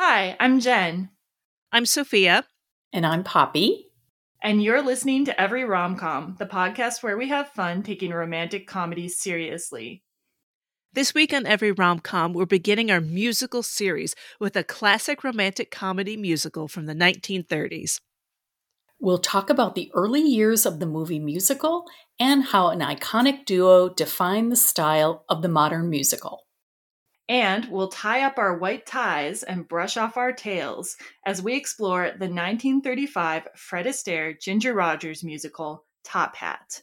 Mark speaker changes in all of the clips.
Speaker 1: Hi, I'm Jen.
Speaker 2: I'm Sophia.
Speaker 3: And I'm Poppy.
Speaker 1: And you're listening to Every Romcom, the podcast where we have fun taking romantic comedies seriously.
Speaker 2: This week on Every Romcom, we're beginning our musical series with a classic romantic comedy musical from the 1930s.
Speaker 3: We'll talk about the early years of the movie musical and how an iconic duo defined the style of the modern musical.
Speaker 1: And we'll tie up our white ties and brush off our tails as we explore the 1935 Fred Astaire Ginger Rogers musical, Top Hat.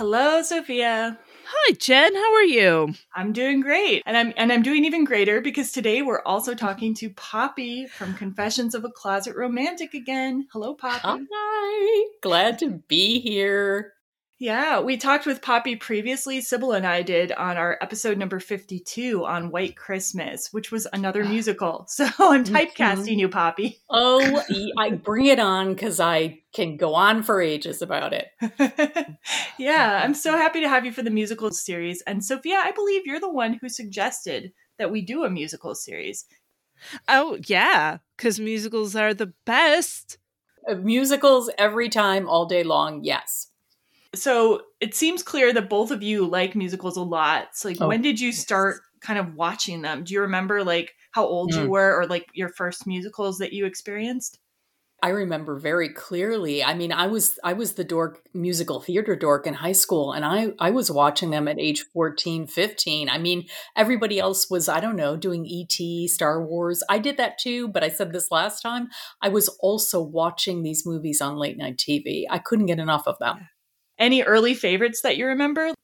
Speaker 1: Hello, Sophia.
Speaker 2: Hi, Jen. How are you?
Speaker 1: I'm doing great. And I'm and I'm doing even greater because today we're also talking to Poppy from Confessions of a Closet Romantic again. Hello, Poppy.
Speaker 3: Hi. Glad to be here.
Speaker 1: Yeah, we talked with Poppy previously. Sybil and I did on our episode number 52 on White Christmas, which was another musical. So I'm typecasting mm-hmm. you, Poppy.
Speaker 3: Oh, I bring it on because I can go on for ages about it.
Speaker 1: yeah, I'm so happy to have you for the musical series. And Sophia, I believe you're the one who suggested that we do a musical series.
Speaker 2: Oh, yeah, because musicals are the best.
Speaker 3: Uh, musicals every time, all day long, yes.
Speaker 1: So it seems clear that both of you like musicals a lot. So like oh, when did you start yes. kind of watching them? Do you remember like how old mm. you were or like your first musicals that you experienced?
Speaker 3: I remember very clearly. I mean, I was I was the dork musical theater dork in high school and I I was watching them at age 14, 15. I mean, everybody else was I don't know, doing ET, Star Wars. I did that too, but I said this last time, I was also watching these movies on late night TV. I couldn't get enough of them.
Speaker 1: Any early favorites that you remember?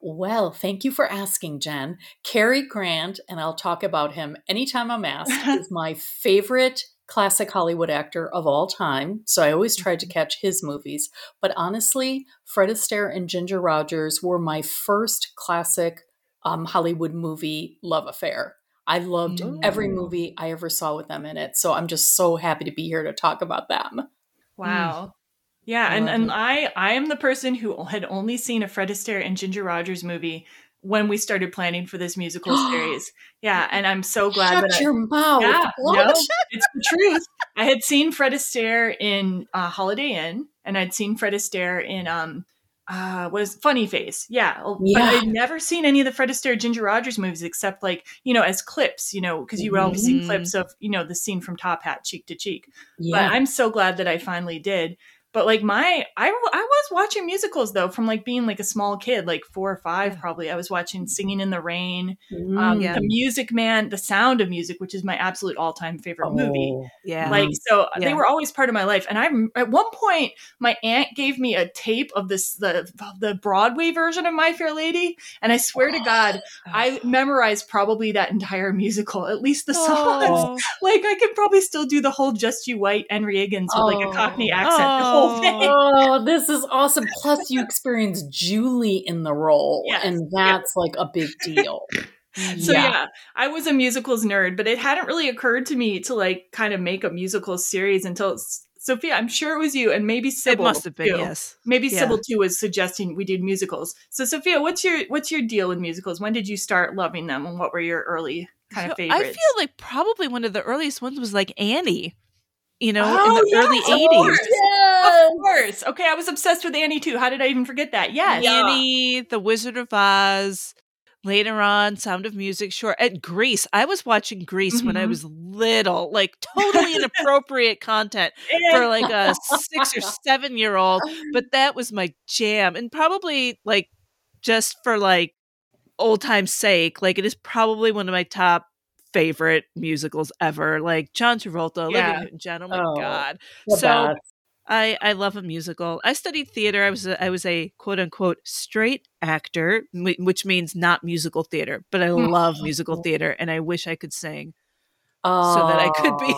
Speaker 3: Well, thank you for asking, Jen. Cary Grant, and I'll talk about him anytime I'm asked, is my favorite classic Hollywood actor of all time. So I always tried to mm-hmm. catch his movies. But honestly, Fred Astaire and Ginger Rogers were my first classic um, Hollywood movie love affair. I loved Ooh. every movie I ever saw with them in it. So I'm just so happy to be here to talk about them.
Speaker 1: Wow. Yeah, I and and it. I I am the person who had only seen a Fred Astaire and Ginger Rogers movie when we started planning for this musical series. Yeah, and I'm so glad
Speaker 3: Shut
Speaker 1: that
Speaker 3: your
Speaker 1: I,
Speaker 3: mouth.
Speaker 1: Yeah, no, it's the truth. I had seen Fred Astaire in uh, Holiday Inn, and I'd seen Fred Astaire in um uh what is Funny Face. Yeah, yeah. but I'd never seen any of the Fred Astaire Ginger Rogers movies except like you know as clips, you know, because you would always mm-hmm. see clips of you know the scene from Top Hat, cheek to cheek. Yeah. But I'm so glad that I finally did. But like my, I, I was watching musicals though from like being like a small kid, like four or five probably. I was watching Singing in the Rain, mm, um, yeah. The Music Man, The Sound of Music, which is my absolute all time favorite oh, movie. Yeah, like so yeah. they were always part of my life. And I at one point my aunt gave me a tape of this the the Broadway version of My Fair Lady, and I swear oh. to God, I memorized probably that entire musical, at least the songs. Oh. like I could probably still do the whole Just You White Henry Higgins with like a Cockney accent whole thing.
Speaker 3: Oh, this is awesome. Plus, you experience Julie in the role, yes. and that's like a big deal.
Speaker 1: So yeah. yeah. I was a musicals nerd, but it hadn't really occurred to me to like kind of make a musical series until Sophia. I'm sure it was you, and maybe Sybil.
Speaker 2: It must have been
Speaker 1: too.
Speaker 2: yes.
Speaker 1: Maybe yeah. Sybil too was suggesting we did musicals. So Sophia, what's your what's your deal with musicals? When did you start loving them, and what were your early kind so of favorites?
Speaker 2: I feel like probably one of the earliest ones was like Annie you know, oh, in the yes, early 80s.
Speaker 1: Yes. Of course. Okay, I was obsessed with Annie too. How did I even forget that? Yes.
Speaker 2: Yeah. Annie, The Wizard of Oz, later on, Sound of Music, sure. At Grease. I was watching Grease mm-hmm. when I mm-hmm. was little, like totally inappropriate content for like a six or seven year old, but that was my jam. And probably like just for like old time's sake, like it is probably one of my top favorite musicals ever. Like John Travolta, yeah. Olivia Newton-John. Oh my oh, god! So I I love a musical. I studied theater. I was a, I was a quote unquote straight actor, which means not musical theater. But I love musical theater, and I wish I could sing oh. so that I could be.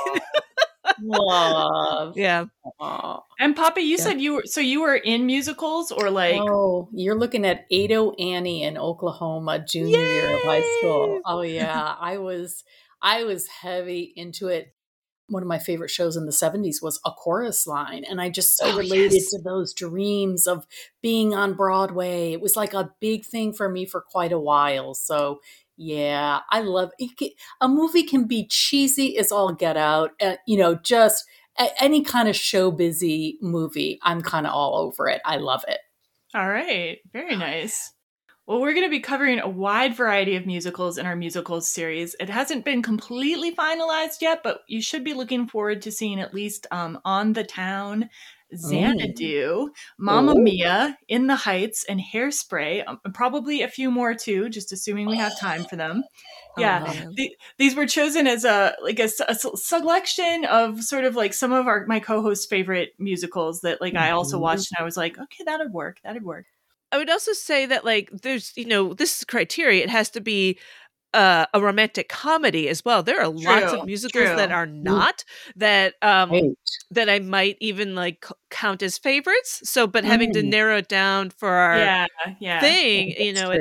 Speaker 3: Love.
Speaker 2: Yeah.
Speaker 3: Aw.
Speaker 1: And Poppy, you
Speaker 3: Yeah.
Speaker 1: said you were so you were in musicals or like
Speaker 3: oh, you're looking at Ado Annie in Oklahoma junior year of high school. Oh yeah, I was I was heavy into it. One of my favorite shows in the 70s was A Chorus Line and I just so
Speaker 1: Oh,
Speaker 3: related
Speaker 1: yes.
Speaker 3: to those dreams of being on Broadway. It was like a big thing for me for quite a while. So yeah, I love. Can- A movie can be cheesy as all get out. Uh, you know, just a- any kind of show busy movie. I'm kind of all over it. I love it.
Speaker 1: All right, very nice. Well, we're going to be covering a wide variety of musicals in our musicals series. It hasn't been completely finalized yet, but you should be looking forward to seeing at least um, On the Town, Xanadu, Mamma
Speaker 3: Ooh.
Speaker 1: Mia, In the Heights, and Hairspray. Um, probably a few more too, just assuming we have time for them. Yeah,
Speaker 3: Uh-huh.
Speaker 1: the, these were chosen as a like a selection of sort of like some of our my co-hosts' favorite musicals that like I also
Speaker 3: Mhm.
Speaker 1: watched and I was like, okay, that'd work, that'd work.
Speaker 2: I would also say that like there's you know this is criteria. It has to be uh, a romantic comedy as well. There are lots of musicals that are not that um
Speaker 3: Right.
Speaker 2: that I might even like count as favorites. So, but having to
Speaker 3: Mm.
Speaker 2: narrow it down for our
Speaker 1: yeah, yeah,
Speaker 2: thing, you know, it,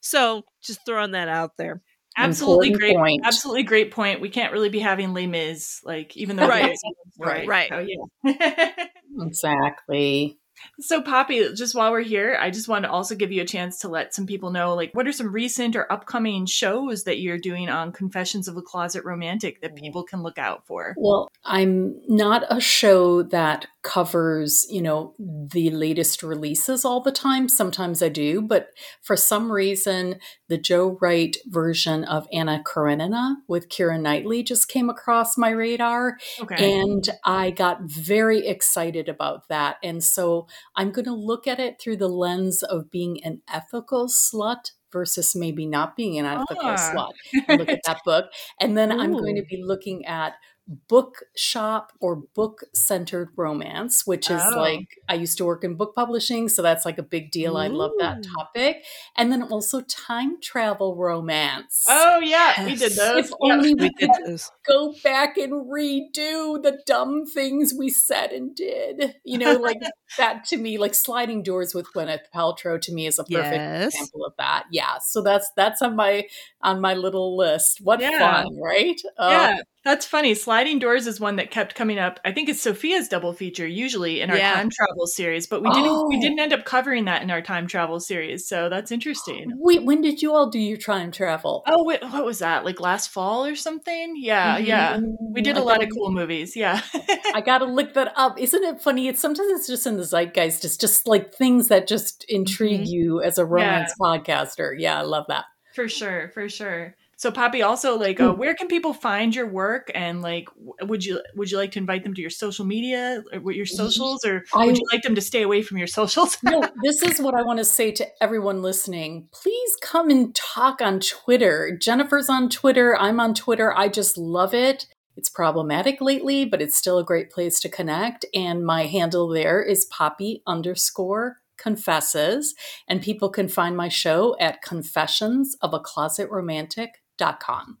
Speaker 2: so just throwing that out there.
Speaker 1: absolutely
Speaker 3: Important
Speaker 1: great,
Speaker 3: point.
Speaker 1: absolutely great point. We can't really be having Les Mis, like even though
Speaker 2: Right.
Speaker 1: it's a.
Speaker 2: Right.
Speaker 1: Oh yeah.
Speaker 3: Exactly.
Speaker 1: So, Poppy, just while we're here, I just want to also give you a chance to let some people know, like, what are some recent or upcoming shows that you're doing on Confessions of a Closet Romantic that people can look out for?
Speaker 3: Well, I'm not a show that covers, you know, the latest releases all the time. Sometimes I do, but for some reason, the Joe Wright version of Anna Karenina with Keira Knightley just came across my radar.
Speaker 1: Okay.
Speaker 3: And I got very excited about that. And so I'm going to look at it through the lens of being an ethical slut versus maybe not being an ethical
Speaker 1: Ah.
Speaker 3: slut. Look at that book. And then I'm going to be looking at bookshop or book centered romance, which is
Speaker 1: Oh.
Speaker 3: like I used to work in book publishing. So that's like a big deal. I love that topic. And then also time travel romance.
Speaker 1: Oh, yeah, we did those.
Speaker 3: If
Speaker 1: Yeah.
Speaker 3: only
Speaker 2: We did
Speaker 3: could
Speaker 2: those.
Speaker 3: go back and redo the dumb things we said and did. You know, like that to me, like sliding doors with Gwyneth Paltrow to me is a perfect
Speaker 2: Yes.
Speaker 3: example of that. Yeah. So that's that's on my on my little list. What
Speaker 1: Yeah.
Speaker 3: fun, right? Uh,
Speaker 1: yeah, that's funny. Sliding Doors is one that kept coming up. I think it's Sophia's double feature usually in our
Speaker 2: Yeah.
Speaker 1: time travel series, but we didn't we
Speaker 3: Oh.
Speaker 1: didn't end up covering that in our time travel series. So that's interesting.
Speaker 3: Wait, when did you all do your time travel?
Speaker 1: Oh, wait, what was that? Like last fall or something? Yeah, yeah. We did
Speaker 3: I
Speaker 1: a lot of cool movies. Yeah.
Speaker 3: I gotta look that up. Isn't it funny? It's sometimes it's just in the zeitgeist. It's just like things that just intrigue
Speaker 2: Mhm.
Speaker 3: you as a romance podcaster. Yeah, I love that.
Speaker 1: For sure, for sure. So, Poppy, also like, uh,
Speaker 3: Hmm.
Speaker 1: where can people find your work? And like, would you would you like to invite them to your social media, or what your socials, or
Speaker 3: I-
Speaker 1: would you like them to stay away from your socials?
Speaker 3: no, this is what I want to say to everyone listening. Please come and talk on Twitter. Jennifer's on Twitter. I'm on Twitter. I just love it. It's problematic lately, but it's still a great place to connect. And my handle there is poppy underscore confesses. And people can find my show at confessions of a closet romantic.com.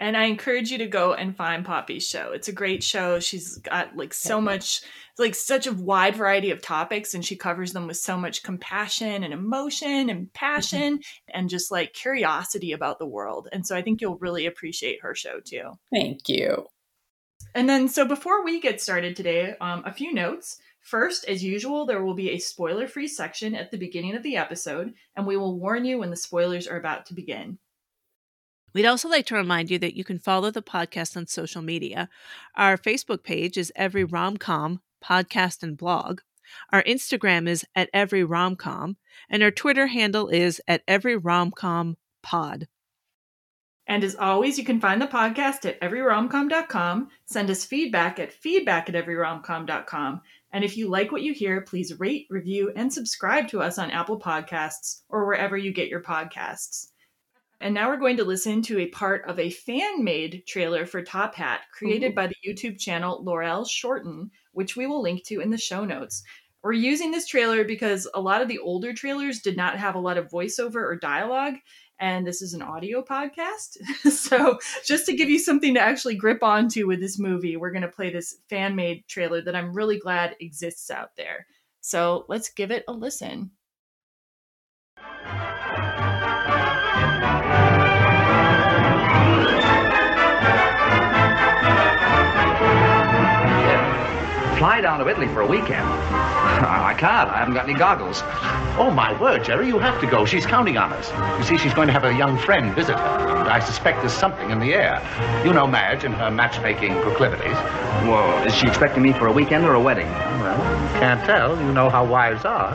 Speaker 1: and I encourage you to go and find Poppy's show. It's a great show. She's got like so much, like such a wide variety of topics, and she covers them with so much compassion and emotion and passion and just like curiosity about the world. And so I think you'll really appreciate her show too.
Speaker 3: Thank you.
Speaker 1: And then, so before we get started today, um, a few notes. First, as usual, there will be a spoiler free section at the beginning of the episode, and we will warn you when the spoilers are about to begin.
Speaker 2: We'd also like to remind you that you can follow the podcast on social media. Our Facebook page is Every Romcom Podcast and Blog. Our Instagram is at Every Romcom, and our Twitter handle is at Every Romcom Pod.
Speaker 1: And as always, you can find the podcast at everyromcom.com. Send us feedback at feedback at everyromcom.com. And if you like what you hear, please rate, review, and subscribe to us on Apple Podcasts or wherever you get your podcasts. And now we're going to listen to a part of a fan made trailer for Top Hat created by the YouTube channel Lorelle Shorten, which we will link to in the show notes. We're using this trailer because a lot of the older trailers did not have a lot of voiceover or dialogue. And this is an audio podcast. so, just to give you something to actually grip onto with this movie, we're going to play this fan made trailer that I'm really glad exists out there. So, let's give it a listen.
Speaker 4: Fly down to Italy for a weekend. I can't. I haven't got any goggles.
Speaker 5: Oh, my word, Jerry, you have to go. She's counting on us. You see, she's going to have a young friend visit her, and I suspect there's something in the air. You know Madge and her matchmaking proclivities.
Speaker 4: Well, is she expecting me for a weekend or a wedding?
Speaker 5: Well, can't tell. You know how wives are.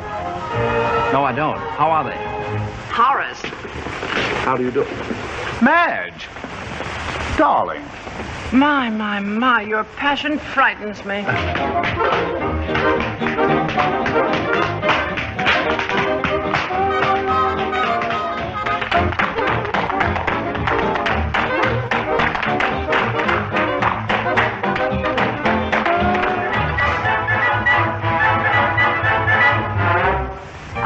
Speaker 4: No, I don't. How are they?
Speaker 6: Horace.
Speaker 5: How do you do? Madge! Darling.
Speaker 6: My, my, my, your passion frightens me.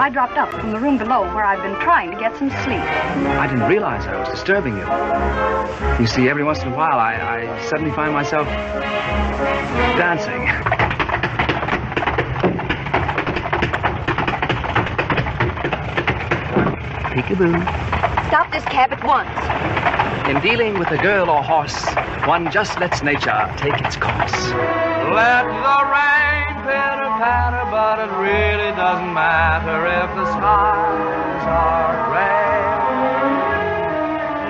Speaker 6: I dropped up from the room below where I've been trying to get some sleep.
Speaker 4: I didn't realize I was disturbing you. You see, every once in a while, I, I suddenly find myself dancing. Peekaboo.
Speaker 6: Stop this cab at once.
Speaker 4: In dealing with a girl or horse, one just lets nature take its course.
Speaker 7: Let the rain pitter patter, but it really doesn't matter if the skies are gray.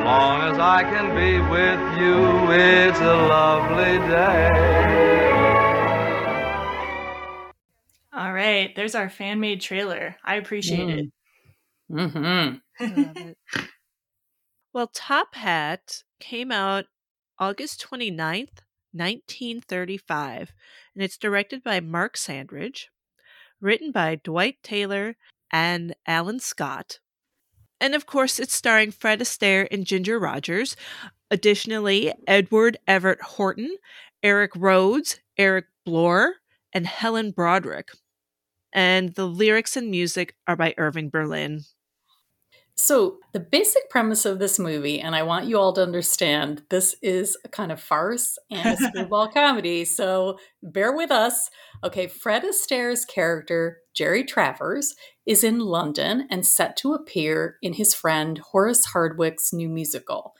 Speaker 7: Long as I can be with you, it's a lovely day.
Speaker 1: All right, there's our fan made trailer. I appreciate it.
Speaker 3: Mm-hmm.
Speaker 2: Well, Top Hat came out August 29th, 1935, and it's directed by Mark Sandrich, written by Dwight Taylor and Alan Scott. And of course, it's starring Fred Astaire and Ginger Rogers. Additionally, Edward Everett Horton, Erik Rhodes, Eric Blore, and Helen Broderick. And the lyrics and music are by Irving Berlin.
Speaker 3: So, the basic premise of this movie, and I want you all to understand, this is a kind of farce and a screwball comedy. So, bear with us. Okay, Fred Astaire's character, Jerry Travers, is in London and set to appear in his friend Horace Hardwick's new musical.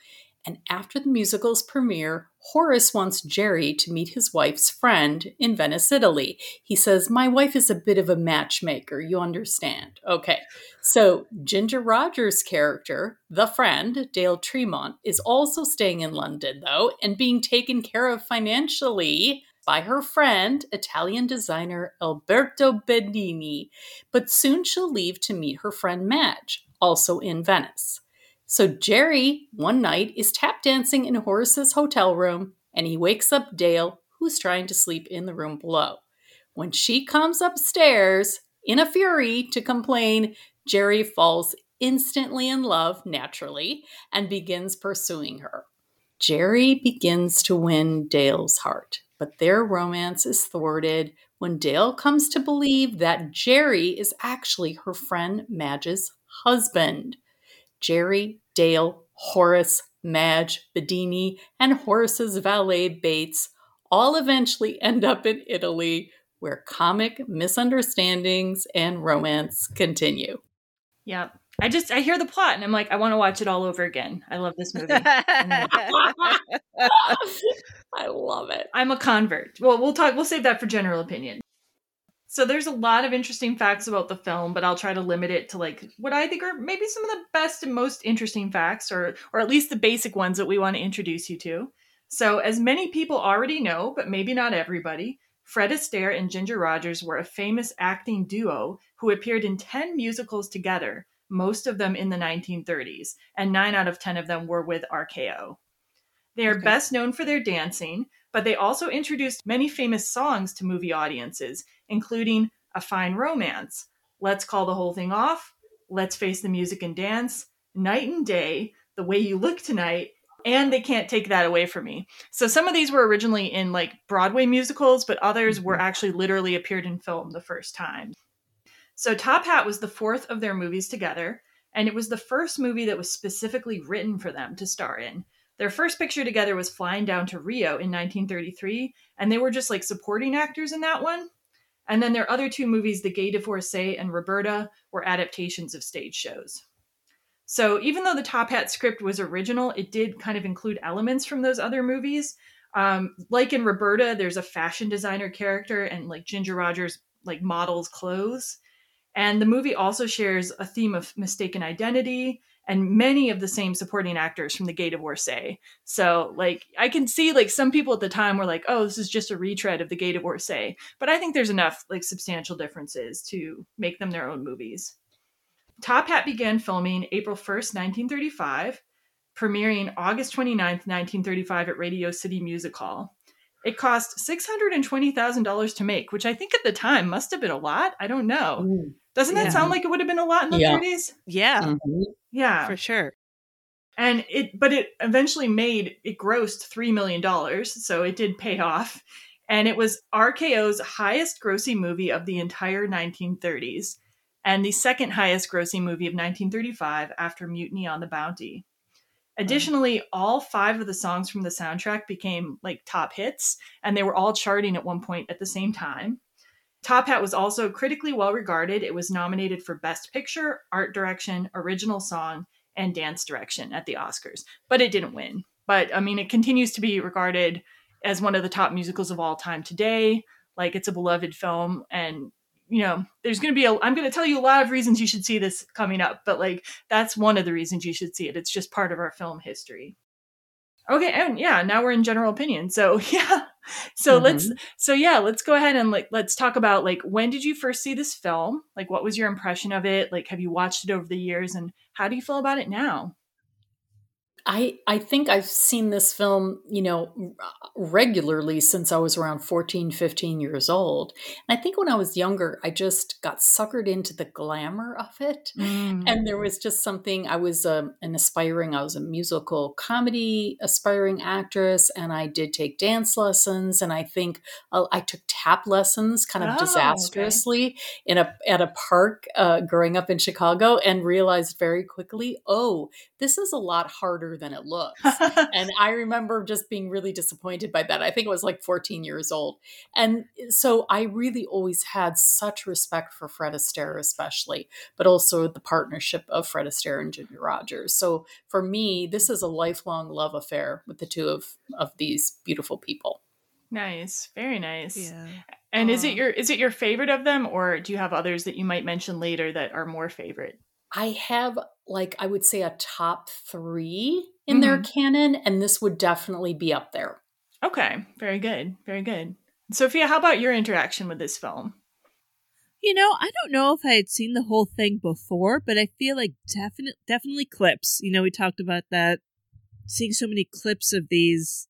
Speaker 3: And after the musical's premiere, Horace wants Jerry to meet his wife's friend in Venice, Italy. He says, My wife is a bit of a matchmaker, you understand. Okay, so Ginger Rogers' character, the friend, Dale Tremont, is also staying in London, though, and being taken care of financially by her friend, Italian designer Alberto Beddini. But soon she'll leave to meet her friend Madge, also in Venice. So Jerry, one night, is tap dancing in Horace's hotel room, and he wakes up Dale, who's trying to sleep in the room below. When she comes upstairs in a fury to complain, Jerry falls instantly in love, naturally, and begins pursuing her. Jerry begins to win Dale's heart, but their romance is thwarted when Dale comes to believe that Jerry is actually her friend Madge's husband. Jerry, Dale, Horace, Madge, Beddini, and Horace's valet Bates all eventually end up in Italy where comic misunderstandings and romance continue.
Speaker 1: Yeah. I just I hear the plot and I'm like I want to watch it all over again. I love this movie.
Speaker 3: I love it.
Speaker 1: I'm a convert. Well, we'll talk we'll save that for general opinion. So there's a lot of interesting facts about the film, but I'll try to limit it to like what I think are maybe some of the best and most interesting facts or or at least the basic ones that we want to introduce you to. So as many people already know, but maybe not everybody, Fred Astaire and Ginger Rogers were a famous acting duo who appeared in 10 musicals together, most of them in the 1930s, and 9 out of 10 of them were with RKO. They are
Speaker 3: Okay.
Speaker 1: best known for their dancing, but they also introduced many famous songs to movie audiences, including A Fine Romance, Let's Call the Whole Thing Off, Let's Face the Music and Dance, Night and Day, The Way You Look Tonight, and They Can't Take That Away From Me. So some of these were originally in like Broadway musicals, but others were mm-hmm. actually literally appeared in film the first time. So Top Hat was the fourth of their movies together. and it was the first movie that was specifically written for them to star in. Their first picture together was Flying Down to Rio in 1933, and they were just like supporting actors in that one. And then their other two movies, The Gay Divorcee and Roberta, were adaptations of stage shows. So even though the Top Hat script was original, it did kind of include elements from those other movies. Um, like in Roberta, there's a fashion designer character, and like Ginger Rogers like models clothes. And the movie also shares a theme of mistaken identity and many of the same supporting actors from the Gay Divorcee. So, like, I can see like some people at the time were like, "Oh, this is just a retread of the Gay Divorcee. but I think there's enough like substantial differences to make them their own movies. Top Hat began filming April 1st, 1935, premiering August 29th, 1935 at Radio City Music Hall. It cost $620,000 to make, which I think at the time must have been a lot. I don't know.
Speaker 3: Ooh,
Speaker 1: Doesn't that
Speaker 3: yeah.
Speaker 1: sound like it would have been a lot in the
Speaker 3: Yeah.
Speaker 1: 30s?
Speaker 2: Yeah,
Speaker 3: Mhm.
Speaker 1: Yeah.
Speaker 2: for sure.
Speaker 1: and it but it eventually made it grossed three million dollars so it did pay off and it was rko's highest grossing movie of the entire 1930s and the second highest grossing movie of 1935 after mutiny on the bounty additionally all five of the songs from the soundtrack became like top hits and they were all charting at one point at the same time top hat was also critically well regarded it was nominated for best picture art direction original song and dance direction at the Oscars, but it didn't win. But I mean, it continues to be regarded as one of the top musicals of all time today. Like it's a beloved film, and you know, there's going to be a. I'm going to tell you a lot of reasons you should see this coming up, but like that's one of the reasons you should see it. It's just part of our film history. Okay, and yeah, now we're in general opinion. So yeah, so let's mm-hmm. so yeah, let's go ahead and like let's talk about like when did you first see this film? Like what was your impression of it? Like have you watched it over the years and how do you feel about it now?
Speaker 3: I I think I've seen this film, you know, regularly since I was around 14, 15 years old. And I think when I was younger, I just got suckered into the glamour of it. And there was just something, I was um an aspiring, I was a musical comedy aspiring actress, and I did take dance lessons. And I think uh, I took tap lessons kind of
Speaker 1: Oh, okay.
Speaker 3: disastrously in a at a park uh, growing up in Chicago, and realized very quickly, oh, this is a lot harder than it looks. and I remember just being really disappointed by that. I think it was like 14 years old. And eh, so I really always had such respect for Fred Astaire, especially, but also the partnership of Fred Astaire and Ginger Rogers. So for me, this is a lifelong love affair with the two of, of these beautiful people.
Speaker 1: nice, very nice.
Speaker 2: Yeah.
Speaker 1: And is it your is it your favorite of them, or do you have others that you might mention later that are more favorite?
Speaker 3: I have like I would say a top three in their canon, and this would definitely be up there.
Speaker 1: Okay, very good, very good. Sophia, how about your interaction with this film?
Speaker 2: You know, I don't know if I had seen the whole thing before, but I feel like definite, definitely clips. You know, we talked about that, seeing so many clips of these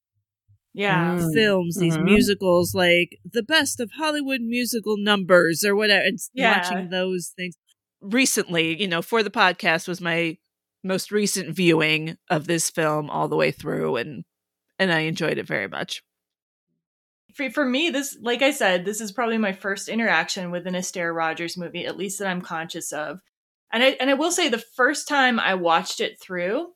Speaker 1: Yeah,
Speaker 3: Mm.
Speaker 2: films, these
Speaker 3: Mhm.
Speaker 2: musicals, like the best of Hollywood musical numbers or whatever, and
Speaker 1: Yeah.
Speaker 2: watching those things. Recently, you know, for the podcast was my most recent viewing of this film all the way through, and and I enjoyed it very much.
Speaker 1: for, for me, this, like I said, this is probably my first interaction with an Astaire Rogers movie, at least that I'm conscious of. And I and I will say, the first time I watched it through,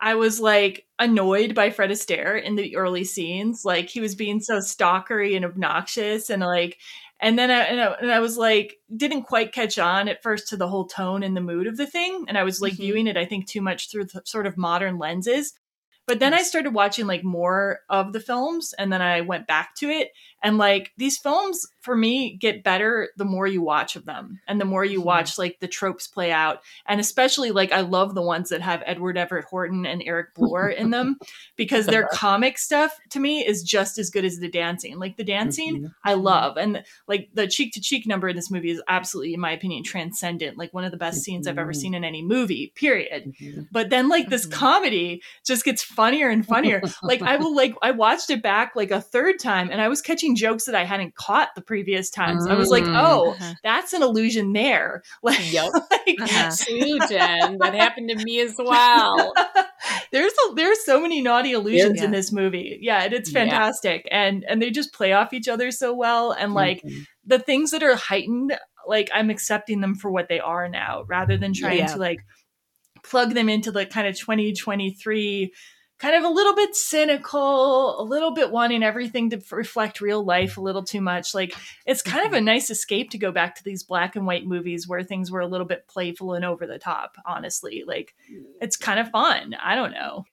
Speaker 1: I was like annoyed by Fred Astaire in the early scenes. Like he was being so stalkery and obnoxious, and like, and then I and, I and I was like, didn't quite catch on at first to the whole tone and the mood of the thing, and I was like
Speaker 2: Mhm.
Speaker 1: viewing it, I think, too much through the sort of modern lenses. But then I started watching like more of the films, and then I went back to it, and like these films for me get better the more you watch of them, and the more you
Speaker 3: Mhm.
Speaker 1: watch like the tropes play out, and especially like I love the ones that have Edward Everett Horton and Eric Blore in them because their comic stuff to me is just as good as the dancing. Like the dancing,
Speaker 3: Mhm.
Speaker 1: I love, and like the cheek to cheek number in this movie is absolutely, in my opinion, transcendent. Like one of the best scenes I've ever
Speaker 3: Mhm.
Speaker 1: seen in any movie. Period. But then like this comedy just gets funnier and funnier. like I will like I watched it back like a third time, and I was catching jokes that I hadn't caught the previous times. I was like,
Speaker 3: Mm.
Speaker 1: oh,
Speaker 2: Uh-huh.
Speaker 1: that's an illusion there. Like,
Speaker 3: Yep.
Speaker 1: like,
Speaker 2: Uh-huh.
Speaker 3: Too, Jen. That happened to me as well.
Speaker 1: there's a, there's so many naughty illusions
Speaker 2: Yeah.
Speaker 1: in this movie. Yeah, and it's
Speaker 3: Yeah.
Speaker 1: fantastic, and and they just play off each other so well. And like
Speaker 3: Mhm.
Speaker 1: the things that are heightened, like I'm accepting them for what they are now, rather than trying
Speaker 2: Yeah.
Speaker 1: to like plug them into the kind of 2023 kind of a little bit cynical, a little bit wanting everything to reflect real life a little too much. Like it's kind of a mm-hmm. nice escape to go back to these black and white movies where things were a little bit playful and over the top, honestly. Like mm. it's kind of fun. I don't know.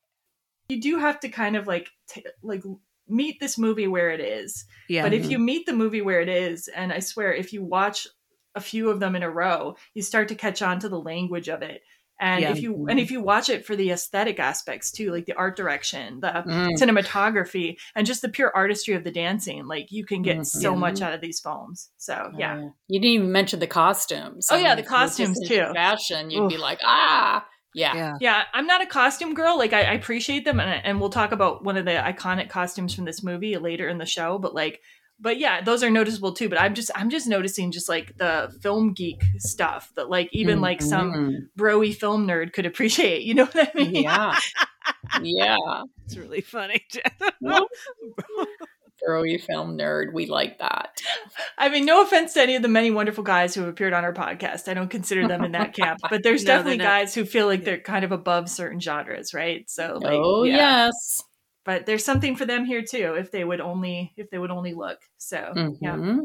Speaker 1: You do have to kind of like t- like meet this movie where it is.
Speaker 2: Yeah.
Speaker 1: But if mm-hmm. you meet the movie where it is and I swear if you watch a few of them in a row, you start to catch on to the language of it and
Speaker 2: Yeah.
Speaker 1: if you and if you watch it for the aesthetic aspects too like the art direction the
Speaker 3: Mm.
Speaker 1: cinematography and just the pure artistry of the dancing like you can get so
Speaker 3: Mhm.
Speaker 1: much out of these films so yeah
Speaker 3: Uh, you didn't even mention the costumes.
Speaker 1: Oh, yeah,
Speaker 3: mean,
Speaker 1: the
Speaker 3: if you were just
Speaker 1: costumes,
Speaker 3: into
Speaker 1: too.
Speaker 3: Fashion, you'd be like, ah, yeah.
Speaker 2: yeah.
Speaker 1: yeah i'm not a costume girl like i, I appreciate them and, and we'll talk about one of the iconic costumes from this movie later in the show but like but yeah those are noticeable too but i'm just i'm just noticing just like the film geek stuff that like even like some
Speaker 3: Mhm.
Speaker 1: broy film nerd could appreciate you know what i mean
Speaker 3: yeah, yeah.
Speaker 2: It's really funny.
Speaker 3: Girly film nerd, we like that.
Speaker 1: I mean, no offense to any of the many wonderful guys who have appeared on our podcast. I don't consider them in that camp, but there's
Speaker 2: No,
Speaker 1: definitely guys who feel like they're kind of above certain genres, right? So, like,
Speaker 3: oh
Speaker 1: yeah.
Speaker 3: yes.
Speaker 1: But there's something for them here too, if they would only if they would only look. So, yeah.
Speaker 3: Mhm.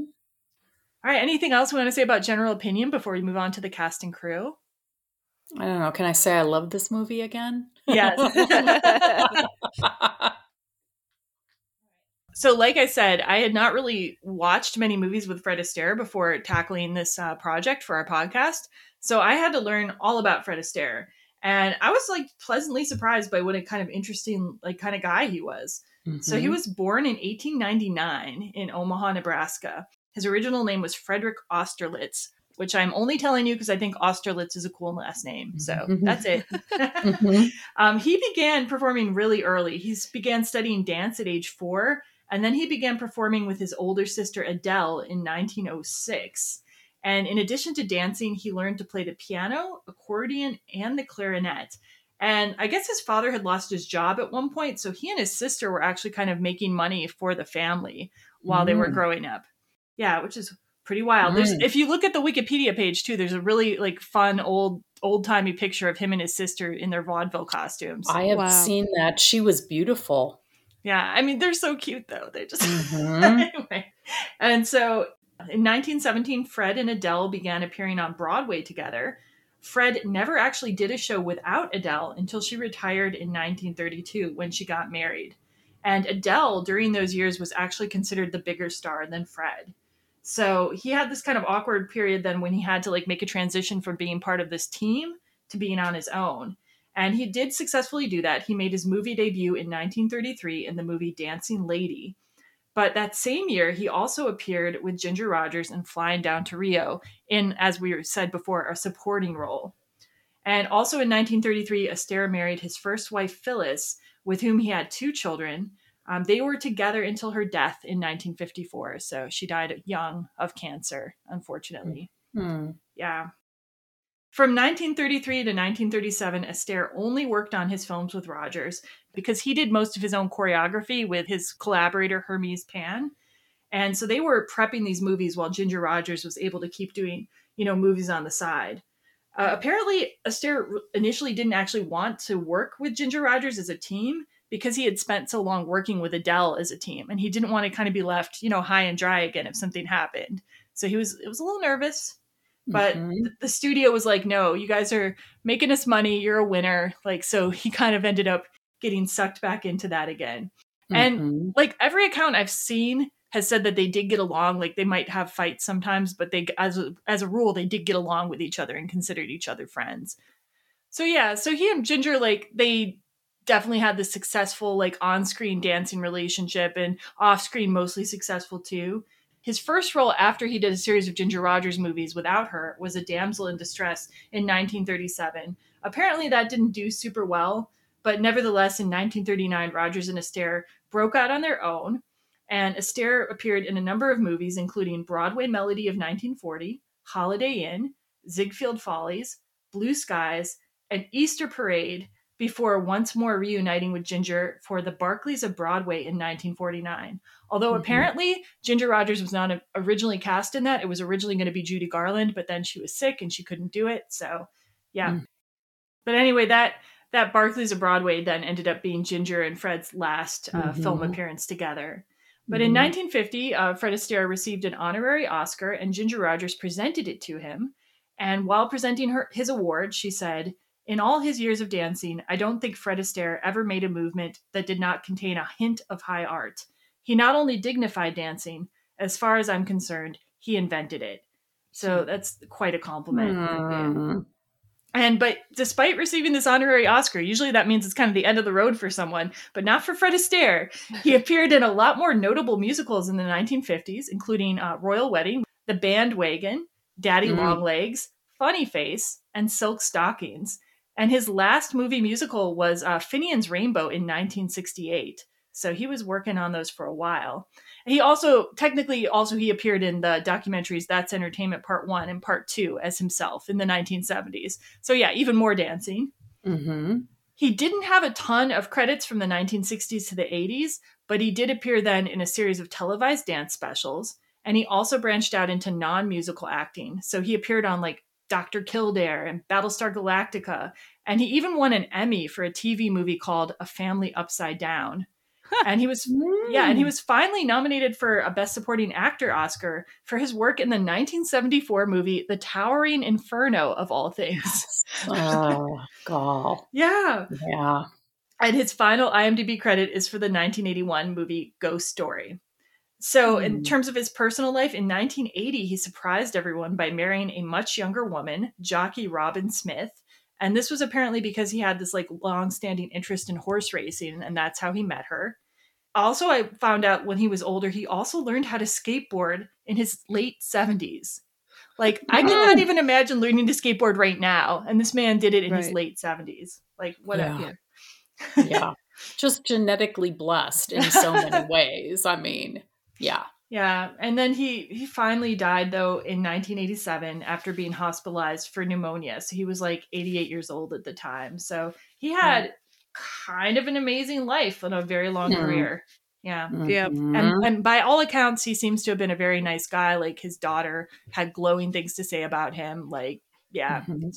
Speaker 1: All right. Anything else we want to say about general opinion before we move on to the cast and crew?
Speaker 3: I don't know. Can I say I love this movie again?
Speaker 1: Yes. so like i said i had not really watched many movies with fred astaire before tackling this uh, project for our podcast so i had to learn all about fred astaire and i was like pleasantly surprised by what a kind of interesting like kind of guy he was so he
Speaker 3: Mhm.
Speaker 1: was born in 1899 in omaha nebraska his original name was frederick austerlitz which i'm only telling you because i think austerlitz is a cool last name so
Speaker 3: Mhm.
Speaker 1: that's it
Speaker 3: Mhm.
Speaker 1: um, he began performing really early. He began studying dance at age four, and then he began performing with his older sister Adele in 1906. And in addition to dancing, he learned to play the piano, accordion, and the clarinet. And I guess his father had lost his job at one point, so he and his sister were actually kind of making money for the family while they were
Speaker 3: Mm.
Speaker 1: growing up. Yeah, which is pretty wild. There's
Speaker 3: Mm.
Speaker 1: if you look at the Wikipedia page too, there's a really like fun old old timey picture of him and his sister in their vaudeville costumes.
Speaker 3: I have
Speaker 2: Wow.
Speaker 3: seen that. She was beautiful.
Speaker 1: yeah, I mean they're so cute though. They're just
Speaker 3: Mhm.
Speaker 1: anyway. And so in 1917, Fred and Adele began appearing on Broadway together. Fred never actually did a show without Adele until she retired in 1932 when she got married. And Adele during those years was actually considered the bigger star than Fred. So he had this kind of awkward period then when he had to like make a transition from being part of this team to being on his own. And he did successfully do that. He made his movie debut in 1933 in the movie Dancing Lady. But that same year, he also appeared with Ginger Rogers in Flying Down to Rio in, as we said before, a supporting role. And also in 1933, Astaire married his first wife, Phyllis, with whom he had two children. Um, they were together until her death in 1954. So she died young of cancer, unfortunately.
Speaker 3: Hmm.
Speaker 1: Yeah. From 1933 to 1937, Astaire only worked on his films with Rogers because he did most of his own choreography with his collaborator Hermes Pan. And so they were prepping these movies while Ginger Rogers was able to keep doing, you know, movies on the side. Uh, apparently, Astaire initially didn't actually want to work with Ginger Rogers as a team because he had spent so long working with Adele as a team, and he didn't want to kind of be left, you know, high and dry again if something happened. So he was it was a little nervous, but
Speaker 3: Mhm.
Speaker 1: the studio was like, "No, you guys are making us money. You're a winner." Like, so he kind of ended up getting sucked back into that again. And
Speaker 3: Mhm.
Speaker 1: like every account I've seen has said that they did get along. Like they might have fights sometimes, but they, as a, as a rule, they did get along with each other and considered each other friends. So yeah, so he and Ginger like they definitely had this successful like on-screen dancing relationship and off-screen mostly successful too. His first role after he did a series of Ginger Rogers movies without her was a damsel in distress in 1937. Apparently that didn't do super well, but nevertheless in 1939 Rogers and Astaire broke out on their own and Astaire appeared in a number of movies including Broadway Melody of 1940, Holiday Inn, Ziegfeld Follies, Blue Skies, and Easter Parade before once more reuniting with Ginger for the Barkleys of Broadway in 1949. Although
Speaker 3: Mhm.
Speaker 1: apparently Ginger Rogers was not originally cast in that. It was originally going to be Judy Garland, but then she was sick and she couldn't do it. So, yeah.
Speaker 3: Mm.
Speaker 1: But anyway, that that Barkleys of Broadway then ended up being Ginger and Fred's last uh,
Speaker 3: Mhm.
Speaker 1: film appearance together. But in
Speaker 3: Mhm.
Speaker 1: 1950, uh, Fred Astaire received an honorary Oscar, and Ginger Rogers presented it to him. And while presenting her his award, she said, "In all his years of dancing, I don't think Fred Astaire ever made a movement that did not contain a hint of high art. He not only dignified dancing, as far as I'm concerned, he invented it." So that's quite a compliment.
Speaker 3: Mm.
Speaker 1: And but despite receiving this honorary Oscar, usually that means it's kind of the end of the road for someone, but not for Fred Astaire. He appeared in a lot more notable musicals in the 1950s, including uh, Royal Wedding, The Bandwagon, Daddy
Speaker 3: Mm.
Speaker 1: Longlegs, Funny Face, and Silk Stockings. And his last movie musical was uh, Finian's Rainbow in 1968. So he was working on those for a while. He also technically also he appeared in the documentaries That's Entertainment Part 1 and Part 2 as himself in the 1970s. So yeah, even more dancing.
Speaker 3: hmm
Speaker 1: He didn't have a ton of credits from the 1960s to the 80s, but he did appear then in a series of televised dance specials, and he also branched out into non-musical acting. So he appeared on like Dr. Kildare and Battlestar Galactica, and he even won an Emmy for a TV movie called A Family Upside Down. and he was yeah, and he hmm. was finally nominated for a Best Supporting Actor Oscar for his work in the 1974 movie The Towering Inferno of all things.
Speaker 3: Oh, gall.
Speaker 1: yeah.
Speaker 3: Yeah.
Speaker 1: And his final IMDb credit is for the 1981 movie Ghost Story. So, in
Speaker 3: Hmm.
Speaker 1: terms of his personal life, in 1980, he surprised everyone by marrying a much younger woman, Jockey Robin Smith. And this was apparently because he had this like long-standing interest in horse racing, and that's how he met her. Also, I found out when he was older, he also learned how to skateboard in his late 70s. Like, I cannot even imagine learning to skateboard right now. And this man did it in his late 70s. Like, whatever.
Speaker 3: Yeah. Yeah. Just genetically blessed in so many ways. I mean, yeah.
Speaker 1: Yeah, and then he he finally died though in 1987 after being hospitalized for pneumonia. So he was like 88 years old at the time. So he had kind of an amazing life and a very long
Speaker 3: Hmm.
Speaker 1: career. Yeah.
Speaker 2: Yep.
Speaker 3: Mhm.
Speaker 1: And, and by all accounts, he seems to have been a very nice guy. Like his daughter had glowing things to say about him. Like, yeah,
Speaker 3: Mhm.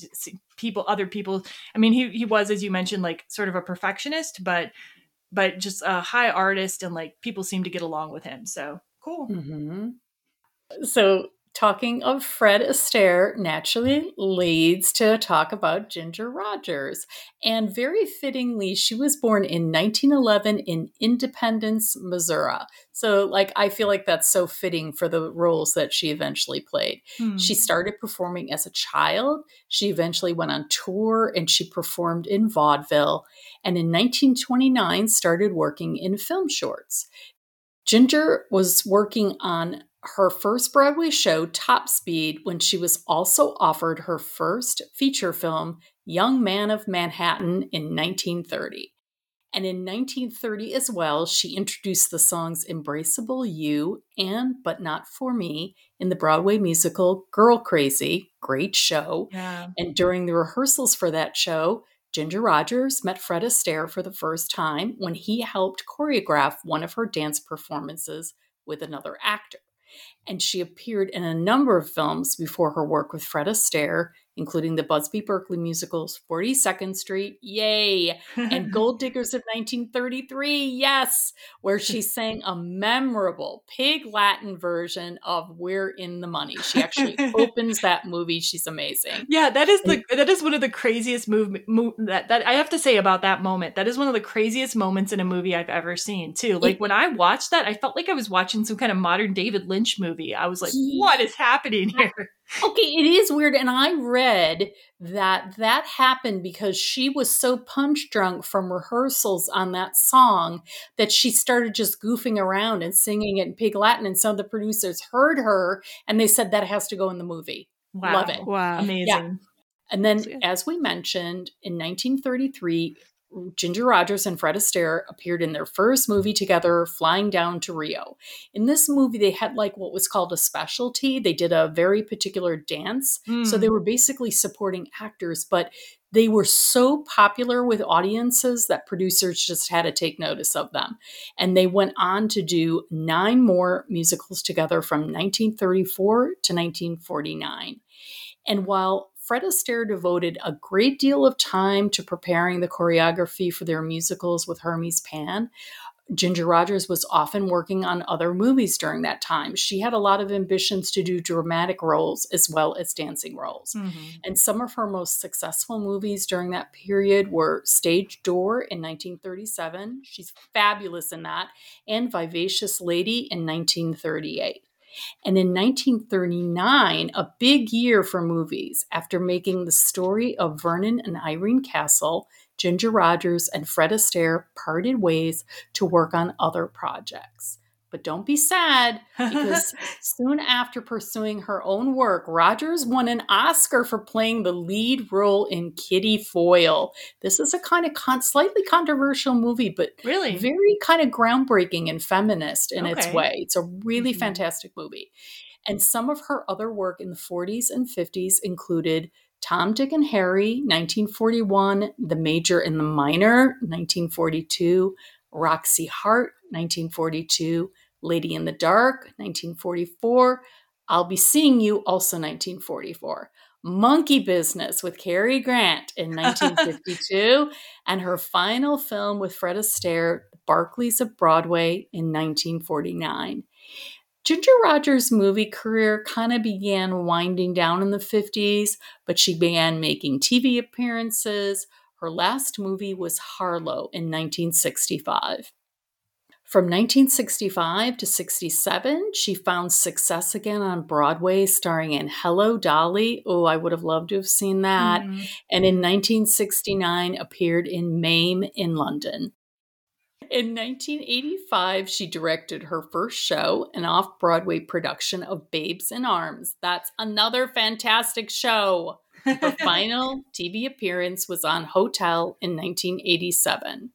Speaker 1: people, other people. I mean, he he was, as you mentioned, like sort of a perfectionist, but but just a high artist, and like people seem to get along with him. So cool.
Speaker 3: Mm-hmm. So, talking of Fred Astaire naturally leads to a talk about Ginger Rogers. And very fittingly, she was born in 1911 in Independence, Missouri. So, like, I feel like that's so fitting for the roles that she eventually played.
Speaker 1: Hmm.
Speaker 3: She started performing as a child. She eventually went on tour and she performed in vaudeville. And in 1929, started working in film shorts. Ginger was working on her first Broadway show, Top Speed, when she was also offered her first feature film, Young Man of Manhattan, in 1930. And in 1930 as well, she introduced the songs Embraceable You and But Not For Me in the Broadway musical Girl Crazy, great show.
Speaker 1: yeah.
Speaker 3: And during the rehearsals for that show, Ginger Rogers met Fred Astaire for the first time when he helped choreograph one of her dance performances with another actor. And she appeared in a number of films before her work with Fred Astaire, including the Busby Berkeley musicals 42nd Street, yay, and Gold Diggers of 1933, yes, where she sang a memorable pig Latin version of We're in the Money. She actually opens that movie. She's amazing.
Speaker 1: Yeah, that is the that is one of the craziest move, move that that I have to say about that moment. That is one of the craziest moments in a movie I've ever seen too. Like
Speaker 3: It-
Speaker 1: when I watched that, I felt like I was watching some kind of modern David Lynch movie. I was like,
Speaker 3: Yeah.
Speaker 1: "What is happening here?"
Speaker 3: Okay, it is weird. And I read that that happened because she was so punch drunk from rehearsals on that song that she started just goofing around and singing it in Pig Latin. And some of the producers heard her and they said that has to go in the movie.
Speaker 1: Wow,
Speaker 3: Love it.
Speaker 2: Wow.
Speaker 1: amazing.
Speaker 3: And then, as we mentioned, in 1933, Ginger Rogers and Fred Astaire appeared in their first movie together, Flying Down to Rio. In this movie, they had like what was called a specialty. They did a very particular dance. So
Speaker 1: Mm.
Speaker 3: they were basically supporting actors, but they were so popular with audiences that producers just had to take notice of them. And they went on to do nine more musicals together from 1934 to 1949. And while Fred Astaire devoted a great deal of time to preparing the choreography for their musicals with Hermes Pan. Ginger Rogers was often working on other movies during that time. She had a lot of ambitions to do dramatic roles as well as dancing roles.
Speaker 1: Mhm.
Speaker 3: And some of her most successful movies during that period were Stage Door in 1937. She's fabulous in that. And Vivacious Lady in 1938. And in 1939, a big year for movies, after making the story of Vernon and Irene Castle, Ginger Rogers and Fred Astaire parted ways to work on other projects. But don't be sad because soon after pursuing her own work, Rogers won an Oscar for playing the lead role in Kitty Foyle. This is a kind of con- slightly controversial movie, but
Speaker 1: Really?
Speaker 3: very kind of groundbreaking and feminist in its way. It's a really
Speaker 1: Mhm.
Speaker 3: fantastic movie. And some of her other work in the 40s and 50s included Tom, Dick, and Harry, 1941, The Major and the Minor, 1942, Roxie Hart, 1942, Lady in the Dark, 1944, I'll Be Seeing You, also 1944. Monkey Business with Cary Grant in 1952, and her final film with Fred Astaire, The Barkleys of Broadway in 1949. Ginger Rogers' movie career kind of began winding down in the 50s, but she began making TV appearances. Her last movie was Harlow in 1965. From 1965 to 67, she found success again on Broadway, starring in Hello Dolly. Oh, I would have loved to have seen that.
Speaker 1: Mhm.
Speaker 3: And in 1969, appeared in Mame in London. In 1985, she directed her first show, an off Broadway production of Babes in Arms. That's another fantastic show. Her final TV appearance was on Hotel in 1987.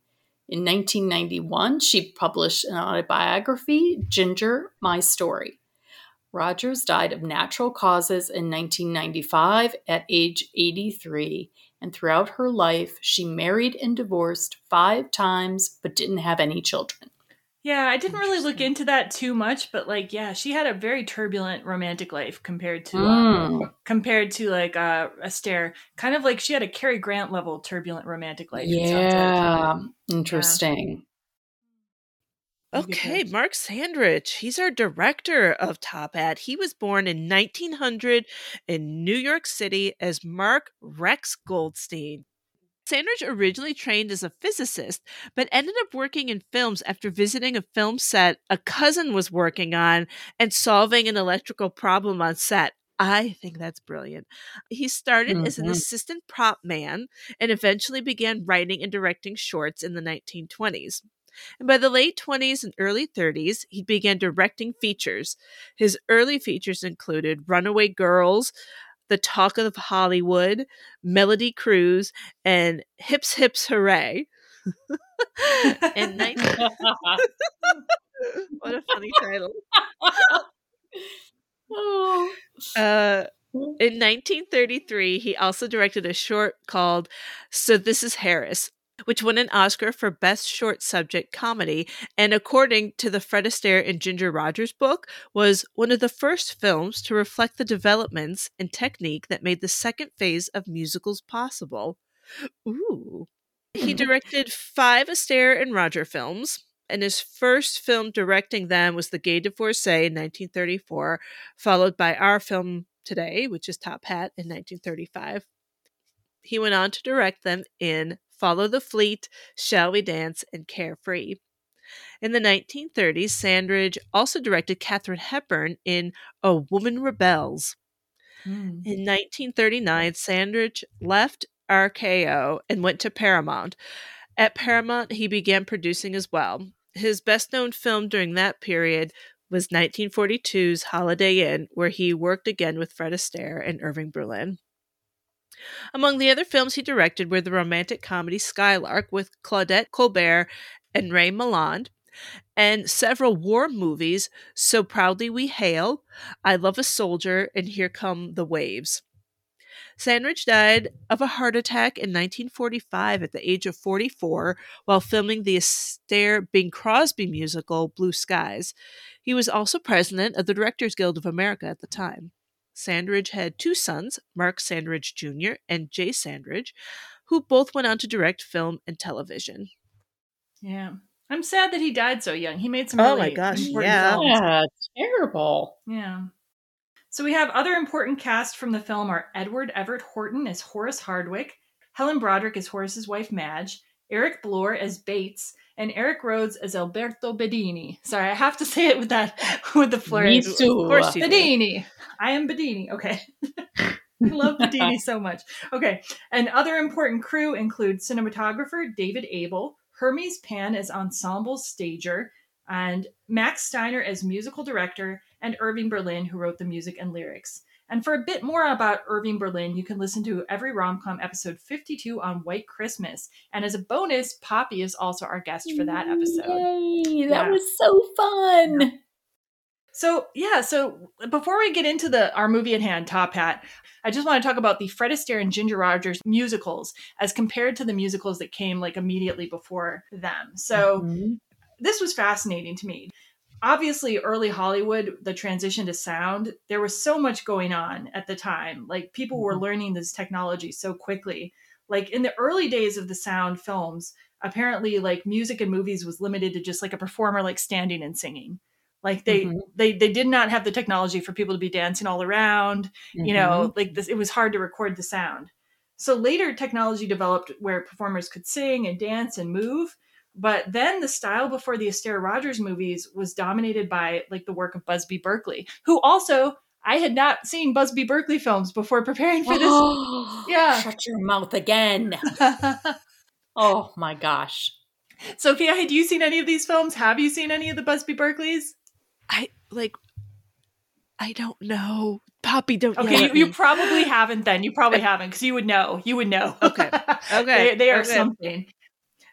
Speaker 3: In 1991, she published an autobiography, Ginger My Story. Rogers died of natural causes in 1995 at age 83, and throughout her life, she married and divorced five times but didn't have any children.
Speaker 1: Yeah, I didn't really look into that too much, but like, yeah, she had a very turbulent romantic life compared to
Speaker 3: Hmm.
Speaker 1: um, compared to like uh, Astaire. Kind of like she had a Cary Grant level turbulent romantic life. it sounds like.
Speaker 3: Yeah, interesting.
Speaker 1: You get
Speaker 2: Okay. Mark Sandrich. He's our director of Top Hat. He was born in 1900 in New York City as Mark Rex Goldstein. Sandrich originally trained as a physicist, but ended up working in films after visiting a film set a cousin was working on and solving an electrical problem on set. I think that's brilliant. He started as an
Speaker 3: Mhm.
Speaker 2: assistant prop man and eventually began writing and directing shorts in the 1920s. And by the late 20s and early 30s, he began directing features. His early features included Runaway Girls, The Talk of Hollywood, Melody Cruise, and Hips Hips Hooray. in 19- what a funny title.
Speaker 3: oh.
Speaker 2: Uh, in 1933, he also directed a short called So This Is Harris, which won an Oscar for Best Short Subject Comedy, and according to the Fred Astaire and Ginger Rogers book, was one of the first films to reflect the developments and technique that made the second phase of musicals possible. Ooh. He mm-hmm. directed five Astaire and Roger films, and his first film directing them was The Gay Divorcee in 1934, followed by our film today, which is Top Hat in 1935. He went on to direct them in Follow the Fleet, Shall We Dance, and Carefree. In the 1930s, Sandrich also directed Katharine Hepburn in A Woman Rebels.
Speaker 1: Hmm.
Speaker 2: In 1939, Sandrich left RKO and went to Paramount. At Paramount, he began producing as well. His best known film during that period was 1942's Holiday Inn, where he worked again with Fred Astaire and Irving Berlin. Among the other films he directed were the romantic comedy Skylark with Claudette Colbert and Ray Milland, and several war movies So Proudly We Hail, I Love a Soldier, and Here Come the Waves. Sandrich died of a heart attack in 1945 at the age of 44 while filming the Astaire Bing Crosby musical Blue Skies. He was also president of the Directors Guild of America at the time. Sandrich had two sons, Mark Sandrich Jr. and Jay Sandrich, who both went on to direct film and television.
Speaker 1: Yeah. I'm sad that he died so young. He made some
Speaker 2: Oh
Speaker 1: really
Speaker 2: my gosh, yeah.
Speaker 1: films.
Speaker 3: Yeah, terrible.
Speaker 1: Yeah. So we have other important cast from the film are Edward Everett Horton as Horace Hardwick, Helen Broderick as Horace's wife Madge, Eric Blore as Bates, and Erik Rhodes as Alberto Beddini. Sorry, I have to say it with that with the flurry.
Speaker 3: Me too.
Speaker 2: Of course.
Speaker 1: Beddini. I am Beddini. Okay. I love Beddini so much. Okay. And other important crew include cinematographer David Abel, Hermes Pan as ensemble stager, and Max Steiner as musical director, and Irving Berlin, who wrote the music and lyrics. And for a bit more about Irving Berlin, you can listen to Every Romcom episode 52 on White Christmas. And as a bonus, Poppy is also our guest for that episode.
Speaker 3: Yay, that
Speaker 1: Yeah.
Speaker 3: was so fun.
Speaker 1: So yeah, so before we get into the our movie at hand, Top Hat, I just want to talk about the Fred Astaire and Ginger Rogers musicals as compared to the musicals that came like immediately before them. So
Speaker 3: Mhm.
Speaker 1: this was fascinating to me. Obviously, early Hollywood, the transition to sound, there was so much going on at the time. Like people were
Speaker 3: Mhm.
Speaker 1: learning this technology so quickly. Like in the early days of the sound films, apparently like music and movies was limited to just like a performer like standing and singing. Like they
Speaker 3: Mhm.
Speaker 1: they they did not have the technology for people to be dancing all around you know like this it was hard to record the sound so later technology developed where performers could sing and dance and move but then the style before the astaire rogers movies was dominated by like the work of busby berkeley who also i had not seen busby berkeley films before preparing for this Yeah.
Speaker 3: Shut your mouth again. Oh my gosh.
Speaker 1: sophia had you seen any of these films have you seen any of the busby berkeleys
Speaker 2: I like I don't know. Poppy don't
Speaker 1: okay you, you probably haven't then you probably haven't because you would know you would know
Speaker 2: Okay. Okay.
Speaker 1: they, they are
Speaker 2: Okay.
Speaker 1: something.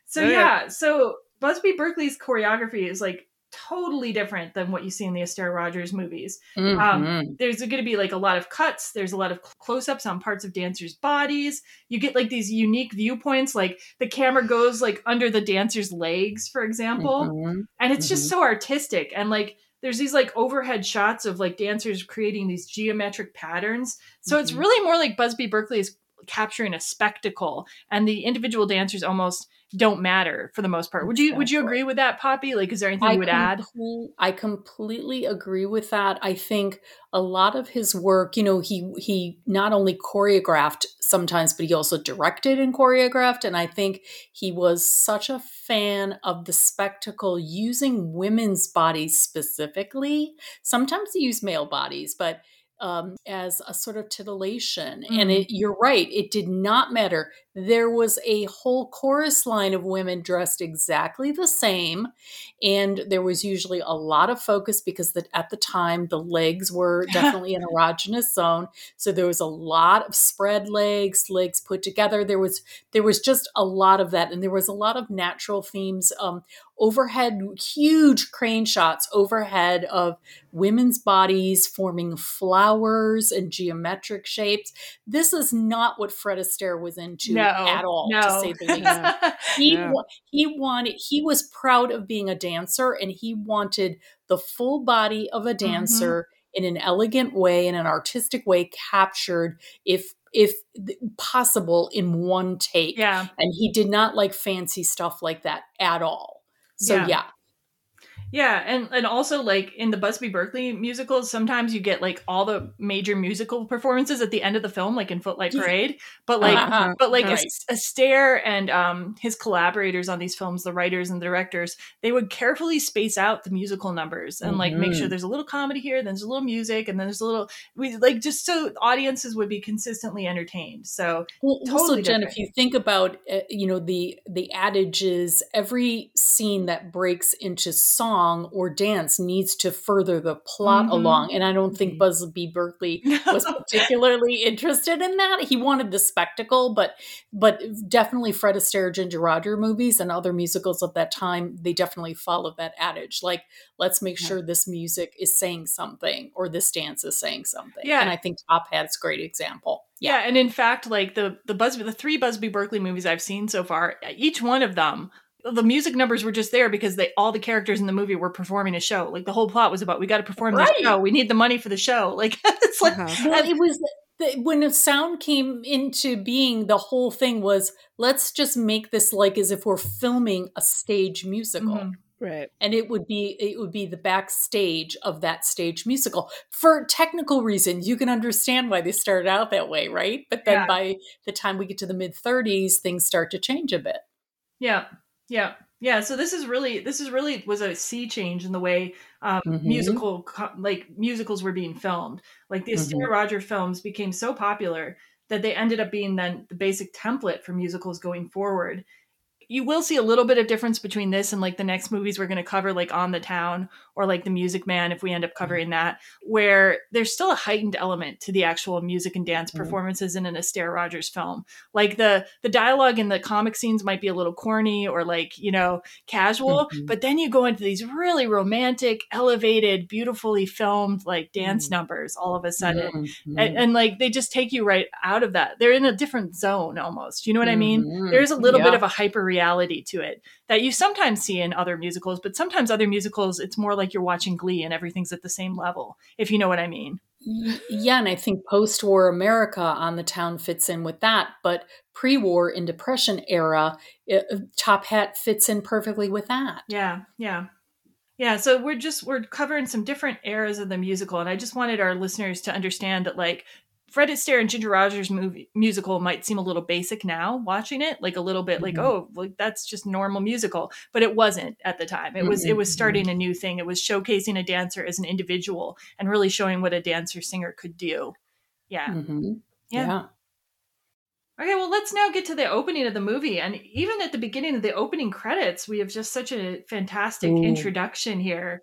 Speaker 1: So
Speaker 2: Okay.
Speaker 1: yeah, so Busby Berkeley's choreography is like totally different than what you see in the Astaire Rogers movies.
Speaker 3: Mhm.
Speaker 1: Um, there's going to be like a lot of cuts. There's a lot of close-ups on parts of dancers' bodies. You get like these unique viewpoints, like the camera goes like under the dancers' legs, for example,
Speaker 3: Mhm.
Speaker 1: and it's just
Speaker 3: Mhm.
Speaker 1: so artistic. And like there's these like overhead shots of like dancers creating these geometric patterns. So it's
Speaker 3: Mhm.
Speaker 1: really more like Busby Berkeley is capturing a spectacle, and the individual dancers almost don't matter for the most part. Would you would you agree with that, Poppy? Like, is there anything you would add?
Speaker 3: I completely agree with that. I think a lot of his work, you know, he he not only choreographed sometimes, but he also directed and choreographed. And I think he was such a fan of the spectacle using women's bodies specifically. Sometimes he used male bodies, but um, as a sort of titillation. And
Speaker 1: Mm.
Speaker 3: it, you're right, it did not matter. There was a whole chorus line of women dressed exactly the same. And there was usually a lot of focus because the, at the time the legs were definitely an erogenous zone. So there was a lot of spread legs, legs put together. There was there was just a lot of that, and there was a lot of natural themes. Um, overhead, huge crane shots overhead of women's bodies forming flowers and geometric shapes. This is not what Fred Astaire was into
Speaker 1: No,
Speaker 3: at all,
Speaker 1: no.
Speaker 3: to say the least he
Speaker 2: Yeah.
Speaker 3: he wanted he was proud of being a dancer and he wanted the full body of a
Speaker 1: Mm-hmm.
Speaker 3: dancer in an elegant way in an artistic way captured if if possible in one take
Speaker 1: yeah,
Speaker 3: and he did not like fancy stuff like that at all so
Speaker 1: Yeah.
Speaker 3: yeah,
Speaker 1: yeah, and and also like in the Busby Berkeley musicals, sometimes you get like all the major musical performances at the end of the film, like in Footlight Parade. But like,
Speaker 3: Uh-huh.
Speaker 1: but like
Speaker 3: Right.
Speaker 1: Astaire and um, his collaborators on these films, the writers and the directors, they would carefully space out the musical numbers and like make sure
Speaker 3: Mhm.
Speaker 1: there's a little comedy here, then there's a little music, and then there's a little we like just so audiences would be consistently entertained. So
Speaker 3: Well, also,
Speaker 1: Totally
Speaker 3: Jen,
Speaker 1: different.
Speaker 3: if you think about, uh, you know, the the adage is every scene that breaks into song or dance needs to further the plot
Speaker 1: Mhm.
Speaker 3: along. And I don't think
Speaker 1: Mhm.
Speaker 3: Busby Berkeley was particularly interested in that. He wanted the spectacle, but but definitely Fred Astaire, Ginger Roger movies and other musicals of that time, they definitely followed that adage. Like, let's make
Speaker 1: Yeah.
Speaker 3: sure this music is saying something or this dance is saying something.
Speaker 1: Yeah.
Speaker 3: And I think Top Hat's a great example.
Speaker 1: Yeah, and in fact, like the the Busby, the three Busby Berkeley movies I've seen so far, each one of them, the music numbers were just there because they all the characters in the movie were performing a show. Like the whole plot was about we got to perform
Speaker 3: Right.
Speaker 1: this show. We need the money for the show. Like it's like
Speaker 2: Uh-huh.
Speaker 3: Well, it was the, when the sound came into being. The whole thing was let's just make this like as if we're filming a stage musical.
Speaker 1: Mhm.
Speaker 2: Right.
Speaker 3: and it would be it would be the backstage of that stage musical for technical reasons you can understand why they started out that way right but then
Speaker 1: Yeah.
Speaker 3: by the time we get to the mid 30s things start to change a bit
Speaker 1: Yeah, yeah, yeah. So this is really, this is really was a sea change in the way um,
Speaker 3: Mhm.
Speaker 1: musical, like musicals were being filmed. Like the Astaire Roger films became so popular that they ended up being then the basic template for musicals going forward. You will see a little bit of difference between this and like the next movies we're going to cover, like On the Town or like The Music Man, if we end up covering that, where there's still a heightened element to the actual music and dance
Speaker 3: Mhm.
Speaker 1: performances in an Astaire Rogers film. Like the the dialogue in the comic scenes might be a little corny or like you know casual,
Speaker 3: Mhm.
Speaker 1: but then you go into these really romantic, elevated, beautifully filmed like dance
Speaker 3: Mhm.
Speaker 1: numbers all of a sudden. And, and like they just take you right out of that. They're in a different zone almost. You know what I mean? There's a little bit of a hyper reality to it that you sometimes see in other musicals, but sometimes other musicals, it's more like you're watching Glee and everything's at the same level, if you know what I mean.
Speaker 3: Yeah and i think post-war america on the town fits in with that but pre-war in depression era uh, top hat fits in perfectly with that
Speaker 1: Yeah, yeah. Yeah, so we're just we're covering some different eras of the musical and I just wanted our listeners to understand that like Fred Astaire and Ginger Rogers movie musical might seem a little basic now watching it, like a little bit like
Speaker 3: Mhm.
Speaker 1: oh, like that's just normal musical, but it wasn't at the time. It was it was
Speaker 3: Mhm.
Speaker 1: starting a new thing. It was showcasing a dancer as an individual and really showing what a dancer singer could do. Yeah.
Speaker 3: Mhm.
Speaker 1: Yeah.
Speaker 3: yeah
Speaker 1: Okay, well, let's now get to the opening of the movie. And even at the beginning of the opening credits, we have just such a fantastic
Speaker 3: Ooh.
Speaker 1: introduction here.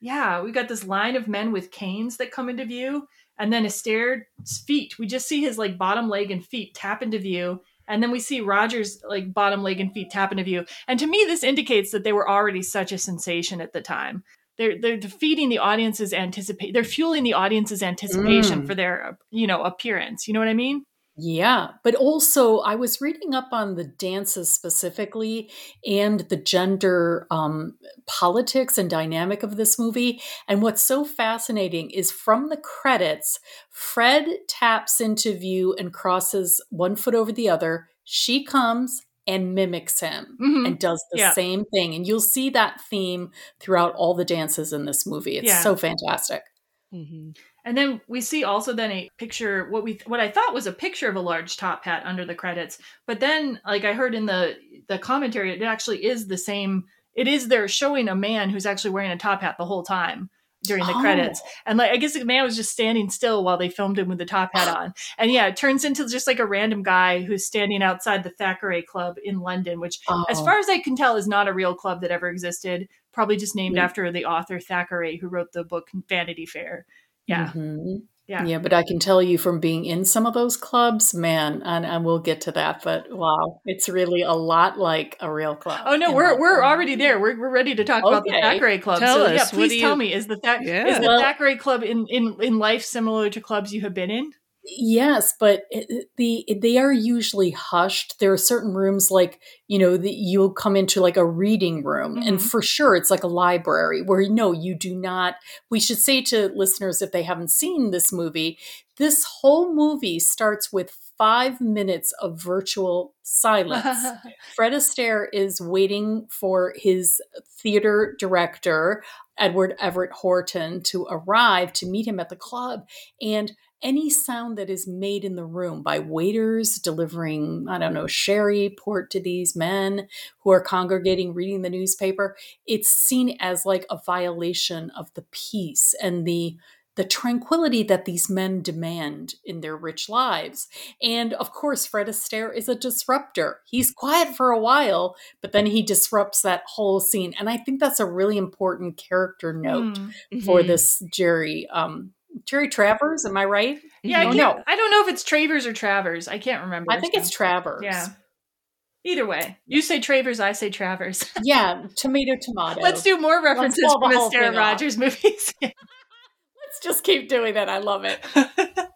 Speaker 1: Yeah, we got this line of men with canes that come into view, and then Astaire's feet. We just see his like bottom leg and feet tap into view, and then we see Roger's like bottom leg and feet tap into view. And to me, this indicates that they were already such a sensation at the time. They're they're feeding the audience's anticipate. They're fueling the audience's anticipation
Speaker 3: Mm.
Speaker 1: for their you know appearance. You know what I mean?
Speaker 3: Yeah, but also I was reading up on the dances specifically and the gender um, politics and dynamic of this movie. And what's so fascinating is from the credits, Fred taps into view and crosses one foot over the other. She comes and mimics him
Speaker 1: Mhm.
Speaker 3: and does the
Speaker 1: Yeah.
Speaker 3: same thing. And you'll see that theme throughout all the dances in this movie. It's
Speaker 1: Yeah.
Speaker 3: so fantastic.
Speaker 2: hmm
Speaker 1: And then we see also then a picture what we what I thought was a picture of a large top hat under the credits, but then like I heard in the the commentary, it actually is the same. It is they're showing a man who's actually wearing a top hat the whole time during the
Speaker 3: Oh.
Speaker 1: credits, and like I guess the man was just standing still while they filmed him with the top hat on, and yeah, it turns into just like a random guy who's standing outside the Thackeray Club in London, which as
Speaker 3: Oh.
Speaker 1: far as I can tell, is not a real club that ever existed. Probably just named
Speaker 3: Mm.
Speaker 1: after the author Thackeray, who wrote the book Vanity Fair. Yeah,
Speaker 3: Mhm.
Speaker 1: yeah.
Speaker 3: Yeah, but I can tell you from being in some of those clubs, man, and, and we'll get to that. But wow, it's really a lot like a real club.
Speaker 1: Oh no, we're we're
Speaker 3: opinion.
Speaker 1: already there. We're, we're ready to talk about the Thackeray Club.
Speaker 2: Tell
Speaker 1: so
Speaker 2: us,
Speaker 1: yeah, please tell
Speaker 2: you-
Speaker 1: me is the Thac-
Speaker 2: Yeah.
Speaker 1: is the
Speaker 3: Well-
Speaker 1: Thackeray Club in, in in life similar to clubs you have been in?
Speaker 3: Yes, but it- the they are usually hushed. There are certain rooms like you know that you'll come into like a reading room, and
Speaker 1: Mhm.
Speaker 3: for sure it's like a library where no, you do not. We should say to listeners if they haven't seen this movie, this whole movie starts with five minutes of virtual silence. Fred Astaire is waiting for his theater director, Edward Everett Horton, to arrive to meet him at the club. And any sound that is made in the room by waiters delivering, I don't know, sherry port to these men who are congregating reading the newspaper, it's seen as like a violation of the peace and the the tranquility that these men demand in their rich lives. And of course, Fred Astaire is a disruptor. He's quiet for a while, but then he disrupts that whole scene. And I think that's a really important character note
Speaker 1: Hmm.
Speaker 3: for
Speaker 2: Mhm.
Speaker 3: this Jerry. Um, Jerry Travers, am I right?
Speaker 1: Yeah, I,
Speaker 3: Oh, no.
Speaker 1: I don't know if it's Travers or Travers. I can't remember.
Speaker 3: I think it's Travers.
Speaker 1: Yeah. Either way, you say Travers, I say Travers.
Speaker 3: Yeah, tomato, tomato.
Speaker 1: Let's do more references from Astaire
Speaker 3: thing off.
Speaker 1: Rogers movies.
Speaker 3: Let's just keep doing that. I love it.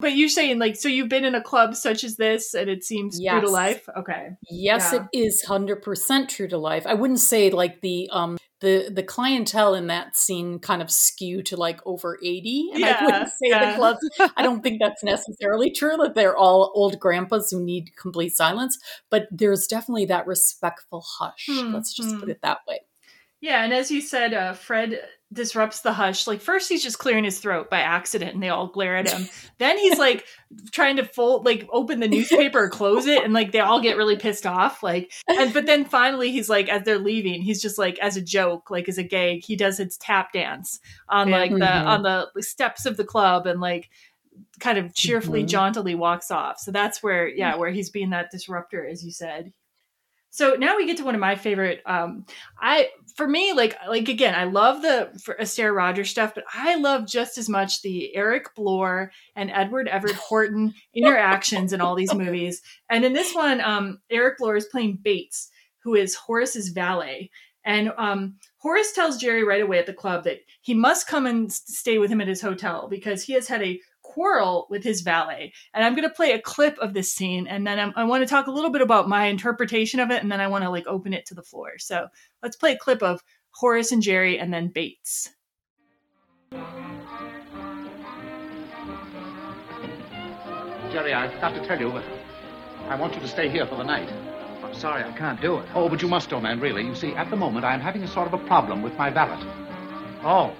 Speaker 1: But you're saying like so you've been in a club such as this and it seems true to life? Okay.
Speaker 3: Yes,
Speaker 1: Yeah.
Speaker 3: it is hundred percent true to life. I wouldn't say like the um the the clientele in that scene kind of skew to like over eighty, and I wouldn't say
Speaker 1: yeah.
Speaker 3: the clubs. I don't think that's necessarily true that they're all old grandpas who need complete silence, but there's definitely that respectful hush.
Speaker 1: Hmm,
Speaker 3: Let's just
Speaker 1: hmm.
Speaker 3: put it that way.
Speaker 1: Yeah, and as you said, uh, Fred disrupts the hush. Like first he's just clearing his throat by accident and they all glare at him. then he's like trying to fold like open the newspaper or close it and like they all get really pissed off. Like and but then finally he's like as they're leaving, he's just like as a joke, like as a gag, he does his tap dance on like the
Speaker 3: Mhm.
Speaker 1: on the steps of the club and like kind of cheerfully
Speaker 3: Mhm.
Speaker 1: jauntily walks off. So that's where yeah, where he's being that disruptor as you said. So now we get to one of my favorite um I for me like like again I love the for Astaire Rogers stuff but I love just as much the Eric Blore and Edward Everett Horton interactions in all these movies. And in this one um Eric Blore is playing Bates who is Horace's valet. And um Horace tells Jerry right away at the club that he must come and stay with him at his hotel because he has had a quarrel with his valet. And I'm going to play a clip of this scene and then I'm, I want to talk a little bit about my interpretation of it and then I want to like open it to the floor. So let's play a clip of Horace and Jerry and then Bates.
Speaker 5: Jerry, I've got to tell you, I want you to stay here for the night.
Speaker 4: I'm sorry, I can't do it.
Speaker 5: Oh, but you must, old man, really. You see, at the moment, I'm having a sort of a problem with my valet.
Speaker 4: Oh,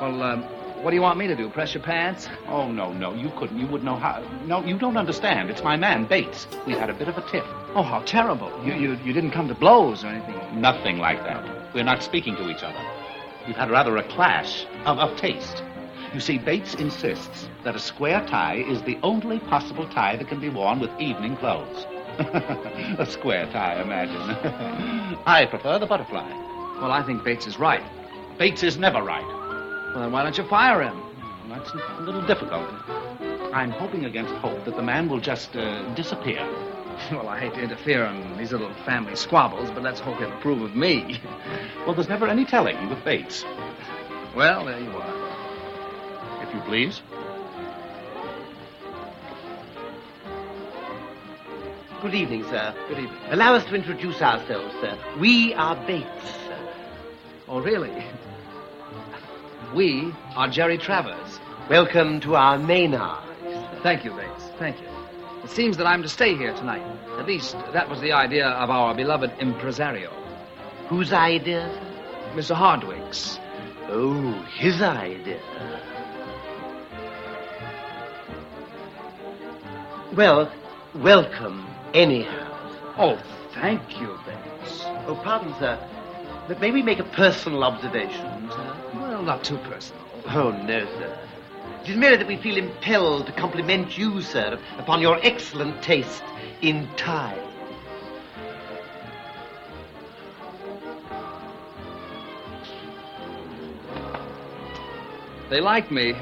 Speaker 4: well, um, what do you want me to do? Press your pants?
Speaker 5: Oh, no, no, you couldn't. You wouldn't know how. No, you don't understand. It's my man, Bates. We had a bit of a tiff.
Speaker 4: Oh, how terrible. You, you, you didn't come to blows or anything.
Speaker 5: Nothing like that. We're not speaking to each other. We've had rather a clash of, of taste. You see, Bates insists that a square tie is the only possible tie that can be worn with evening clothes. a square tie, imagine. I prefer the butterfly.
Speaker 4: Well, I think Bates is right.
Speaker 5: Bates is never right.
Speaker 4: Well, then why don't you fire him?
Speaker 5: That's a little difficult. I'm hoping against hope that the man will just uh, disappear.
Speaker 4: Well, I hate to interfere in these little family squabbles, but let's hope he'll approve of me.
Speaker 5: Well, there's never any telling with Bates.
Speaker 4: Well, there you are.
Speaker 5: If you please.
Speaker 8: Good evening, sir.
Speaker 4: Good evening.
Speaker 8: Allow us to introduce ourselves, sir. We are Bates, sir.
Speaker 4: Oh, really? We are Jerry Travers.
Speaker 8: Welcome to our ménage.
Speaker 4: Thank you, Bates. Thank you. It seems that I'm to stay here tonight. At least, that was the idea of our beloved impresario,
Speaker 8: Whose idea.
Speaker 4: Mr. Hardwick's.
Speaker 8: Oh, his idea. Well, welcome, anyhow.
Speaker 4: Oh, thank you, Bates.
Speaker 8: Oh, pardon, sir. But may we make a personal observation, sir?
Speaker 4: Well, not too personal.
Speaker 8: Oh, no, sir. It is merely that we feel impelled to compliment you, sir, upon your excellent taste in ties.
Speaker 4: They like me.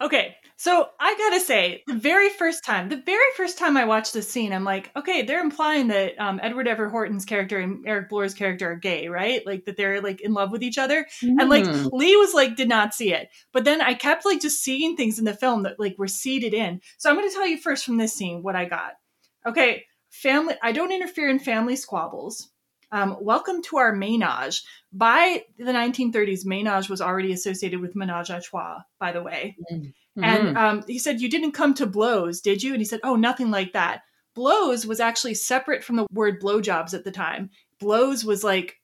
Speaker 1: Okay, so I gotta say, the very first time, the very first time I watched this scene, I'm like, okay, they're implying that um, Edward Everett Horton's character and Eric Blore's character are gay, right? Like that they're like in love with each other. And like
Speaker 3: Mm.
Speaker 1: Lee was like, did not see it. But then I kept like just seeing things in the film that like were seeded in. So I'm gonna tell you first from this scene what I got. Okay, family. I don't interfere in family squabbles. Um, welcome to our ménage. By the 1930s, ménage was already associated with menage a trois. By the way,
Speaker 3: Mm-hmm.
Speaker 1: and um, he said, You didn't come to blows, did you? And he said, Oh, nothing like that. Blows was actually separate from the word blowjobs at the time. Blows was like,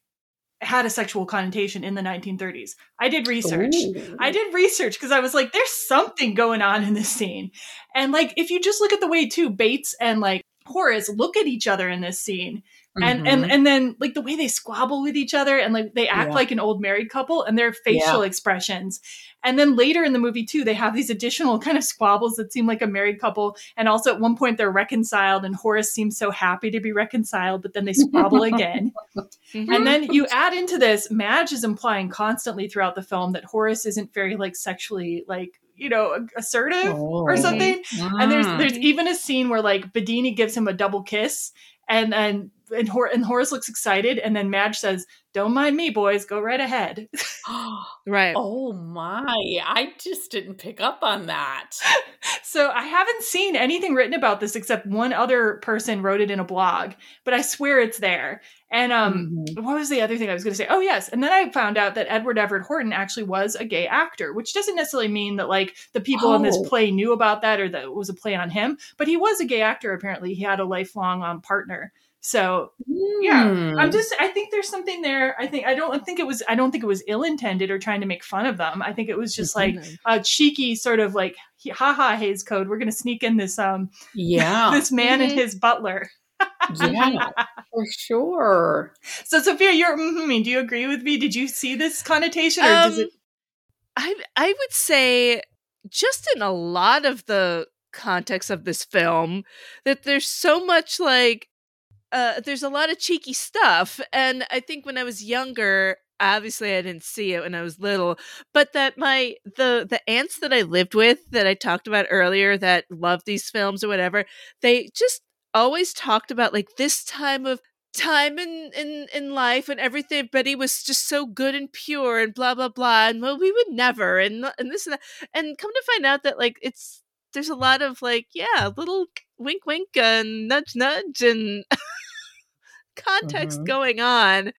Speaker 1: had a sexual connotation in the 1930s. I did research.
Speaker 3: Ooh.
Speaker 1: I did research because I was like, there's something going on in this scene. And like, if you just look at the way, too, Bates and like Horace look at each other in this scene. And and and then like the way they squabble with each other and like they act
Speaker 3: Yeah.
Speaker 1: like an old married couple and their facial expressions. And then later in the movie too, they have these additional kind of squabbles that seem like a married couple. And also at one point they're reconciled and Horace seems so happy to be reconciled, but then they squabble again. And then you add into this, Madge is implying constantly throughout the film that Horace isn't very like sexually like, you know, assertive or
Speaker 3: Oh.
Speaker 1: something. And there's
Speaker 3: Mm.
Speaker 1: there's even a scene where like Beddini gives him a double kiss, and then and, Hor- and Horace looks excited, and then Madge says, "Don't mind me, boys. Go right ahead."
Speaker 2: right.
Speaker 3: Oh my! I just didn't pick up on that.
Speaker 1: so I haven't seen anything written about this except one other person wrote it in a blog, but I swear it's there. And um, mm-hmm. what was the other thing I was going to say? Oh yes, and then I found out that Edward Everett Horton actually was a gay actor, which doesn't necessarily mean that like the people oh. in this play knew about that or that it was a play on him, but he was a gay actor. Apparently, he had a lifelong um, partner. So yeah, I'm hmm. just I think there's something there. I think I don't think it was I don't think it was ill intended or trying to make fun of them. I think it was just like a cheeky sort of like haha Hays Code. We're gonna sneak in this um
Speaker 3: yeah
Speaker 1: this man and mm-hmm. his butler.
Speaker 3: yeah, for sure.
Speaker 1: So Sophia, you're mm-hmm, do you agree with me? Did you see this connotation or um, does it
Speaker 2: I I would say just in a lot of the context of this film that there's so much like uh, there's a lot of cheeky stuff. And I think when I was younger, obviously I didn't see it when I was little, but that my the the aunts that I lived with that I talked about earlier that loved these films or whatever, they just always talked about like this time of time in in in life and everything Betty was just so good and pure and blah blah blah and well we would never and and this and that and come to find out that like it's there's a lot of like yeah little wink wink and nudge nudge and context mm-hmm. going on.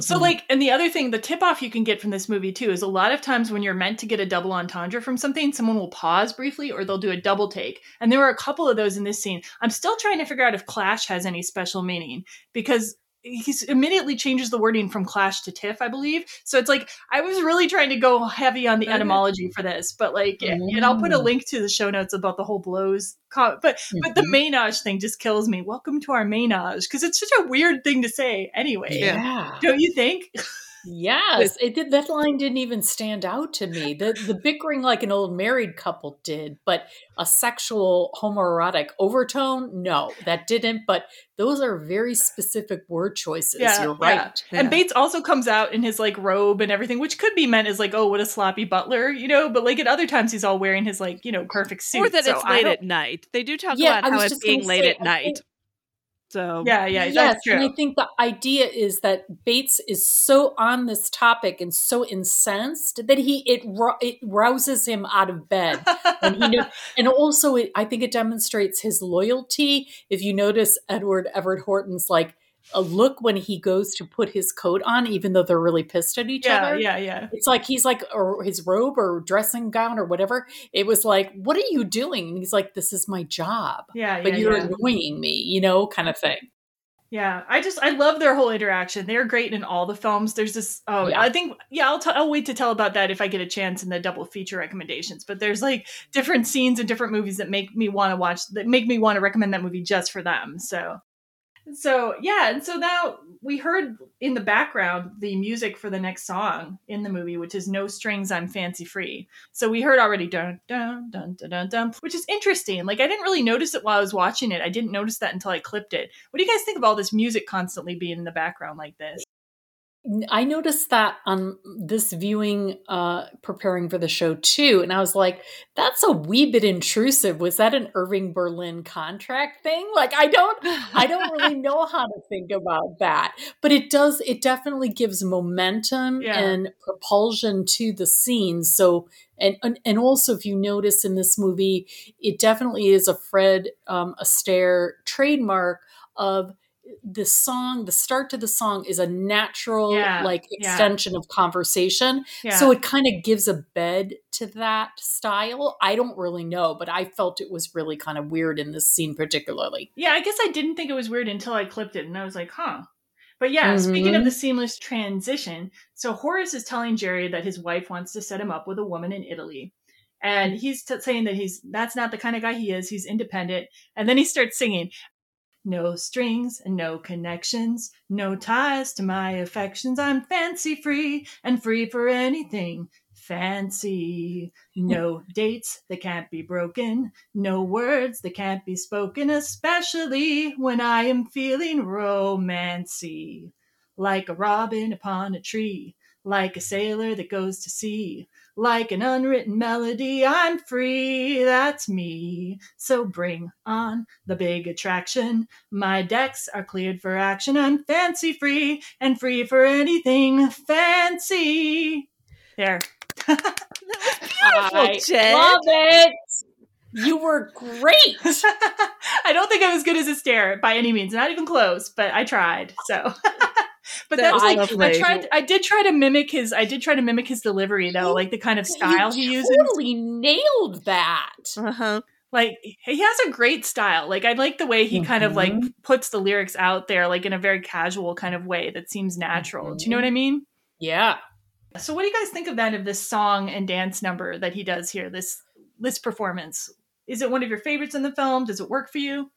Speaker 1: So, mm-hmm. like, and the other thing, the tip off you can get from this movie too is a lot of times when you're meant to get a double entendre from something, someone will pause briefly or they'll do a double take. And there were a couple of those in this scene. I'm still trying to figure out if clash has any special meaning because he immediately changes the wording from clash to tiff i believe so it's like i was really trying to go heavy on the etymology for this but like mm-hmm. and i'll put a mm. link to the show notes about the whole blows but mm-hmm. but the mm-hmm. ménage thing just kills me welcome to our ménage because it's such a weird thing to say anyway
Speaker 3: yeah
Speaker 1: don't you think
Speaker 3: Yes, it did. That line didn't even stand out to me. The the bickering like an old married couple did, but a sexual homoerotic overtone, no, that didn't. But those are very specific word choices. Yeah, You're right.
Speaker 1: Yeah. And Bates also comes out in his like robe and everything, which could be meant as like, oh, what a sloppy butler, you know. But like at other times, he's all wearing his like you know perfect suit.
Speaker 2: Or that so it's late at night. They do talk yeah, about how it's being late say, at night. So
Speaker 1: yeah, yeah,
Speaker 3: yes, and I think the idea is that Bates is so on this topic and so incensed that he it it rouses him out of bed, and he knew, and also it, I think it demonstrates his loyalty. If you notice, Edward Everett Horton's like a look when he goes to put his coat on, even though they're really pissed at each
Speaker 1: yeah,
Speaker 3: other.
Speaker 1: Yeah, yeah.
Speaker 3: It's like he's like, or his robe or dressing gown or whatever. It was like, what are you doing? And he's like, this is my job.
Speaker 1: Yeah,
Speaker 3: but
Speaker 1: yeah,
Speaker 3: you're
Speaker 1: yeah.
Speaker 3: annoying me, you know, kind of thing.
Speaker 1: Yeah, I just I love their whole interaction. They're great in all the films. There's this. Oh, yeah. I think yeah. I'll t- I'll wait to tell about that if I get a chance in the double feature recommendations. But there's like different scenes in different movies that make me want to watch that make me want to recommend that movie just for them. So so yeah and so now we heard in the background the music for the next song in the movie which is no strings i'm fancy free. So we heard already dun dun dun dun dun, dun which is interesting. Like i didn't really notice it while i was watching it. I didn't notice that until i clipped it. What do you guys think of all this music constantly being in the background like this
Speaker 3: I noticed that on this viewing, uh, preparing for the show too, and I was like, "That's a wee bit intrusive." Was that an Irving Berlin contract thing? Like, I don't, I don't really know how to think about that, but it does. It definitely gives momentum yeah. and propulsion to the scene. So, and, and and also, if you notice in this movie, it definitely is a Fred um, Astaire trademark of the song the start to the song is a natural yeah, like extension yeah. of conversation yeah. so it kind of gives a bed to that style i don't really know but i felt it was really kind of weird in this scene particularly
Speaker 1: yeah i guess i didn't think it was weird until i clipped it and i was like huh but yeah mm-hmm. speaking of mm-hmm. the seamless transition so horace is telling jerry that his wife wants to set him up with a woman in italy and he's t- saying that he's that's not the kind of guy he is he's independent and then he starts singing no strings and no connections, no ties to my affections. I'm fancy free and free for anything fancy. No dates that can't be broken, no words that can't be spoken, especially when I am feeling romancy. Like a robin upon a tree, like a sailor that goes to sea. Like an unwritten melody, I'm free, that's me. So bring on the big attraction. My decks are cleared for action. I'm fancy free and free for anything fancy. There.
Speaker 2: Beautiful,
Speaker 3: I
Speaker 2: Jen.
Speaker 3: love it. You were great.
Speaker 1: I don't think I'm as good as Astaire by any means, not even close, but I tried. So, but
Speaker 2: That
Speaker 1: that's
Speaker 2: was
Speaker 1: like I tried. I did try to mimic his. I did try to mimic his delivery though, like the kind of style he
Speaker 3: you
Speaker 1: uses.
Speaker 3: totally nailed that.
Speaker 2: Uh-huh.
Speaker 1: Like he has a great style. Like I like the way he kind of like
Speaker 3: Mhm.
Speaker 1: puts the lyrics out there, like in a very casual kind of way that seems natural. Do you know what I mean?
Speaker 3: Yeah.
Speaker 1: So, what do you guys think of that of this song and dance number that he does here? This this performance is it one of your favorites in the film? Does it work for you?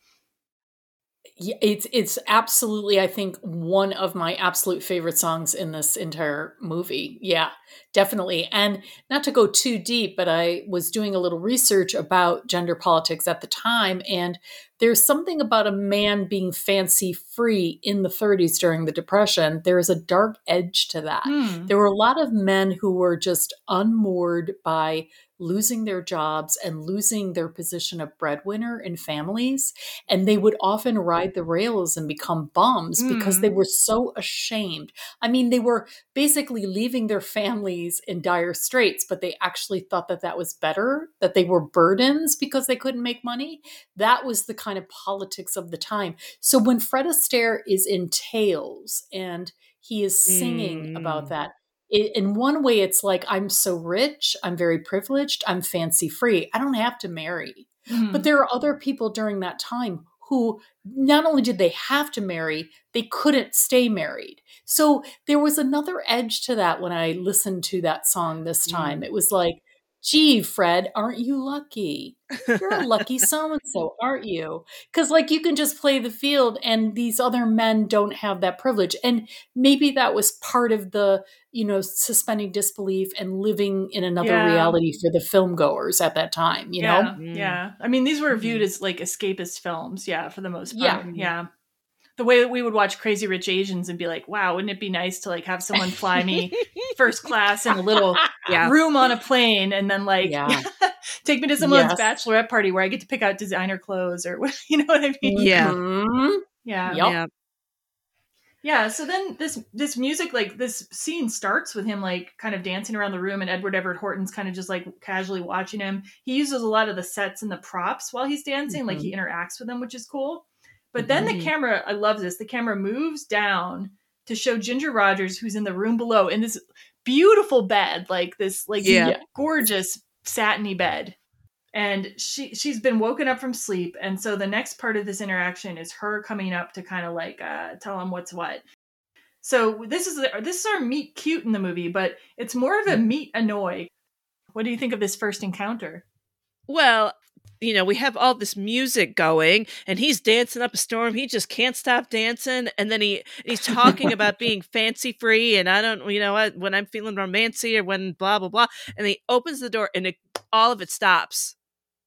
Speaker 3: Yeah, it's it's absolutely I think one of my absolute favorite songs in this entire movie. Yeah, definitely. And not to go too deep, but I was doing a little research about gender politics at the time and there's something about a man being fancy free in the 30s during the depression. There is a dark edge to that.
Speaker 1: Hmm.
Speaker 3: There were a lot of men who were just unmoored by losing their jobs and losing their position of breadwinner in families. And they would often ride the rails and become bums because they were so ashamed. I mean, they were basically leaving their families in dire straits, but they actually thought that that was better, that they were burdens because they couldn't make money. That was the kind of politics of the time. So when Fred Astaire is in tails and he is singing
Speaker 2: Mm.
Speaker 3: about that, it, in one way, it's like, I'm so rich, I'm very privileged, I'm fancy free. I don't have to marry.
Speaker 1: Mhm.
Speaker 3: But there are other people during that time who not only did they have to marry, they couldn't stay married. So there was another edge to that when I listened to that song this time. It was like, gee, Fred, aren't you lucky? You're a lucky so and so, aren't you? Because, like, you can just play the field, and these other men don't have that privilege. And maybe that was part of the, you know, suspending disbelief and living in another
Speaker 1: Yeah.
Speaker 3: reality for the film goers at that time, you
Speaker 1: yeah,
Speaker 3: know?
Speaker 2: Mm.
Speaker 1: yeah. I mean, these were viewed as like escapist films, yeah, for the most
Speaker 3: Yeah.
Speaker 1: part. Yeah. The way that we would watch Crazy Rich Asians and be like, "Wow, wouldn't it be nice to like have someone fly me first class in a little
Speaker 2: Yeah.
Speaker 1: room on a plane, and then like
Speaker 3: Yeah.
Speaker 1: take me to someone's
Speaker 3: Yes.
Speaker 1: bachelorette party where I get to pick out designer clothes or what- you know what I mean?
Speaker 2: Yeah.
Speaker 3: Mhm.
Speaker 1: Yeah,
Speaker 3: Yep.
Speaker 2: Yeah.
Speaker 1: Yeah, so then this this music like this scene starts with him like kind of dancing around the room and Edward Everett Horton's kind of just like casually watching him. He uses a lot of the sets and the props while he's dancing, like he interacts with them, which is cool. But then the
Speaker 2: Mhm.
Speaker 1: camera, I love this. The camera moves down to show Ginger Rogers who's in the room below in this beautiful bed, like this like
Speaker 2: Yeah.
Speaker 1: gorgeous satiny bed. And she she's been woken up from sleep, and so the next part of this interaction is her coming up to kind of like uh, tell him what's what. So this is the, this is our meet cute in the movie, but it's more of a meet annoy. What do you think of this first encounter?
Speaker 2: Well, you know, we have all this music going and he's dancing up a storm. He just can't stop dancing. And then he he's talking about being fancy free and I don't, you know when I'm feeling romancy or when blah, blah, blah. And he opens the door and it, all of it stops.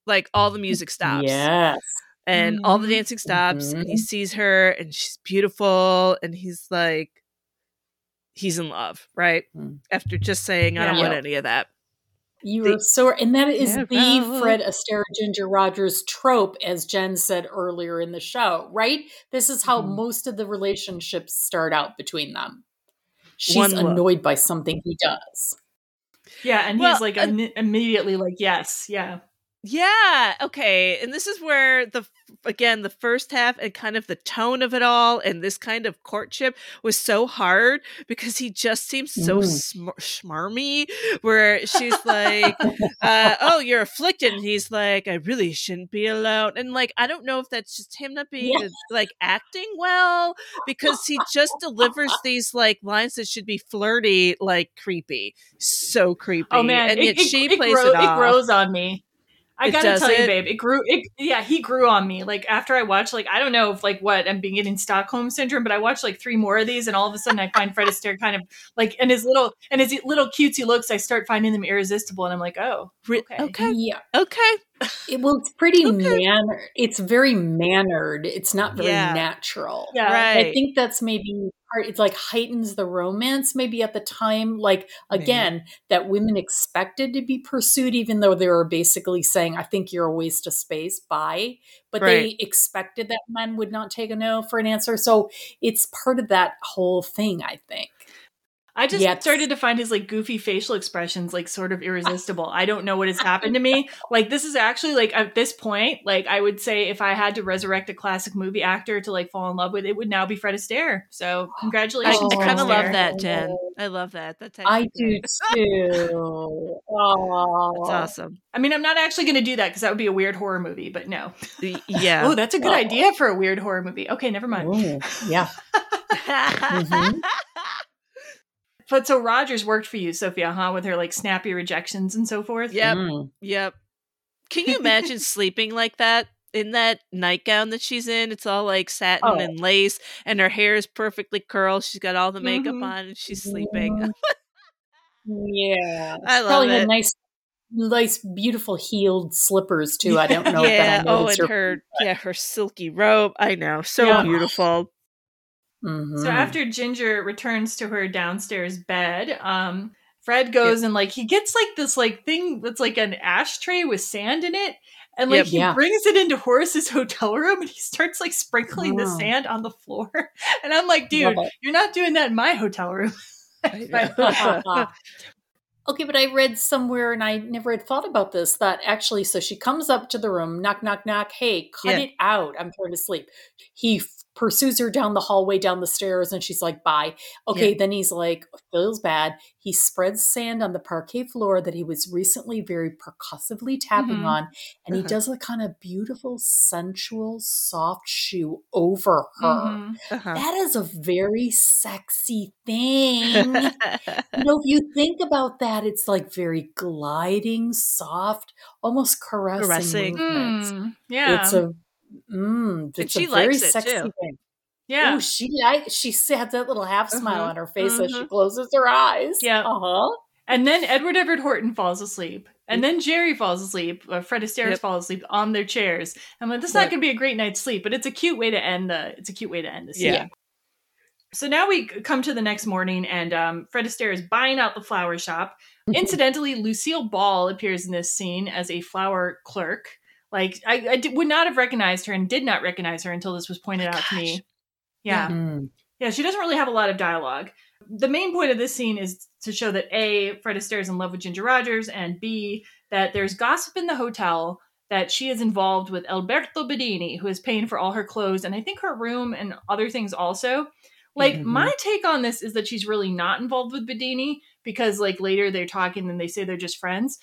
Speaker 2: Like all the music stops.
Speaker 3: Yes.
Speaker 2: And all the
Speaker 1: Mhm.
Speaker 2: dancing stops and he
Speaker 3: Mhm.
Speaker 2: sees her and she's beautiful and he's like, he's in love, right?
Speaker 3: Mm.
Speaker 2: After just saying, I don't
Speaker 1: Yeah.
Speaker 2: want any of that.
Speaker 3: You
Speaker 2: The-
Speaker 3: are so, and that is
Speaker 2: Yeah,
Speaker 3: the Fred Astaire Ginger Rogers trope, as Jen said earlier in the show, right? This is how
Speaker 2: Mhm.
Speaker 3: most of the relationships start out between them. She's
Speaker 2: One look.
Speaker 3: annoyed by something he does.
Speaker 1: Yeah, and
Speaker 2: Well,
Speaker 1: he's like
Speaker 2: uh,
Speaker 1: im- immediately like yes, yeah.
Speaker 2: Yeah. Okay. And this is where the again the first half and kind of the tone of it all and this kind of courtship was so hard because he just seems so
Speaker 3: Mm.
Speaker 2: sm- schmarmy. Where she's like, uh, "Oh, you're afflicted," and he's like, "I really shouldn't be alone." And like, I don't know if that's just him not being
Speaker 3: Yeah.
Speaker 2: like acting well because he just delivers these like lines that should be flirty, like creepy, so creepy.
Speaker 1: Oh man,
Speaker 2: and
Speaker 1: it,
Speaker 2: yet
Speaker 1: it-
Speaker 2: she
Speaker 1: it
Speaker 2: plays
Speaker 1: grow-
Speaker 2: it off.
Speaker 1: grows on me. I
Speaker 2: It
Speaker 1: gotta
Speaker 2: does
Speaker 1: tell you, babe, it grew. It yeah, he grew on me. Like after I watched, like I don't know if like what I'm being getting Stockholm syndrome, but I watched like three more of these, and all of a sudden I find Fred Astaire kind of like and his little and his little cutesy looks. I start finding them irresistible, and I'm like, oh, okay,
Speaker 2: okay.
Speaker 3: Yeah.
Speaker 2: Okay.
Speaker 3: It, well, it's pretty
Speaker 2: Okay.
Speaker 3: mannered. It's very mannered. It's not very
Speaker 2: Yeah.
Speaker 3: natural.
Speaker 1: yeah,
Speaker 2: Right.
Speaker 3: I think that's maybe part it like heightens the romance maybe at the time like again maybe. that women expected to be pursued even though they were basically saying i think you're a waste of space bye but right. they expected that men would not take a no for an answer so it's part of that whole thing i think
Speaker 1: I just yep. started to find his like goofy facial expressions like sort of irresistible. I don't know what has happened to me. Like this is actually like at this point, like I would say if I had to resurrect a classic movie actor to like fall in love with, it would now be Fred Astaire. So congratulations!
Speaker 2: I, I kind of love that, Jen. I love that. That's
Speaker 3: I do too.
Speaker 2: Oh, that's awesome.
Speaker 1: I mean, I'm not actually going to do that because that would be a weird horror movie. But no.
Speaker 2: Yeah.
Speaker 1: oh, that's a good oh. idea for a weird horror movie. Okay, never mind.
Speaker 3: Ooh, yeah. mm-hmm.
Speaker 1: But so Rogers worked for you, Sophia, huh? With her like snappy rejections and so forth.
Speaker 2: Yep. Mm. Yep. Can you imagine sleeping like that? In that nightgown that she's in, it's all like satin oh. and lace, and her hair is perfectly curled. She's got all the makeup mm-hmm. on, and she's sleeping.
Speaker 3: Mm-hmm. yeah,
Speaker 2: I love
Speaker 3: Probably
Speaker 2: it.
Speaker 3: nice, nice, beautiful heeled slippers too. I don't know.
Speaker 2: yeah. oh, and her, yeah, her silky robe. I know, so yeah. beautiful.
Speaker 1: Mm-hmm. So after Ginger returns to her downstairs bed, um, Fred goes yep. and like he gets like this like thing that's like an ashtray with sand in it. And like yep, he yeah. brings it into Horace's hotel room and he starts like sprinkling the sand on the floor. And I'm like, dude, you're not doing that in my hotel room.
Speaker 3: okay, but I read somewhere and I never had thought about this that actually, so she comes up to the room, knock, knock, knock. Hey, cut yeah. it out. I'm trying to sleep. He pursues her down the hallway, down the stairs, and she's like, bye. Okay, yeah. then he's like, feels bad. He spreads sand on the parquet floor that he was recently very percussively tapping mm-hmm. on, and uh-huh. he does a kind of beautiful, sensual, soft shoe over her. Mm-hmm. Uh-huh. That is a very sexy thing. you know, if you think about that, it's like very gliding, soft, almost caressing. caressing. Mm,
Speaker 1: yeah.
Speaker 3: It's a Mm, it's
Speaker 2: she
Speaker 3: a very
Speaker 2: likes it
Speaker 3: sexy
Speaker 2: too.
Speaker 3: thing.
Speaker 1: Yeah.
Speaker 3: Oh, she I, she had that little half smile uh-huh. on her face mm-hmm. as she closes her eyes.
Speaker 1: Yeah.
Speaker 3: Uh huh.
Speaker 1: And then Edward Everett Horton falls asleep. And then Jerry falls asleep. Or Fred Astaire yep. falls asleep on their chairs. I'm like, this is yep. not going to be a great night's sleep, but it's a cute way to end the. It's a cute way to end the scene. Yeah. So now we come to the next morning, and um, Fred Astaire is buying out the flower shop. Incidentally, Lucille Ball appears in this scene as a flower clerk. Like I, I would not have recognized her and did not recognize her until this was pointed oh, out to me. Yeah. Mm-hmm. Yeah, she doesn't really have a lot of dialogue. The main point of this scene is to show that A, Fred Astaire is in love with Ginger Rogers, and B, that there's gossip in the hotel that she is involved with Alberto Beddini, who is paying for all her clothes and I think her room and other things also. Like mm-hmm. my take on this is that she's really not involved with Beddini because like later they're talking and they say they're just friends.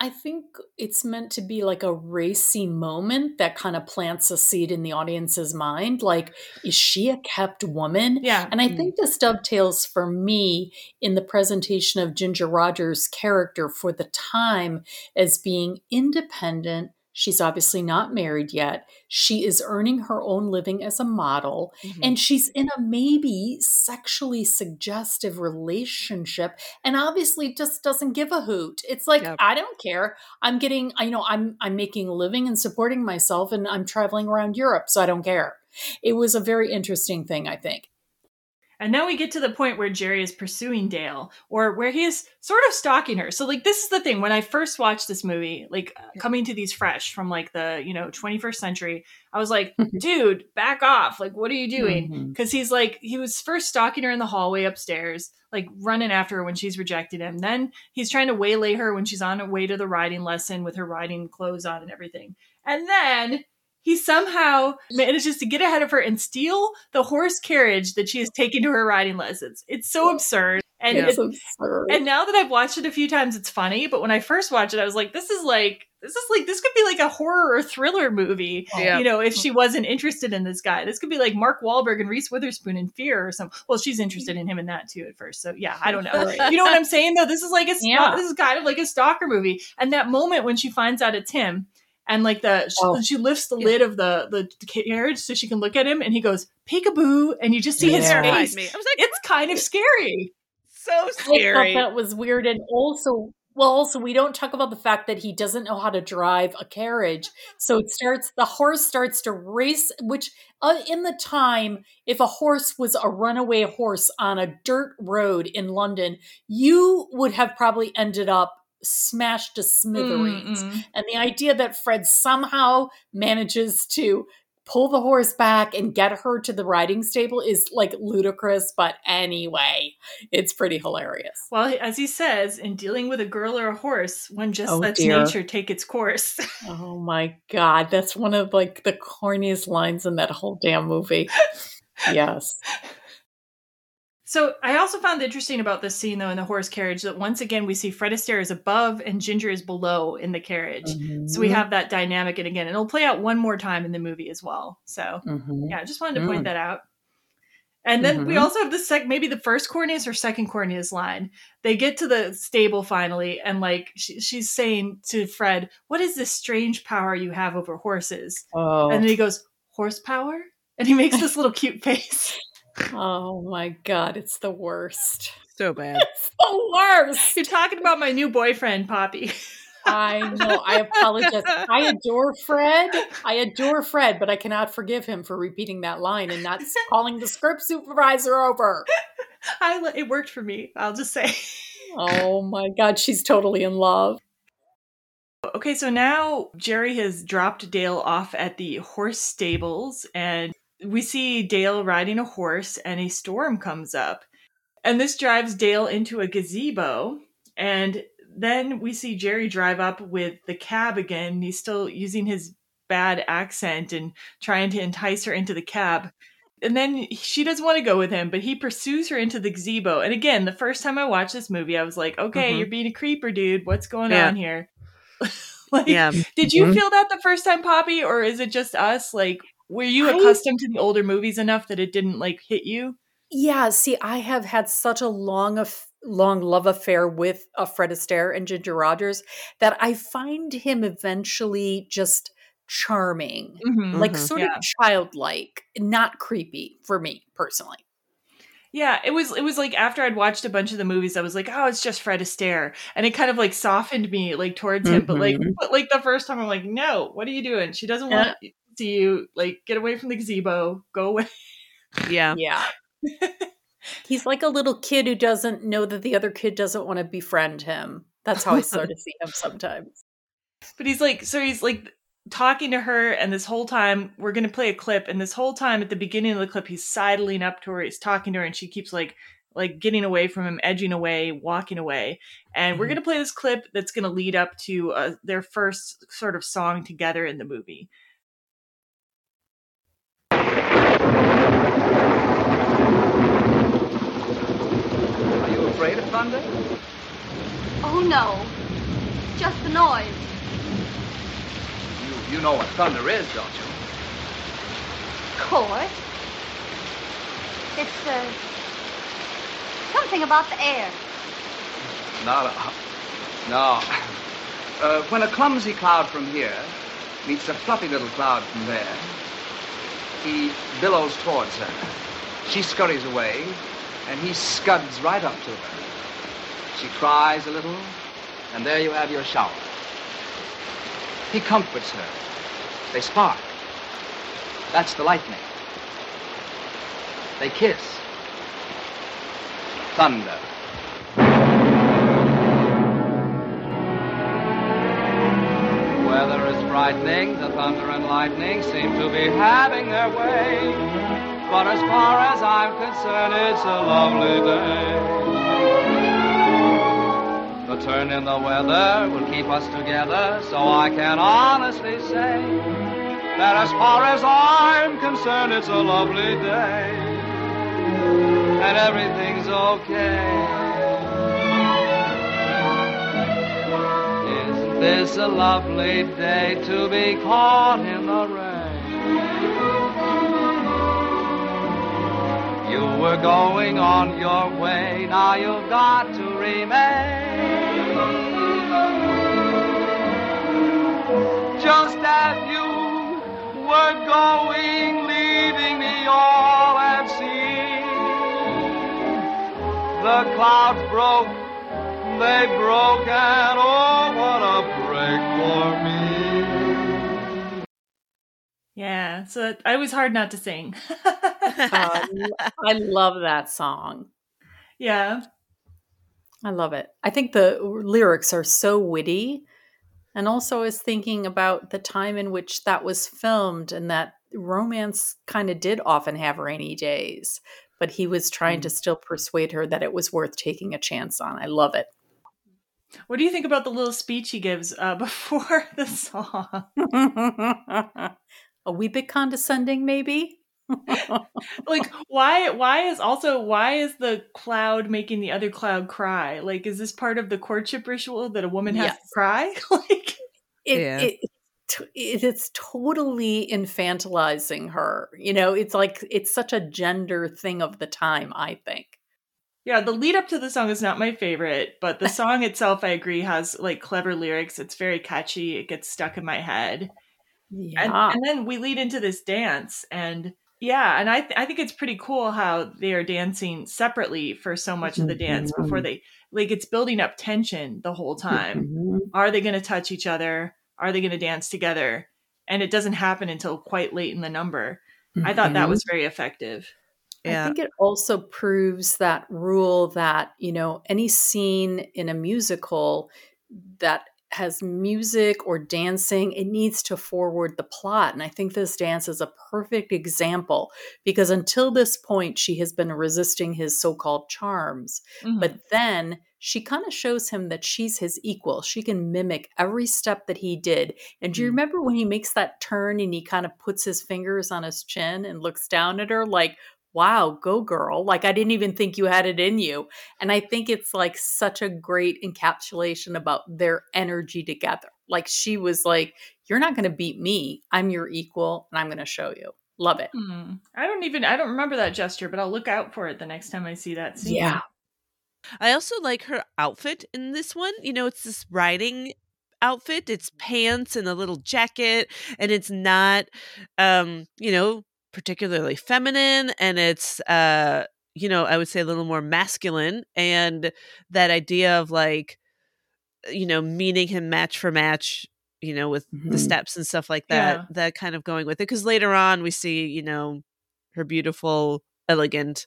Speaker 3: I think it's meant to be like a racy moment that kind of plants a seed in the audience's mind. Like, is she a kept woman?
Speaker 1: Yeah.
Speaker 3: And I mm. think this dovetails for me in the presentation of Ginger Rogers' character for the time as being independent, She's obviously not married yet. She is earning her own living as a model, mm-hmm. and she's in a maybe sexually suggestive relationship, and obviously just doesn't give a hoot. It's like yep. I don't care. I'm getting, you know, I'm I'm making a living and supporting myself, and I'm traveling around Europe, so I don't care. It was a very interesting thing, I think.
Speaker 1: And now we get to the point where Jerry is pursuing Dale or where he is sort of stalking her. So like this is the thing when I first watched this movie, like coming to these fresh from like the, you know, 21st century, I was like, dude, back off. Like what are you doing? Mm-hmm. Cuz he's like he was first stalking her in the hallway upstairs, like running after her when she's rejected him. Then he's trying to waylay her when she's on her way to the riding lesson with her riding clothes on and everything. And then he somehow manages to get ahead of her and steal the horse carriage that she has taken to her riding lessons. It's so absurd. And it's absurd. And now that I've watched it a few times, it's funny. But when I first watched it, I was like, this is like this is like this could be like a horror or thriller movie. Yeah. You know, if she wasn't interested in this guy. This could be like Mark Wahlberg and Reese Witherspoon in Fear or something. Well, she's interested in him in that too at first. So yeah, I don't know. right. You know what I'm saying though? This is like a yeah. this is kind of like a stalker movie. And that moment when she finds out it's him and like the oh. she, she, lifts the yeah. lid of the the carriage so she can look at him and he goes peekaboo and you just see his face
Speaker 2: me. I was like
Speaker 1: it's kind of scary
Speaker 2: so scary
Speaker 3: that was weird and also Well, also, we don't talk about the fact that he doesn't know how to drive a carriage. So it starts, the horse starts to race, which uh, in the time, if a horse was a runaway horse on a dirt road in London, you would have probably ended up smashed to smithereens.
Speaker 1: Mm-mm.
Speaker 3: And the idea that Fred somehow manages to pull the horse back and get her to the riding stable is like ludicrous. But anyway, it's pretty hilarious.
Speaker 1: Well, as he says, in dealing with a girl or a horse, one just
Speaker 3: Oh,
Speaker 1: lets
Speaker 3: dear.
Speaker 1: nature take its course.
Speaker 3: Oh my god, that's one of like the corniest lines in that whole damn movie. Yes.
Speaker 1: So I also found interesting about this scene though in the horse carriage that once again we see Fred Astaire is above and Ginger is below in the carriage. So we
Speaker 3: Mhm.
Speaker 1: have that dynamic and again it'll play out one more time in the movie as well. So
Speaker 3: Mhm.
Speaker 1: yeah, I just wanted to point
Speaker 3: Mm.
Speaker 1: that out. And then we
Speaker 3: Mhm.
Speaker 1: also have the sec maybe the first corniest or second corniest line. They get to the stable finally and like she, she's saying to Fred, "What is this strange power you have over horses?"
Speaker 3: Oh.
Speaker 1: And then he goes, "Horsepower?" And he makes this little cute face.
Speaker 3: oh my god, it's the worst.
Speaker 2: So bad.
Speaker 3: It's the worst.
Speaker 1: You're talking about my new boyfriend, Poppy.
Speaker 3: I know. I apologize. I adore Fred. I adore Fred, but I cannot forgive him for repeating that line and not calling the script supervisor over.
Speaker 1: I it worked for me. I'll just say.
Speaker 3: Oh my god, she's totally in love.
Speaker 1: Okay, so now Jerry has dropped Dale off at the horse stables, and we see Dale riding a horse, and a storm comes up. And this drives Dale into a gazebo, and then we see Jerry drive up with the cab again. He's still using his bad accent and trying to entice her into the cab. And then she doesn't want to go with him, but he pursues her into the gazebo. And again, the first time I watched this movie, I was like, okay,
Speaker 2: Mhm.
Speaker 1: you're being a creeper, dude. What's going
Speaker 2: Yeah.
Speaker 1: on here? like,
Speaker 2: Yeah.
Speaker 1: did you
Speaker 3: Mhm.
Speaker 1: feel that the first time, Poppy, or is it just us? Like, were you
Speaker 3: I-
Speaker 1: accustomed to the older movies enough that it didn't like hit you?
Speaker 3: Yeah, see, I have had such a long, aff- long love affair with uh, Fred Astaire and Ginger Rogers that I find him eventually just charming,
Speaker 1: Mhm.
Speaker 3: like
Speaker 2: Mhm.
Speaker 3: sort
Speaker 1: Yeah.
Speaker 3: of childlike, not creepy for me personally.
Speaker 1: Yeah, it was. It was like after I'd watched a bunch of the movies, I was like, "Oh, it's just Fred Astaire," and it kind of like softened me like towards him. But like,
Speaker 3: Mhm.
Speaker 1: but like the first time, I'm like, "No, what are you doing? She doesn't want to see you. Like, get away from the gazebo. Go away."
Speaker 2: Yeah.
Speaker 3: Yeah. He's like a little kid who doesn't know that the other kid doesn't want to befriend him. That's how I sort of see him sometimes.
Speaker 1: But he's like, so he's like talking to her, and this whole time we're gonna play a clip, and this whole time at the beginning of the clip, he's sidling up to her, he's talking to her, and she keeps like like getting away from him, edging away, walking away. And we're
Speaker 3: Mhm.
Speaker 1: gonna play this clip that's gonna lead up to uh, their first sort of song together in the movie.
Speaker 4: Afraid of thunder?
Speaker 6: Oh, no. Just the noise.
Speaker 4: You, you know what thunder is, don't you?
Speaker 6: Of course. It's, uh, something about the air.
Speaker 4: No, no. No. Uh, when a clumsy cloud from here meets a fluffy little cloud from there, he billows towards her. She scurries away, and he scuds right up to her. She cries a little, and there you have your shower. He comforts her. They spark. That's the lightning. They kiss. Thunder.
Speaker 7: Weather is frightening, the thunder and lightning seem to be having their way. But as far as I'm concerned, it's a lovely day. The turn in the weather will keep us together, so I can honestly say that as far as I'm concerned, it's a lovely day. And everything's okay. Isn't this a lovely day to be caught in the rain? You were going on your way, now you've got to remain. Just as you were going, leaving me all at sea. The clouds broke they broke and oh, what a break for me.
Speaker 1: Yeah, so I was hard not to sing.
Speaker 3: Uh, I love that song.
Speaker 1: Yeah.
Speaker 3: I love it. I think the lyrics are so witty. And also, I was thinking about the time in which that was filmed and that romance kind of did often have rainy days, but he was trying mm. to still persuade her that it was worth taking a chance on. I love it.
Speaker 1: What do you think about the little speech he gives uh, before the song?
Speaker 3: A wee bit condescending, maybe?
Speaker 1: like why why is also why is the cloud making the other cloud cry? Like is this part of the courtship ritual that a woman has yes. to cry? Like
Speaker 3: it, yeah. it, it, it's totally infantilizing her you know? It's like it's such a gender thing of the time i think.
Speaker 1: Yeah the lead up to the song is not my favorite but the song itself i agree has like clever lyrics. It's very catchy. It gets stuck in my head yeah. and, and then we lead into this dance and yeah, and I th- I think it's pretty cool how they are dancing separately for so much of the dance before mm-hmm. they like it's building up tension the whole time. Mm-hmm. Are they going to touch each other? Are they going to dance together? And it doesn't happen until quite late in the number. Mm-hmm. I thought that was very effective.
Speaker 3: Yeah. I think it also proves that rule that, you know, any scene in a musical that has music or dancing, it needs to forward the plot. And I think this dance is a perfect example because until this point, she has been resisting his so called charms. Mm-hmm. But then she kind of shows him that she's his equal. She can mimic every step that he did. And do you mm-hmm. remember when he makes that turn and he kind of puts his fingers on his chin and looks down at her like, wow, go girl. Like I didn't even think you had it in you. And I think it's like such a great encapsulation about their energy together. Like she was like, you're not going to beat me. I'm your equal and I'm going to show you. Love it.
Speaker 1: Hmm. I don't even I don't remember that gesture, but I'll look out for it the next time I see that scene.
Speaker 3: Yeah.
Speaker 2: I also like her outfit in this one. You know, it's this riding outfit. It's pants and a little jacket and it's not um, you know, particularly feminine and it's uh you know i would say a little more masculine and that idea of like you know meeting him match for match you know with mm-hmm. the steps and stuff like that yeah. that kind of going with it because later on we see you know her beautiful elegant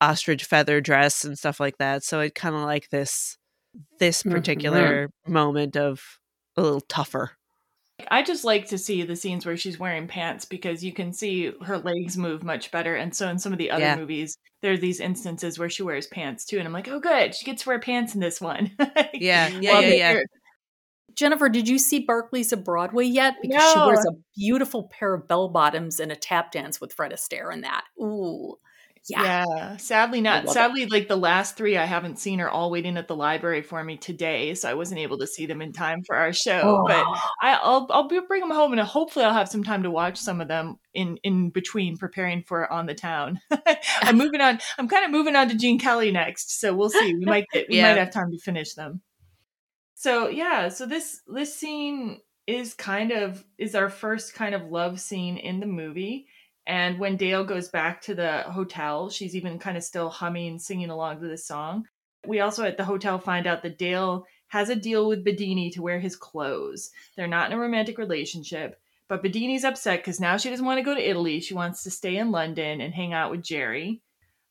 Speaker 2: ostrich feather dress and stuff like that so it kind of like this this mm-hmm. particular mm-hmm. moment of a little tougher
Speaker 1: I just like to see the scenes where she's wearing pants because you can see her legs move much better. And so in some of the other yeah. movies, there are these instances where she wears pants too. And I'm like, oh, good. She gets to wear pants in this one.
Speaker 2: yeah. Yeah. yeah. yeah.
Speaker 3: Jennifer, did you see Barkleys of Broadway yet? Because no. she wears a beautiful pair of bell bottoms and a tap dance with Fred Astaire in that. Ooh.
Speaker 1: Yeah. yeah. Sadly not. Sadly, it. like the last three I haven't seen are all waiting at the library for me today, so I wasn't able to see them in time for our show. Oh. But I, will I'll bring them home, and uh, hopefully I'll have some time to watch some of them in in between preparing for on the town. I'm moving on. I'm kind of moving on to Gene Kelly next, so we'll see. We might get, we yeah. might have time to finish them. So yeah, so this this scene is kind of is our first kind of love scene in the movie and when Dale goes back to the hotel, she's even kind of still humming, singing along to this song. We also at the hotel find out that Dale has a deal with Beddini to wear his clothes. They're not in a romantic relationship, but Beddini's upset because now she doesn't want to go to Italy. She wants to stay in London and hang out with Jerry.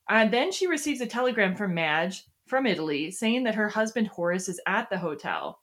Speaker 1: And then she receives a telegram from Madge from Italy saying that her husband Horace is at the hotel.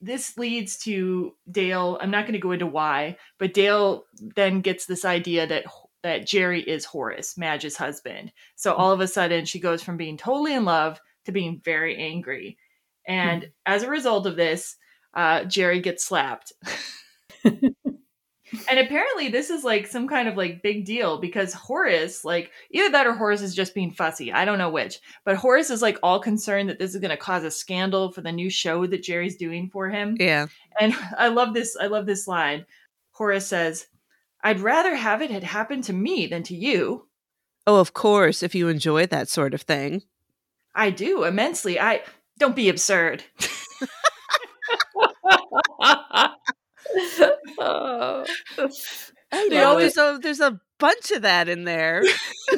Speaker 1: This leads to Dale. I'm not going to go into why, but Dale then gets this idea that that Jerry is Horace, Madge's husband. So hmm. all of a sudden, she goes from being totally in love to being very angry. And mm. as a result of this, uh, Jerry gets slapped. and apparently, this is like some kind of like big deal because Horace, like, either that or Horace is just being fussy. I don't know which. But Horace is like all concerned that this is going to cause a scandal for the new show that Jerry's doing for him.
Speaker 2: Yeah.
Speaker 1: And I love this. I love this line. Horace says, I'd rather have it had happened to me than to you.
Speaker 2: Oh, of course, if you enjoy that sort of thing.
Speaker 1: I do immensely. I don't be absurd.
Speaker 2: oh. They always oh, there's a bunch of that in there.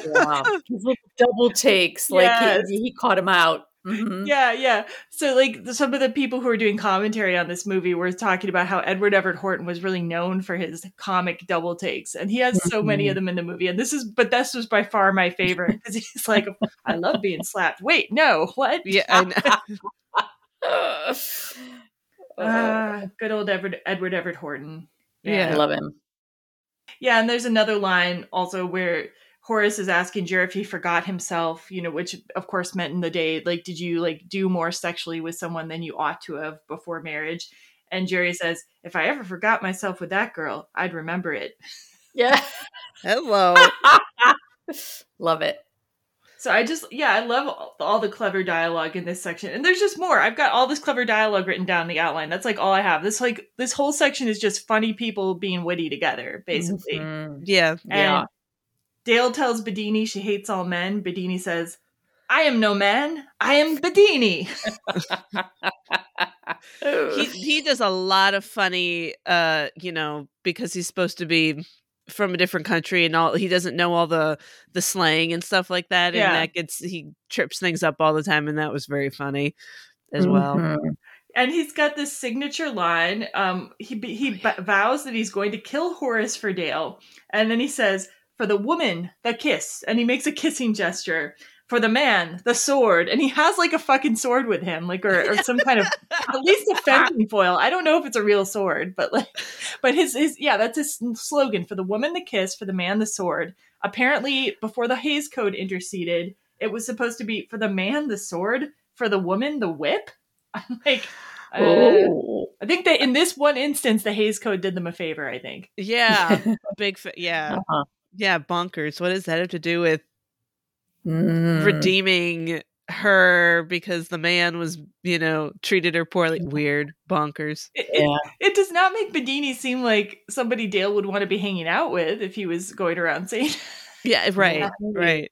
Speaker 3: wow. Double takes, like yes. he, he, caught him out. Mhm.
Speaker 1: Yeah, yeah. So, like, some of the people who are doing commentary on this movie were talking about how Edward Everett Horton was really known for his comic double takes, and he has so many of them in the movie. And this is, but this was by far my favorite because he's like, "I love being slapped." Wait, no, what?
Speaker 2: Yeah, I know.
Speaker 1: Ah, good old Edward Edward Everett Horton.
Speaker 2: Yeah.
Speaker 3: I love him.
Speaker 1: Yeah, and there's another line also where Horace is asking Jerry if he forgot himself, you know, which of course meant in the day, like, did you like do more sexually with someone than you ought to have before marriage? And Jerry says, if I ever forgot myself with that girl, I'd remember it.
Speaker 3: Yeah.
Speaker 2: Hello.
Speaker 3: love it.
Speaker 1: So I just, yeah, I love all, all the clever dialogue in this section. And there's just more. I've got all this clever dialogue written down in the outline. That's like all I have. This like this whole section is just funny people being witty together, basically.
Speaker 3: Mhm.
Speaker 2: Yeah.
Speaker 1: And
Speaker 3: Yeah.
Speaker 1: Dale tells Beddini she hates all men. Beddini says, I am no man. I am Beddini.
Speaker 2: he he does a lot of funny uh you know because he's supposed to be from a different country and all he doesn't know all the the slang and stuff like that and
Speaker 1: Yeah.
Speaker 2: that gets he trips things up all the time and that was very funny as well
Speaker 3: Mhm.
Speaker 1: and he's got this signature line. Um, he he b- vows that he's going to kill Horace for Dale, and then he says, "For the woman, the kiss," and he makes a kissing gesture. For the man, the sword, and he has like a fucking sword with him, like or, or some kind of at least a fencing foil. I don't know if it's a real sword, but like, but his his yeah, that's his slogan. For the woman, the kiss. For the man, the sword. Apparently, before the Hays Code interceded, it was supposed to be for the man, the sword. For the woman, the whip. I'm like, uh,
Speaker 3: Oh.
Speaker 1: I think that in this one instance, the Hays Code did them a favor. I think.
Speaker 2: yeah big fa- yeah
Speaker 3: Uh-huh.
Speaker 2: Yeah bonkers what does that have to do with
Speaker 3: Mm.
Speaker 2: redeeming her because the man was you know treated her poorly weird bonkers
Speaker 1: It, it-
Speaker 3: Yeah.
Speaker 1: it does not make Beddini seem like somebody Dale would want to be hanging out with if he was going around saying.
Speaker 2: yeah right
Speaker 3: Yeah.
Speaker 2: right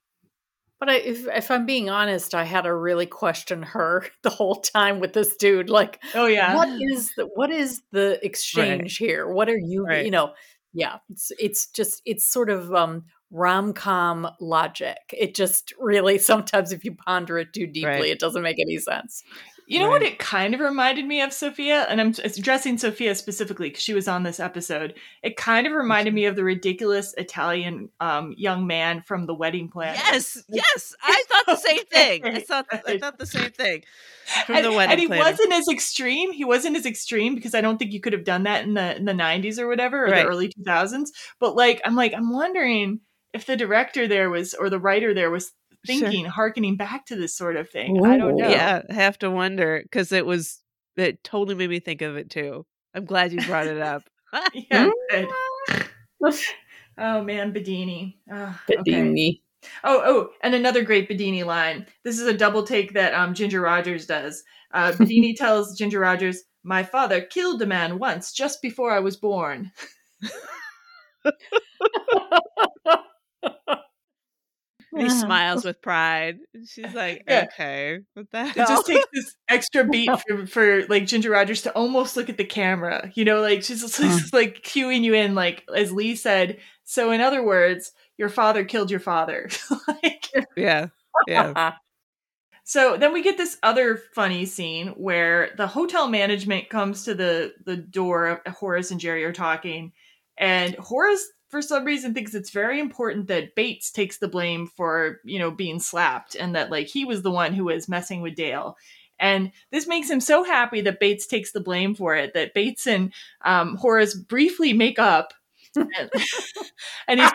Speaker 3: But I, if, if I'm being honest, I had to really question her the whole time with this dude. Like,
Speaker 1: Oh yeah,
Speaker 3: what is the what is the exchange here? What are you?
Speaker 2: Right.
Speaker 3: You know, yeah. It's it's just it's sort of um, rom com logic. It just really sometimes if you ponder it too deeply,
Speaker 2: Right.
Speaker 3: it doesn't make any sense.
Speaker 1: You know what it kind of reminded me of, Sophia? And I'm addressing Sophia specifically because she was on this episode. It kind of reminded me of the ridiculous Italian um, young man from The Wedding Planner.
Speaker 2: yes yes i thought the same thing i thought i thought the same thing from
Speaker 1: and,
Speaker 2: the wedding
Speaker 1: and he
Speaker 2: planner.
Speaker 1: wasn't as extreme. He wasn't as extreme because I don't think you could have done that in the in the 90s or whatever or
Speaker 2: Right.
Speaker 1: the early 2000s. But like, I'm like, I'm wondering if the director there was or the writer there was
Speaker 2: Sure.
Speaker 1: thinking, harkening back to this sort of thing. I don't know.
Speaker 2: Yeah, have to wonder because it was it totally made me think of it too. I'm glad you brought it up.
Speaker 1: Yeah. Oh man, Beddini. Oh, okay.
Speaker 3: Beddini.
Speaker 1: Oh, oh, and another great Beddini line. This is a double take that um, Ginger Rogers does. Uh, Beddini tells Ginger Rogers, "My father killed a man once, just before I was born."
Speaker 2: And he smiles with pride. And she's like,
Speaker 1: Yeah.
Speaker 2: okay, what the
Speaker 1: It just takes this extra beat for, for like Ginger Rogers to almost look at the camera. You know, like she's just, mm. just, like cueing you in, like as Lee said. So, in other words, your father killed your father. like,
Speaker 2: yeah, yeah.
Speaker 1: So then we get this other funny scene where the hotel management comes to the the door. Horace and Jerry are talking, and Horace, for some reason, thinks it's very important that Bates takes the blame for you know being slapped, and that like he was the one who was messing with Dale. And this makes him so happy that Bates takes the blame for it. That Bates and um, Horace briefly make up. and, and he's,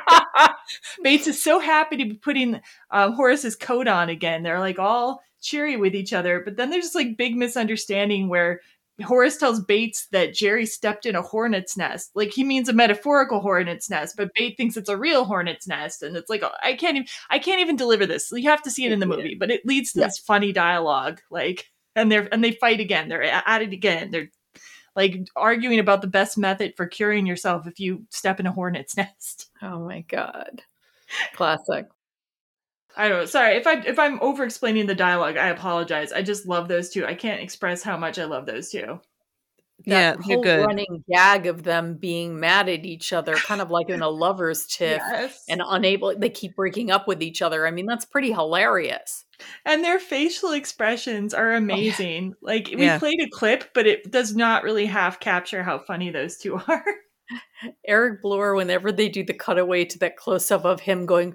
Speaker 1: Bates is so happy to be putting um, Horace's coat on again. They're like all cheery with each other, but then there's this like big misunderstanding where Horace tells Bates that Jerry stepped in a hornet's nest. Like he means a metaphorical hornet's nest, but Bates thinks it's a real hornet's nest, and it's like I can't even I can't even deliver this. You have to see it in the movie, but it leads to
Speaker 3: Yeah.
Speaker 1: this funny dialogue. Like, and they're and they fight again. They're at it again. They're like arguing about the best method for curing yourself if you step in a hornet's nest.
Speaker 3: Oh my god. Classic.
Speaker 1: I don't know. Sorry if I if I'm over explaining the dialogue. I apologize. I just love those two. I can't express how much I love those two.
Speaker 2: Yeah,
Speaker 3: that
Speaker 2: they're
Speaker 3: whole
Speaker 2: good.
Speaker 3: running gag of them being mad at each other, kind of like in a lover's tiff,
Speaker 1: Yes.
Speaker 3: and unable. They keep breaking up with each other. I mean, that's pretty hilarious.
Speaker 1: And their facial expressions are oh, amazing. Like we
Speaker 2: Yeah.
Speaker 1: played a clip, but it does not really half capture how funny those two are.
Speaker 3: Eric Blore, whenever they do the cutaway to that close up of him going,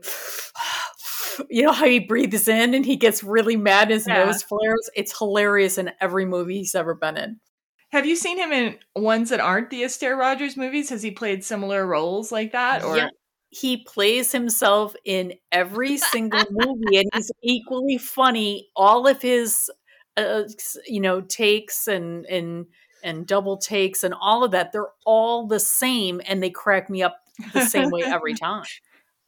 Speaker 3: you know how he breathes in and he gets really mad, his
Speaker 1: Yeah.
Speaker 3: nose flares. It's hilarious in every movie he's ever been in.
Speaker 1: Have you seen him in ones that aren't the Astaire Rogers movies? Has he played similar roles like that? Or
Speaker 3: Yeah. He plays himself in every single movie, and he's equally funny. All of his, uh, you know, takes and and and double takes and all of that, they're all the same, and they crack me up the same way every time.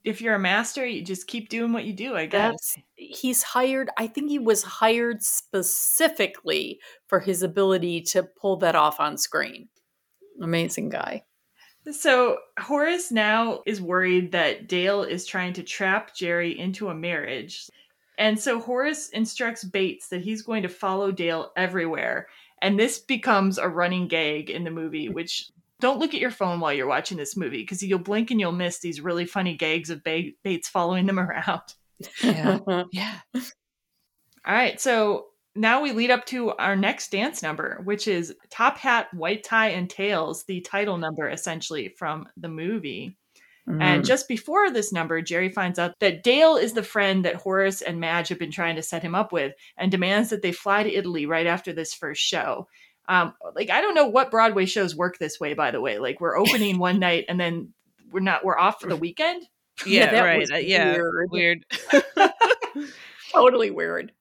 Speaker 1: If you're a master, you just keep doing what you do, I guess.
Speaker 3: That's he's hired. I think he was hired specifically for his ability to pull that off on screen. Amazing guy.
Speaker 1: So Horace now is worried that Dale is trying to trap Jerry into a marriage. And so Horace instructs Bates that he's going to follow Dale everywhere. And this becomes a running gag in the movie, which don't look at your phone while you're watching this movie because you'll blink and you'll miss these really funny gags of ba- Bates following them around.
Speaker 2: Yeah. Yeah.
Speaker 1: All right, so now we lead up to our next dance number, which is Top Hat, White Tie, and Tails, the title number essentially from the movie. And
Speaker 3: Mm.
Speaker 1: just before this number, Jerry finds out that Dale is the friend that Horace and Madge have been trying to set him up with and demands that they fly to Italy right after this first show. Um, like, I don't know what Broadway shows work this way, by the way. Like, we're opening one night and then we're not, we're off for the weekend.
Speaker 2: Yeah,
Speaker 3: that
Speaker 2: right. Uh, yeah.
Speaker 3: weird.
Speaker 2: Weird.
Speaker 3: totally weird.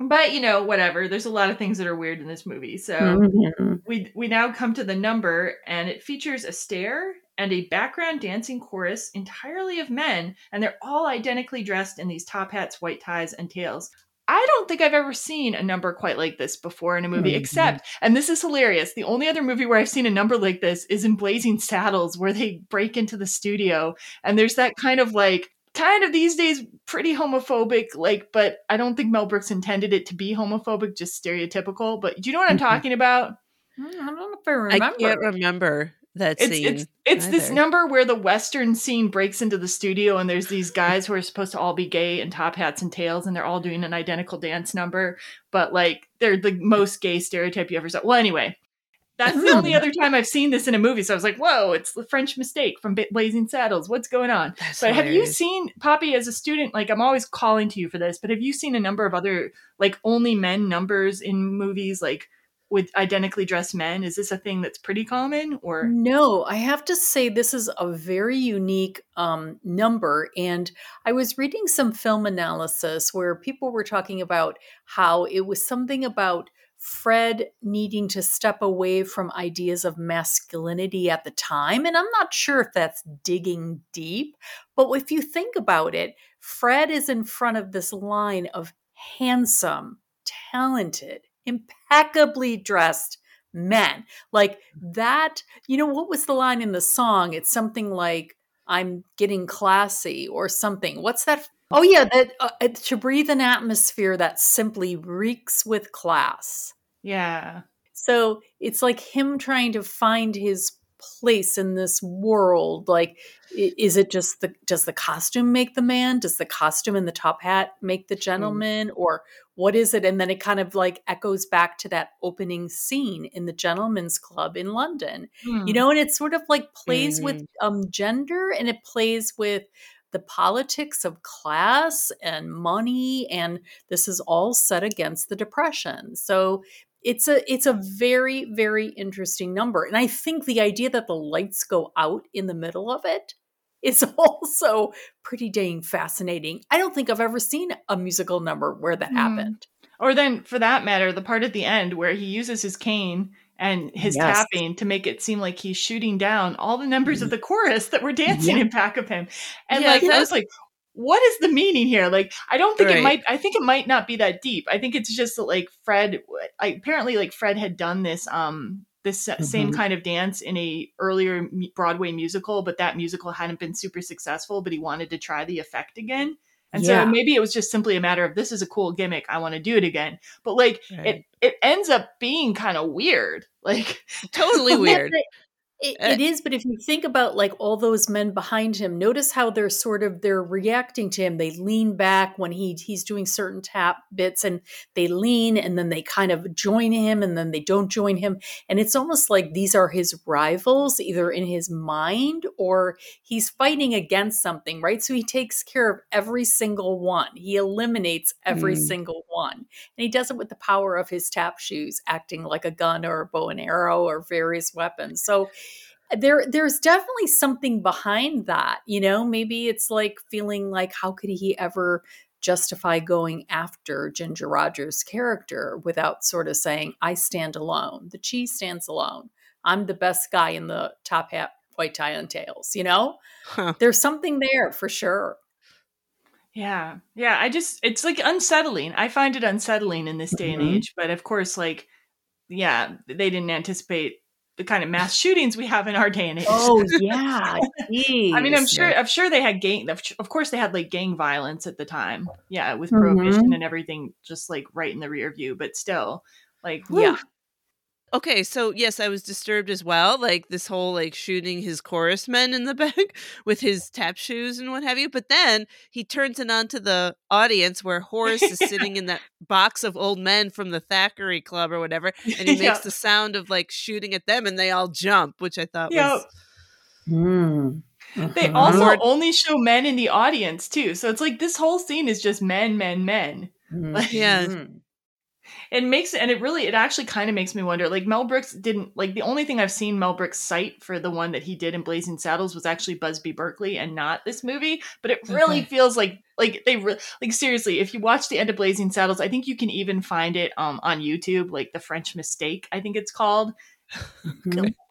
Speaker 1: But, you know, whatever. There's a lot of things that are weird in this movie. So.
Speaker 3: Mhm.
Speaker 1: we we now come to the number and it features a stair and a background dancing chorus entirely of men and they're all identically dressed in these top hats white ties and tails i don't think i've ever seen a number quite like this before in a movie
Speaker 3: Mhm.
Speaker 1: except and this is hilarious the only other movie where i've seen a number like this is in blazing saddles where they break into the studio and there's that kind of like kind of these days pretty homophobic like but i don't think mel brooks intended it to be homophobic just stereotypical but do you know what i'm
Speaker 3: Mhm.
Speaker 1: talking about
Speaker 3: Mm, I don't know if I remember.
Speaker 2: I can't remember that
Speaker 1: it's
Speaker 2: scene.
Speaker 1: it's it's this number where the western scene breaks into the studio and there's these guys who are supposed to all be gay in top hats and tails and they're all doing an identical dance number but like they're the most gay stereotype you ever saw well anyway that's the only hmm. other time I've seen this in a movie. So I was like, "Whoa, it's the French Mistake from Blazing Saddles. What's going on?"
Speaker 2: That's
Speaker 1: but have you seen Poppy as a student? Like, I'm always calling to you for this. But have you seen a number of other like only men numbers in movies, like with identically dressed men? Is this a thing that's pretty common, or
Speaker 3: No, I have to say this is a very unique um, number. And I was reading some film analysis where people were talking about how it was something about Fred needing to step away from ideas of masculinity at the time. And I'm not sure if that's digging deep, but if you think about it, Fred is in front of this line of handsome, talented, impeccably dressed men. Like that, you know, what was the line in the song? It's something like, I'm getting classy or something. What's that? Oh, yeah, that uh, uh, to breathe an atmosphere that simply reeks with class.
Speaker 1: yeah?
Speaker 3: So it's like him trying to find his place in this world. Like, is it just the does the costume make the man? Does the costume and the top hat make the gentleman? Or what is it? And then it kind of like echoes back to that opening scene in the gentleman's club in London.
Speaker 1: Hmm.
Speaker 3: You know, and it sort of like plays with um gender and it plays with the politics of class and money and this is all set against the depression. So it's a it's a very very interesting number and i think the idea that the lights go out in the middle of it is also pretty dang fascinating i don't think i've ever seen a musical number where that
Speaker 1: Hmm.
Speaker 3: happened
Speaker 1: Or then, for that matter, the part at the end where he uses his cane and his
Speaker 3: Yes.
Speaker 1: tapping to make it seem like he's shooting down all the members of the chorus that were dancing
Speaker 3: Yeah.
Speaker 1: in back of him. And
Speaker 2: Yeah,
Speaker 1: like, I
Speaker 2: that-
Speaker 1: was like, what is the meaning here? Like, I don't think it might, I think it might not be that deep. I think it's just that like Fred, I, apparently like Fred had done this, um, this sa- same kind of dance in a earlier Broadway musical, but that musical hadn't been super successful, but he wanted to try the effect again. And
Speaker 3: Yeah.
Speaker 1: so maybe it was just simply a matter of this is a cool gimmick. I want to do it again. But like
Speaker 2: Right.
Speaker 1: it it ends up being kind of weird. Like
Speaker 2: totally weird.
Speaker 3: It, it is, but if you think about like all those men behind him, notice how they're sort of they're reacting to him. They lean back when he he's doing certain tap bits, and they lean, and then they kind of join him, and then they don't join him, and it's almost like these are his rivals, either in his mind or he's fighting against something, right? So he takes care of every single one. He eliminates every mm. single one, and he does it with the power of his tap shoes, acting like a gun or a bow and arrow or various weapons. So there there's definitely something behind that you know maybe it's like feeling like how could he ever justify going after ginger rogers character without sort of saying i stand alone. The cheese stands alone. I'm the best guy in the top hat white tie and tails you know? Huh. there's something there for sure.
Speaker 1: Yeah. Yeah i just it's like unsettling. I find it unsettling in this day mm-hmm. and age but of course like yeah they didn't anticipate the kind of mass shootings we have in our day and age.
Speaker 3: Oh yeah,
Speaker 1: I mean, I'm sure. I'm sure they had gang. Of course, they had like gang violence at the time. Yeah, with prohibition mm-hmm. and everything, just like right in the rear view. But still, like, whew,
Speaker 2: yeah, Okay, so yes, I was disturbed as well. Like this whole like shooting his chorus men in the back with his tap shoes and what have you. But then he turns it on to the audience where Horace is sitting in that box of old men from the Thackeray Club or whatever, and he makes yeah. the sound of like shooting at them, and they all jump, which I thought yep. was.
Speaker 3: Mm.
Speaker 1: They uh-huh. also only show men in the audience too, so it's like this whole scene is just men, men, men.
Speaker 2: Mm-hmm. yeah
Speaker 1: it makes and it really it actually kind of makes me wonder like mel brooks didn't like the only thing i've seen mel brooks cite for the one that he did in blazing saddles was actually busby berkeley and not this movie but it really okay. feels like like they re- like seriously if you watch the end of blazing saddles i think you can even find it um on youtube like the french mistake i think it's called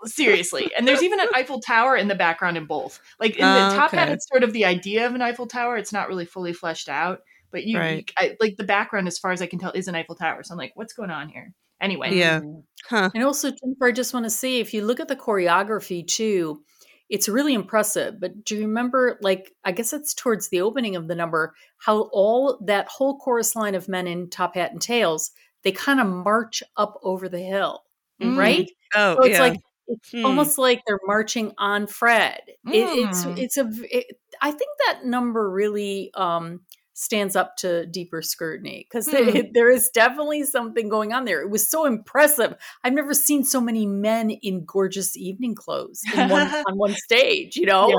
Speaker 1: seriously and there's even an eiffel tower in the background in both like in the top okay. hat it's sort of the idea of an eiffel tower it's not really fully fleshed out but you, right. you I, like the background, as far as I can tell, is an Eiffel Tower. So I'm like, what's going on here? Anyway,
Speaker 2: yeah. Huh.
Speaker 3: And also, Jennifer, I just want to say, if you look at the choreography too, it's really impressive. But do you remember, like, I guess it's towards the opening of the number, how all that whole chorus line of men in top hat and tails, they kind of march up over the hill, mm. right?
Speaker 2: Oh,
Speaker 3: so it's
Speaker 2: yeah.
Speaker 3: like it's hmm. almost like they're marching on Fred. Mm. It, it's hmm. it's a. It, I think that number really um, stands up to deeper scrutiny because hmm. there is definitely something going on there. It was so impressive. I've never seen so many men in gorgeous evening clothes one, on one stage, you know?
Speaker 1: Yeah.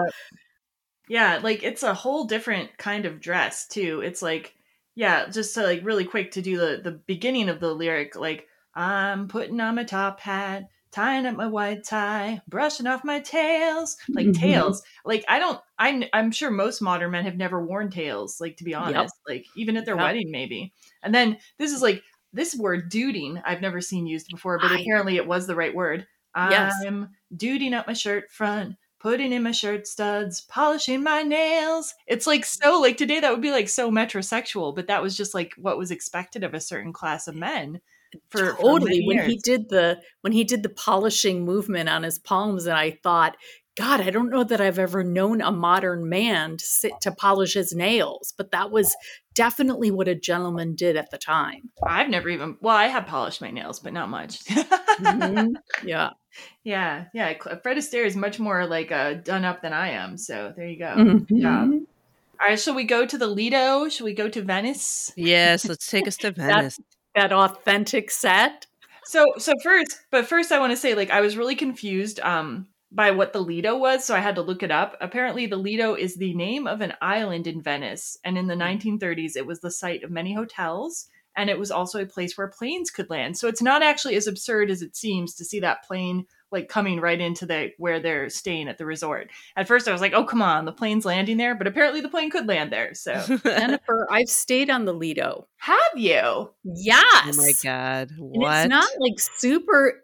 Speaker 1: yeah, like it's a whole different kind of dress too. It's like, yeah, just to like really quick to do the the beginning of the lyric, like I'm putting on my top hat, tying up my white tie, brushing off my tails, like mm-hmm. tails. Like I don't, I'm, I'm sure most modern men have never worn tails. Like to be honest, yep. like even at their yep. wedding, maybe. And then this is like this word "duding" I've never seen used before, but I, apparently it was the right word. Yes. I'm duding up my shirt front, putting in my shirt studs, polishing my nails. It's like so like today that would be like so metrosexual, but that was just like what was expected of a certain class of men
Speaker 3: for totally for when he did the when he did the polishing movement on his palms and i thought god i don't know that i've ever known a modern man to sit to polish his nails but that was definitely what a gentleman did at the time
Speaker 1: i've never even well i have polished my nails but not much mm-hmm.
Speaker 3: yeah
Speaker 1: yeah yeah fred astaire is much more like uh, done up than i am so there you go mm-hmm. yeah all right, shall we go to the Lido? Shall we go to Venice?
Speaker 2: Yes, let's take us to Venice
Speaker 3: that authentic set.
Speaker 1: So so first, but first I want to say like I was really confused um by what the Lido was, so I had to look it up. Apparently the Lido is the name of an island in Venice, and in the 1930s it was the site of many hotels and it was also a place where planes could land. So it's not actually as absurd as it seems to see that plane like coming right into the where they're staying at the resort. At first I was like, "Oh, come on, the plane's landing there," but apparently the plane could land there. So,
Speaker 3: Jennifer, I've stayed on the Lido.
Speaker 1: Have you?
Speaker 3: Yes.
Speaker 2: Oh my god.
Speaker 3: What? And it's not like super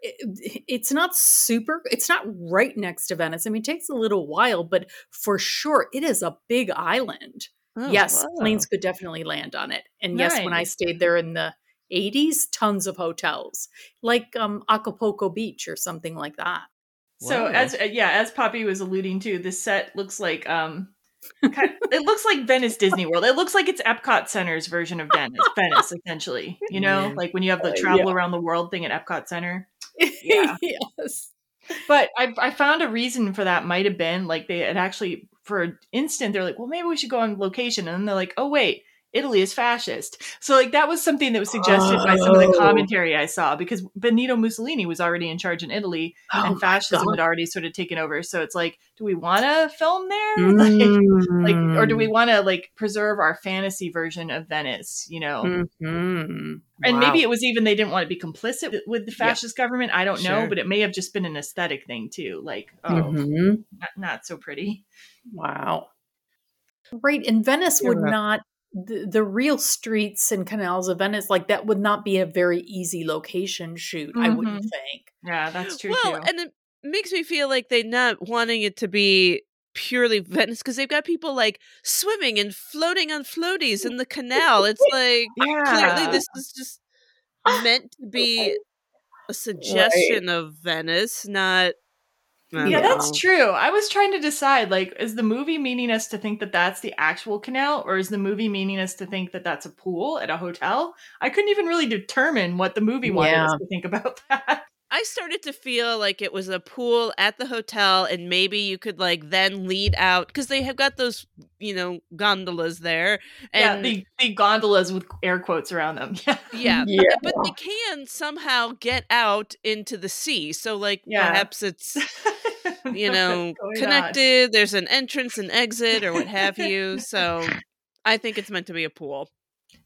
Speaker 3: it's not super it's not right next to Venice. I mean, it takes a little while, but for sure it is a big island. Oh, yes, wow. planes could definitely land on it. And nice. yes, when I stayed there in the 80s, tons of hotels, like um, Acapulco Beach or something like that.
Speaker 1: So as uh, yeah, as Poppy was alluding to, this set looks like um kind of, it looks like Venice Disney World. It looks like it's Epcot Center's version of Venice, Venice essentially. You know, like when you have the travel yeah. around the world thing at Epcot Center. Yeah.
Speaker 3: yes.
Speaker 1: But I, I found a reason for that might have been like they had actually for an instant they're like, well, maybe we should go on location, and then they're like, oh wait, Italy is fascist. So like that was something that was suggested by some of the
Speaker 3: Oh.
Speaker 1: commentary I saw because Benito Mussolini was already in charge in Italy
Speaker 3: Oh
Speaker 1: and fascism had already sort of taken over. So it's like, do we want to film there? Like, like, or do we
Speaker 3: Mm.
Speaker 1: want to like preserve our fantasy version of Venice? You know,
Speaker 3: Mhm.
Speaker 1: and
Speaker 3: Wow.
Speaker 1: maybe it was even they didn't want to be complicit with- with the fascist government. I don't know, but it may have just been an aesthetic thing too. Like, oh,
Speaker 3: Mhm.
Speaker 1: not, not so pretty.
Speaker 3: Wow. Right. And Venice
Speaker 1: You're
Speaker 3: would not, the, the real streets and canals of Venice, like that would not be a very easy location shoot, I wouldn't
Speaker 1: Mhm.
Speaker 3: think.
Speaker 1: Yeah, that's true
Speaker 2: well,
Speaker 1: too.
Speaker 2: and it makes me feel like they're not wanting it to be purely Venice because they've got people like swimming and floating on floaties in the canal. It's like
Speaker 1: yeah,
Speaker 2: clearly this is just meant to be a suggestion of Venice, not. I don't
Speaker 1: yeah, that's true. I was trying to decide like, is the movie meaning us to think that that's the actual canal, or is the movie meaning us to think that that's a pool at a hotel? I couldn't even really determine what the movie wanted us to think about that.
Speaker 2: I started to feel like it was a pool at the hotel, and maybe you could like then lead out because they have got those, you know, gondolas there,
Speaker 1: yeah,
Speaker 2: and
Speaker 1: the, the gondolas with air quotes around them. Yeah.
Speaker 2: yeah,
Speaker 3: Yeah.
Speaker 2: but they can somehow get out into the sea. So like
Speaker 1: Yeah.
Speaker 2: perhaps it's you know
Speaker 1: going on?
Speaker 2: connected. There's an entrance and exit or what have you. So I think it's meant to be a pool.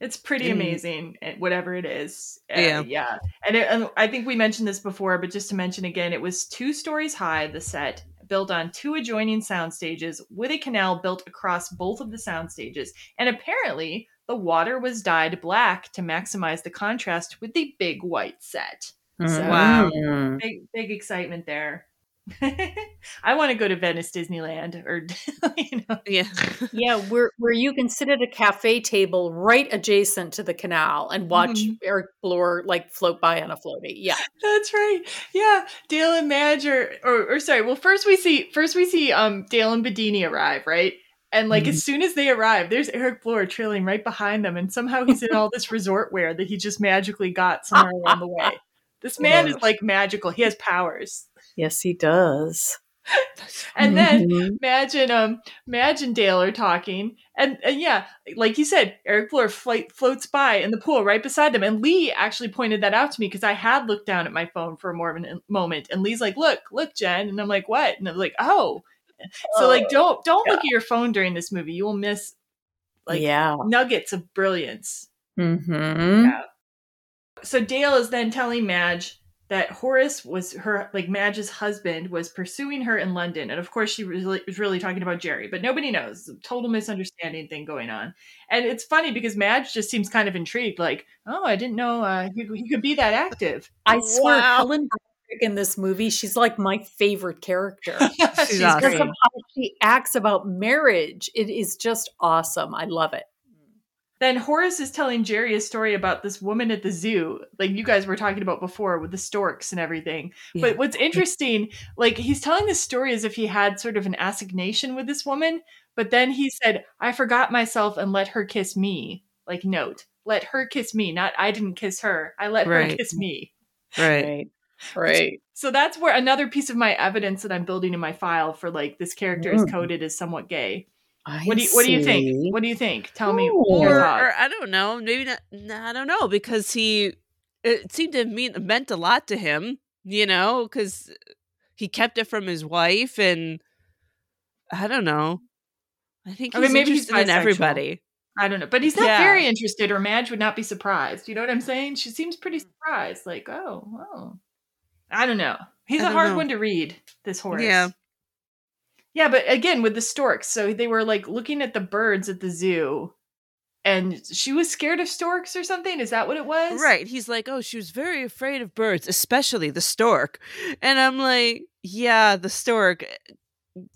Speaker 1: It's pretty
Speaker 3: Mm.
Speaker 1: amazing, eh, whatever it is. Uh,
Speaker 2: Yeah.
Speaker 1: yeah, and, it, and I think we mentioned this before, but just to mention again, it was two stories high. The set built on two adjoining sound stages with a canal built across both of the sound stages, and apparently the water was dyed black to maximize the contrast with the big white set. So,
Speaker 2: Wow.
Speaker 3: Mm.
Speaker 1: big big excitement there. I want to go to Venice Disneyland, or you know,
Speaker 2: Yeah.
Speaker 3: Yeah, where where you can sit at a cafe table right adjacent to the canal and watch
Speaker 1: Mhm.
Speaker 3: Eric Blore like float by on a floaty. Yeah.
Speaker 1: That's right. Yeah, Dale and Madge are, or, or sorry. Well, first we see first we see um Dale and Beddini arrive, right? And like as soon as they arrive, there's Eric Blore trailing right behind them, and somehow he's in all this resort wear that he just magically got somewhere along the way. This man is like magical. He has powers.
Speaker 3: Yes, he does.
Speaker 1: And then
Speaker 3: Mhm.
Speaker 1: Madge and um Madge and Dale are talking, and, and yeah, like you said, Eric Blore flight floats by in the pool right beside them, and Lee actually pointed that out to me because I had looked down at my phone for more of a moment, and Lee's like, "Look, look, Jen," and I'm like, "What?" And I'm like, "Oh." So like, don't don't look at your phone during this movie. You will miss like
Speaker 3: yeah.
Speaker 1: nuggets of brilliance.
Speaker 3: Mm-hmm.
Speaker 1: Yeah. So Dale is then telling Madge that Horace was her like Madge's husband was pursuing her in London, and of course she really, was really talking about Jerry, but nobody knows. Total misunderstanding thing going on, and it's funny because Madge just seems kind of intrigued, like, oh, I didn't know uh, he, he could be that active.
Speaker 3: I swear,
Speaker 2: Wow.
Speaker 3: Helen Broderick in this movie, she's like my favorite character.
Speaker 1: She's
Speaker 2: awesome.
Speaker 3: because of how she acts about marriage. It is just awesome. I love it.
Speaker 1: Then Horace is telling Jerry a story about this woman at the zoo, like you guys were talking about before with the storks and everything.
Speaker 2: Yeah.
Speaker 1: But what's interesting, like he's telling this story as if he had sort of an assignation with this woman, but then he said, I forgot myself and let her kiss me. Like, note, let her kiss me, not I didn't kiss her. I let her kiss me.
Speaker 2: Right.
Speaker 3: Right.
Speaker 1: So that's where another piece of my evidence that I'm building in my file for like this character is
Speaker 3: Mm.
Speaker 1: coded as somewhat gay.
Speaker 3: I
Speaker 1: What do you what do you think? What do you think? Tell me
Speaker 3: Ooh.
Speaker 1: your
Speaker 2: Or, or I don't know. Maybe not. I don't know because he. It seemed to mean meant a lot to him. You know, because he kept it from his wife, and I don't know. I think
Speaker 1: I mean, maybe he's
Speaker 2: in everybody.
Speaker 1: I don't know, but he's not
Speaker 2: Yeah.
Speaker 1: very interested, or Madge would not be surprised. You know what I'm saying? She seems pretty mm. surprised, like, oh, oh. I don't know. He's
Speaker 2: I
Speaker 1: a hard
Speaker 2: know.
Speaker 1: one to read. This Horace.
Speaker 2: Yeah.
Speaker 1: Yeah, but again with the storks, so they were like looking at the birds at the zoo, and she was scared of storks or something. Is that what it was?
Speaker 2: Right. He's like, oh, she was very afraid of birds, especially the stork. And I'm like, yeah, the stork,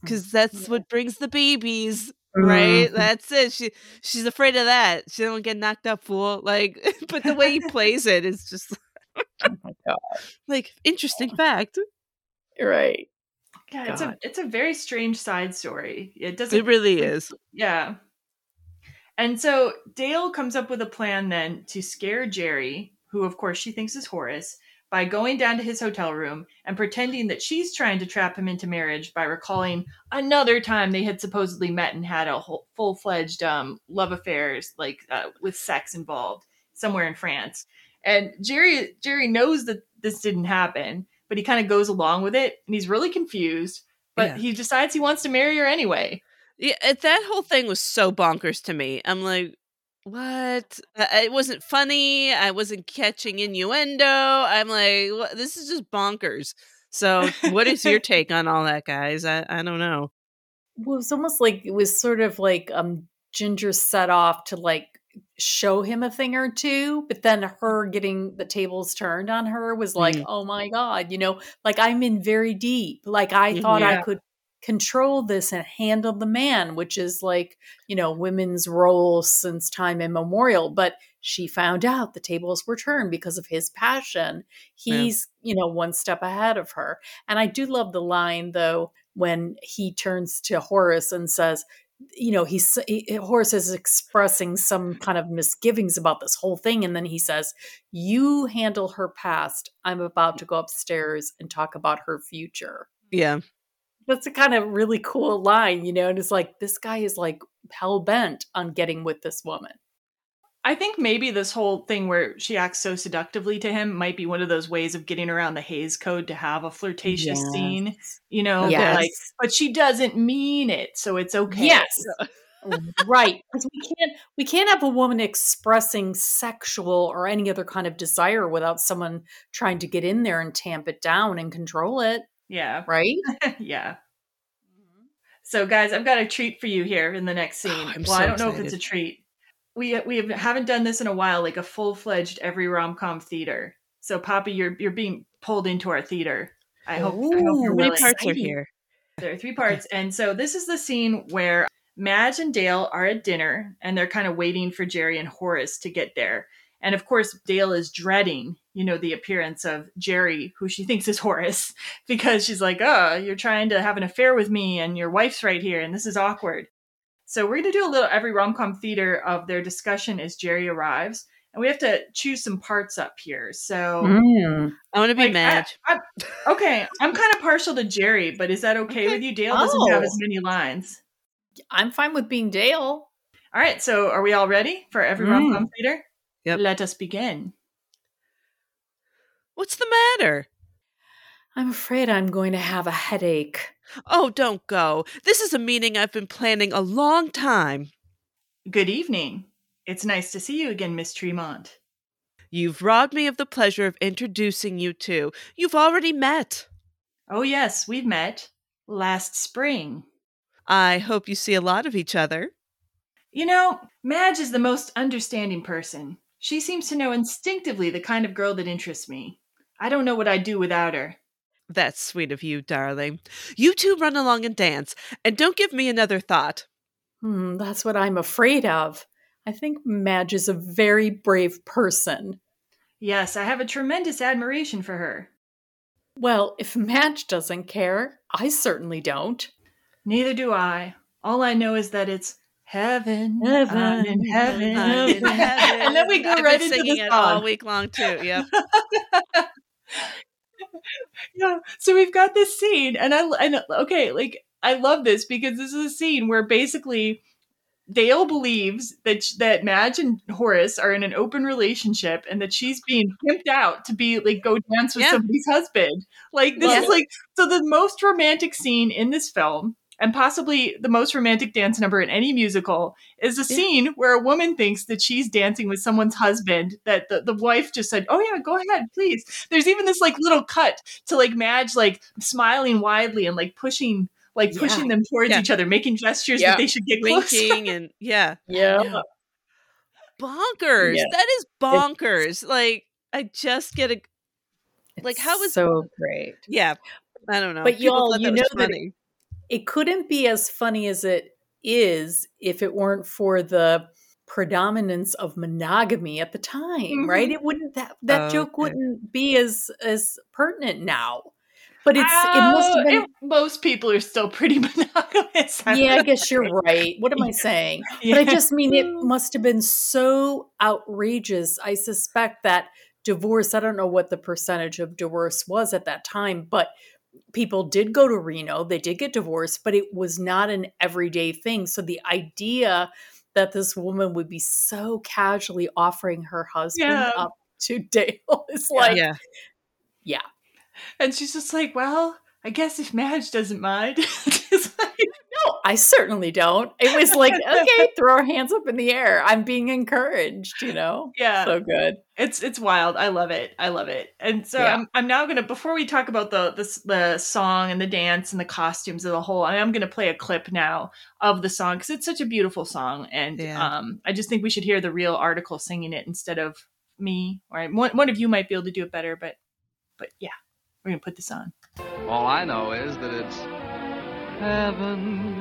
Speaker 2: because that's what brings the babies. Right,
Speaker 3: Mhm.
Speaker 2: that's it. She she's afraid of that. She don't get knocked up, fool. Like, but the way he plays it is just
Speaker 3: Oh my God.
Speaker 2: like interesting fact.
Speaker 3: You're right.
Speaker 1: Yeah, it's a it's a very strange side story. It doesn't.
Speaker 2: It really is.
Speaker 1: Yeah. And so Dale comes up with a plan then to scare Jerry, who of course she thinks is Horace, by going down to his hotel room and pretending that she's trying to trap him into marriage by recalling another time they had supposedly met and had a full fledged um, love affairs, like uh, with sex involved, somewhere in France. And Jerry Jerry knows that this didn't happen, but he kind of goes along with it, and he's really confused. But yeah. he decides he wants to marry her anyway.
Speaker 2: Yeah, that whole thing was so bonkers to me. I'm like, what? It wasn't funny. I wasn't catching innuendo. I'm like, what? this is just bonkers. So, what is your take on all that, guys? I, I don't know.
Speaker 3: Well, it was almost like it was sort of like um Ginger set off to like show him a thing or two, but then her getting the tables turned on her was like, mm. oh my god, you know, like I'm in very deep. Like I thought yeah. I could control this and handle the man, which is like, you know, women's role since time immemorial. But she found out the tables were turned because of his passion. He's, yeah. you know, one step ahead of her. And I do love the line, though, when he turns to Horace and says, you know, he's he, Horace is expressing some kind of misgivings about this whole thing, and then he says, "You handle her past. I'm about to go upstairs and talk about her future."
Speaker 2: Yeah,
Speaker 3: that's a kind of really cool line, you know. And it's like this guy is like hell bent on getting with this woman.
Speaker 1: I think maybe this whole thing where she acts so seductively to him might be one of those ways of getting around the Hays Code to have a flirtatious yes. scene, you know, yes. like but she doesn't mean it, so it's okay.
Speaker 3: Yes. right because we can't we can't have a woman expressing sexual or any other kind of desire without someone trying to get in there and tamp it down and control it
Speaker 1: yeah.
Speaker 3: Right?
Speaker 1: yeah. So, guys, I've got a treat for you here in the next scene. Oh, well, so I don't excited. know if it's a treat. We we haven't done this in a while, like a full fledged every rom com theater. So, Poppy, you're you're being pulled into our theater. I hope. Ooh, I hope
Speaker 2: you're parts are here?
Speaker 1: There are three parts, and so this is the scene where Madge and Dale are at dinner, and they're kind of waiting for Jerry and Horace to get there. And of course, Dale is dreading, you know, the appearance of Jerry, who she thinks is Horace, because she's like, oh, you're trying to have an affair with me and your wife's right here, and this is awkward. So we're going to do a little every rom com theater of their discussion as Jerry arrives. And we have to choose some parts up here. So
Speaker 2: mm, I want to be like, Madge.
Speaker 1: I, I, okay, I'm kind of partial to Jerry, but is that okay, okay. with you? Dale doesn't oh. have as many lines.
Speaker 3: I'm fine with being Dale.
Speaker 1: All right, so are we all ready for every mm. rom com theater? Yep. Let us begin.
Speaker 2: What's the matter?
Speaker 3: I'm afraid I'm going to have a headache.
Speaker 2: Oh, don't go. This is a meeting I've been planning a long time.
Speaker 1: Good evening. It's nice to see you again, Miss Tremont.
Speaker 2: You've robbed me of the pleasure of introducing you two. You've already met.
Speaker 1: Oh, yes, we've met. Last spring.
Speaker 2: I hope you see a lot of each other.
Speaker 1: You know, Madge is the most understanding person. She seems to know instinctively the kind of girl that interests me. I don't know what I'd do without her.
Speaker 2: That's sweet of you, darling. You two run along and dance, and don't give me another thought.
Speaker 3: Hmm, that's what I'm afraid of. I think Madge is a very brave person.
Speaker 1: Yes, I have a tremendous admiration for her.
Speaker 3: Well, if Madge doesn't care, I certainly don't.
Speaker 1: Neither do I. All I know is that it's heaven, heaven, I'm in heaven, I'm in heaven. and then we go
Speaker 2: I've
Speaker 1: right into
Speaker 2: the
Speaker 1: song
Speaker 2: all week long too. Yep.
Speaker 1: yeah. So we've got this scene, and I and okay, like I love this because this is a scene where basically Dale believes that that Madge and Horace are in an open relationship and that she's being pimped out to be like go dance with yeah. somebody's husband. Like this is like so the most romantic scene in this film and possibly the most romantic dance number in any musical is a scene yeah. where a woman thinks that she's dancing with someone's husband that the, the wife just said oh yeah go ahead please. There's even this like little cut to like madge like smiling widely and like pushing like pushing them towards yeah. each other making gestures that they should get
Speaker 2: winking and yeah.
Speaker 3: Yeah,
Speaker 2: bonkers. That is bonkers. It's, like i just get a like how was
Speaker 3: so great.
Speaker 2: Yeah. I don't know.
Speaker 3: But y'all, you know that it, it couldn't be as funny as it is if it weren't for the predominance of monogamy at the time, mm-hmm. right? It wouldn't that that oh, joke wouldn't be as as pertinent now. But it's uh, it must have been it,
Speaker 1: most people are still pretty monogamous.
Speaker 3: yeah, I guess you're right. What am I saying? Yeah. But I just mean it must have been so outrageous. I suspect that divorce. I don't know what the percentage of divorce was at that time, but people did go to Reno, they did get divorced, but it was not an everyday thing. So the idea that this woman would be so casually offering her husband
Speaker 1: Yeah.
Speaker 3: up to Dale is like, yeah.
Speaker 2: yeah.
Speaker 1: And she's just like, well, I guess if Madge doesn't mind. Just like-
Speaker 3: No, I certainly don't. It was like, okay, throw our hands up in the air. I'm being encouraged, you know?
Speaker 1: yeah.
Speaker 3: So good.
Speaker 1: It's it's wild. I love it. I love it. And so
Speaker 3: Yeah.
Speaker 1: I'm I'm now gonna before we talk about the the the song and the dance and the costumes of the whole, I am gonna play a clip now of the song because it's such a beautiful song, and
Speaker 2: Yeah.
Speaker 1: um I just think we should hear the real article singing it instead of me. Or one one of you might be able to do it better, but but yeah, we're gonna put this on.
Speaker 7: All I know is that it's heaven.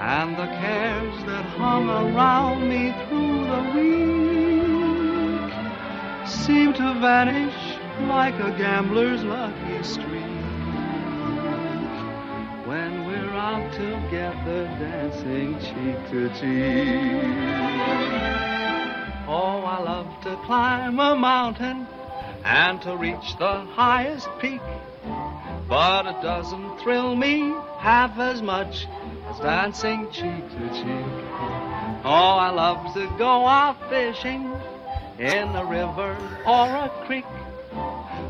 Speaker 7: and the cares that hung around me through the week seem to vanish like a gambler's lucky streak when we're out together dancing cheek to cheek. Oh, I love to climb a mountain and to reach the highest peak. But it doesn't thrill me half as much dancing cheek to cheek. Oh, I love to go out fishing in a river or a creek.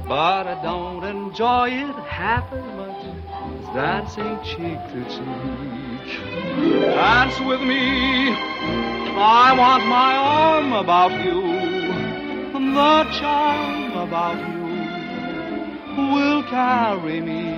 Speaker 7: But I don't enjoy it half as much as dancing cheek to cheek. Dance with me. I want my arm about you. The charm about you will carry me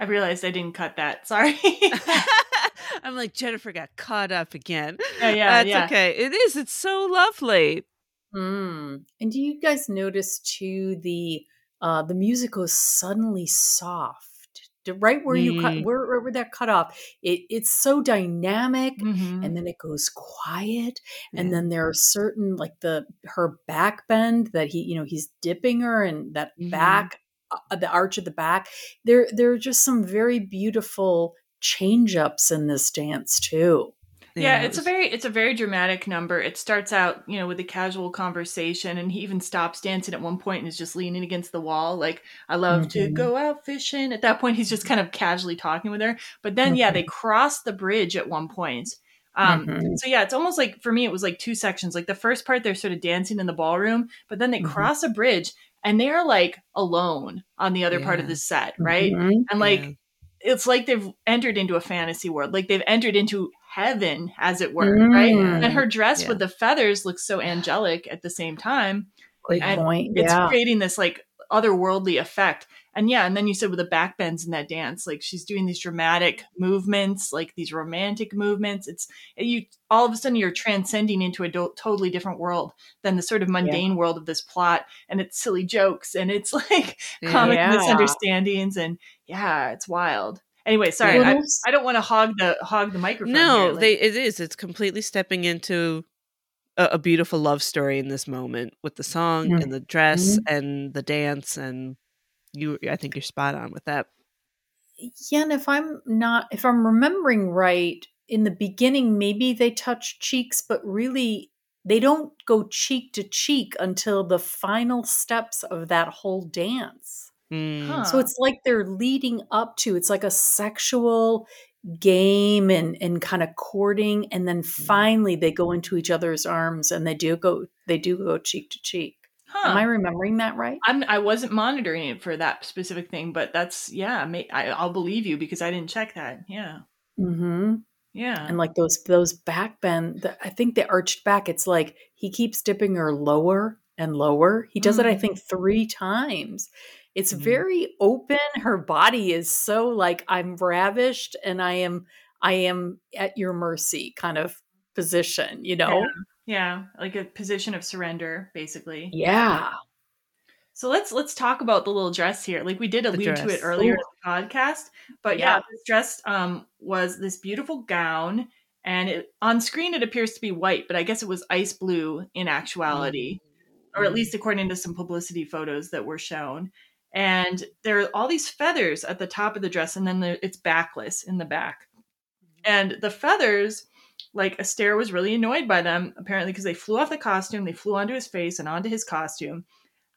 Speaker 1: I realized I didn't cut that. Sorry.
Speaker 2: I'm like Jennifer got caught up again.
Speaker 1: Yeah, yeah,
Speaker 2: That's
Speaker 1: yeah.
Speaker 2: okay. It is. It's so lovely.
Speaker 3: Mm. And do you guys notice too the uh the music goes suddenly soft right where you cut
Speaker 2: Mm.
Speaker 3: where, where that cut off it it's so dynamic
Speaker 1: Mhm.
Speaker 3: and then it goes quiet and then there are certain like the her back bend that he you know he's dipping her and that
Speaker 2: Mhm.
Speaker 3: back uh, the arch of the back there there are just some very beautiful change ups in this dance too
Speaker 1: yeah, it's a very it's a very dramatic number. It starts out, you know, with a casual conversation and he even stops dancing at one point and is just leaning against the wall like I love to
Speaker 3: Mhm.
Speaker 1: go out fishing. At that point he's just kind of casually talking with her. But then yeah, they cross the bridge at one point. Um
Speaker 3: Mhm.
Speaker 1: so yeah, it's almost like for me it was like two sections. Like the first part they're sort of dancing in the ballroom, but then they
Speaker 3: Mhm.
Speaker 1: cross a bridge and they're like alone on the other part of the set, right?
Speaker 3: Mhm.
Speaker 1: And like
Speaker 2: Yeah.
Speaker 1: it's like they've entered into a fantasy world. Like they've entered into heaven, as it were, right?
Speaker 3: Mm.
Speaker 1: And her dress
Speaker 2: Yeah.
Speaker 1: with the feathers looks so angelic at the same time.
Speaker 3: great
Speaker 1: And
Speaker 3: point
Speaker 1: It's
Speaker 3: yeah
Speaker 1: creating this like otherworldly effect. And yeah, and then you said with the back bends in that dance, like she's doing these dramatic movements, like these romantic movements. It's you all of a sudden you're transcending into a do- totally different world than the sort of mundane world of this plot, and it's silly jokes and it's like comic
Speaker 3: Yeah.
Speaker 1: misunderstandings, and yeah, it's wild. Anyway, sorry,
Speaker 3: Well,
Speaker 1: I, I don't want to hog the hog the microphone.
Speaker 2: No,
Speaker 1: here, like-
Speaker 2: they it is. It's completely stepping into a, a beautiful love story in this moment with the song
Speaker 3: Mm.
Speaker 2: and the dress and the dance and you I think you're spot on with that.
Speaker 3: Yeah, and if I'm not, if I'm remembering right, in the beginning, maybe they touch cheeks, but really they don't go cheek to cheek until the final steps of that whole dance.
Speaker 2: Mm.
Speaker 1: Huh.
Speaker 3: So it's like they're leading up to, it's like a sexual game and and kind of courting and then
Speaker 2: Mm-hmm.
Speaker 3: finally they go into each other's arms and they do go they do go cheek to cheek
Speaker 1: Huh.
Speaker 3: am i remembering that right
Speaker 1: I'm, I wasn't monitoring it for that specific thing, but that's yeah. May, I, I'll believe you because I didn't check that. Yeah,
Speaker 3: mm-hmm.
Speaker 1: yeah.
Speaker 3: and like those those back bend the, i think the arched back it's like he keeps dipping her lower and lower he does it i
Speaker 1: Mm.
Speaker 3: think three times it's
Speaker 2: Mhm.
Speaker 3: very open her body is so like i'm ravished and i am i am at your mercy kind of position you know
Speaker 1: yeah, like a position of surrender, basically.
Speaker 3: yeah,
Speaker 1: So let's let's talk about the little dress here. Like we did allude to it earlier
Speaker 3: Ooh.
Speaker 1: in the podcast, but yeah,
Speaker 3: Yeah.
Speaker 1: this dress um was this beautiful gown, and it, on screen it appears to be white, but I guess it was ice blue in actuality, or at least according to some publicity photos that were shown. And there are all these feathers at the top of the dress, and then there, it's backless in the back. And the feathers, like Astaire was really annoyed by them, apparently, because they flew off the costume, they flew onto his face and onto his costume.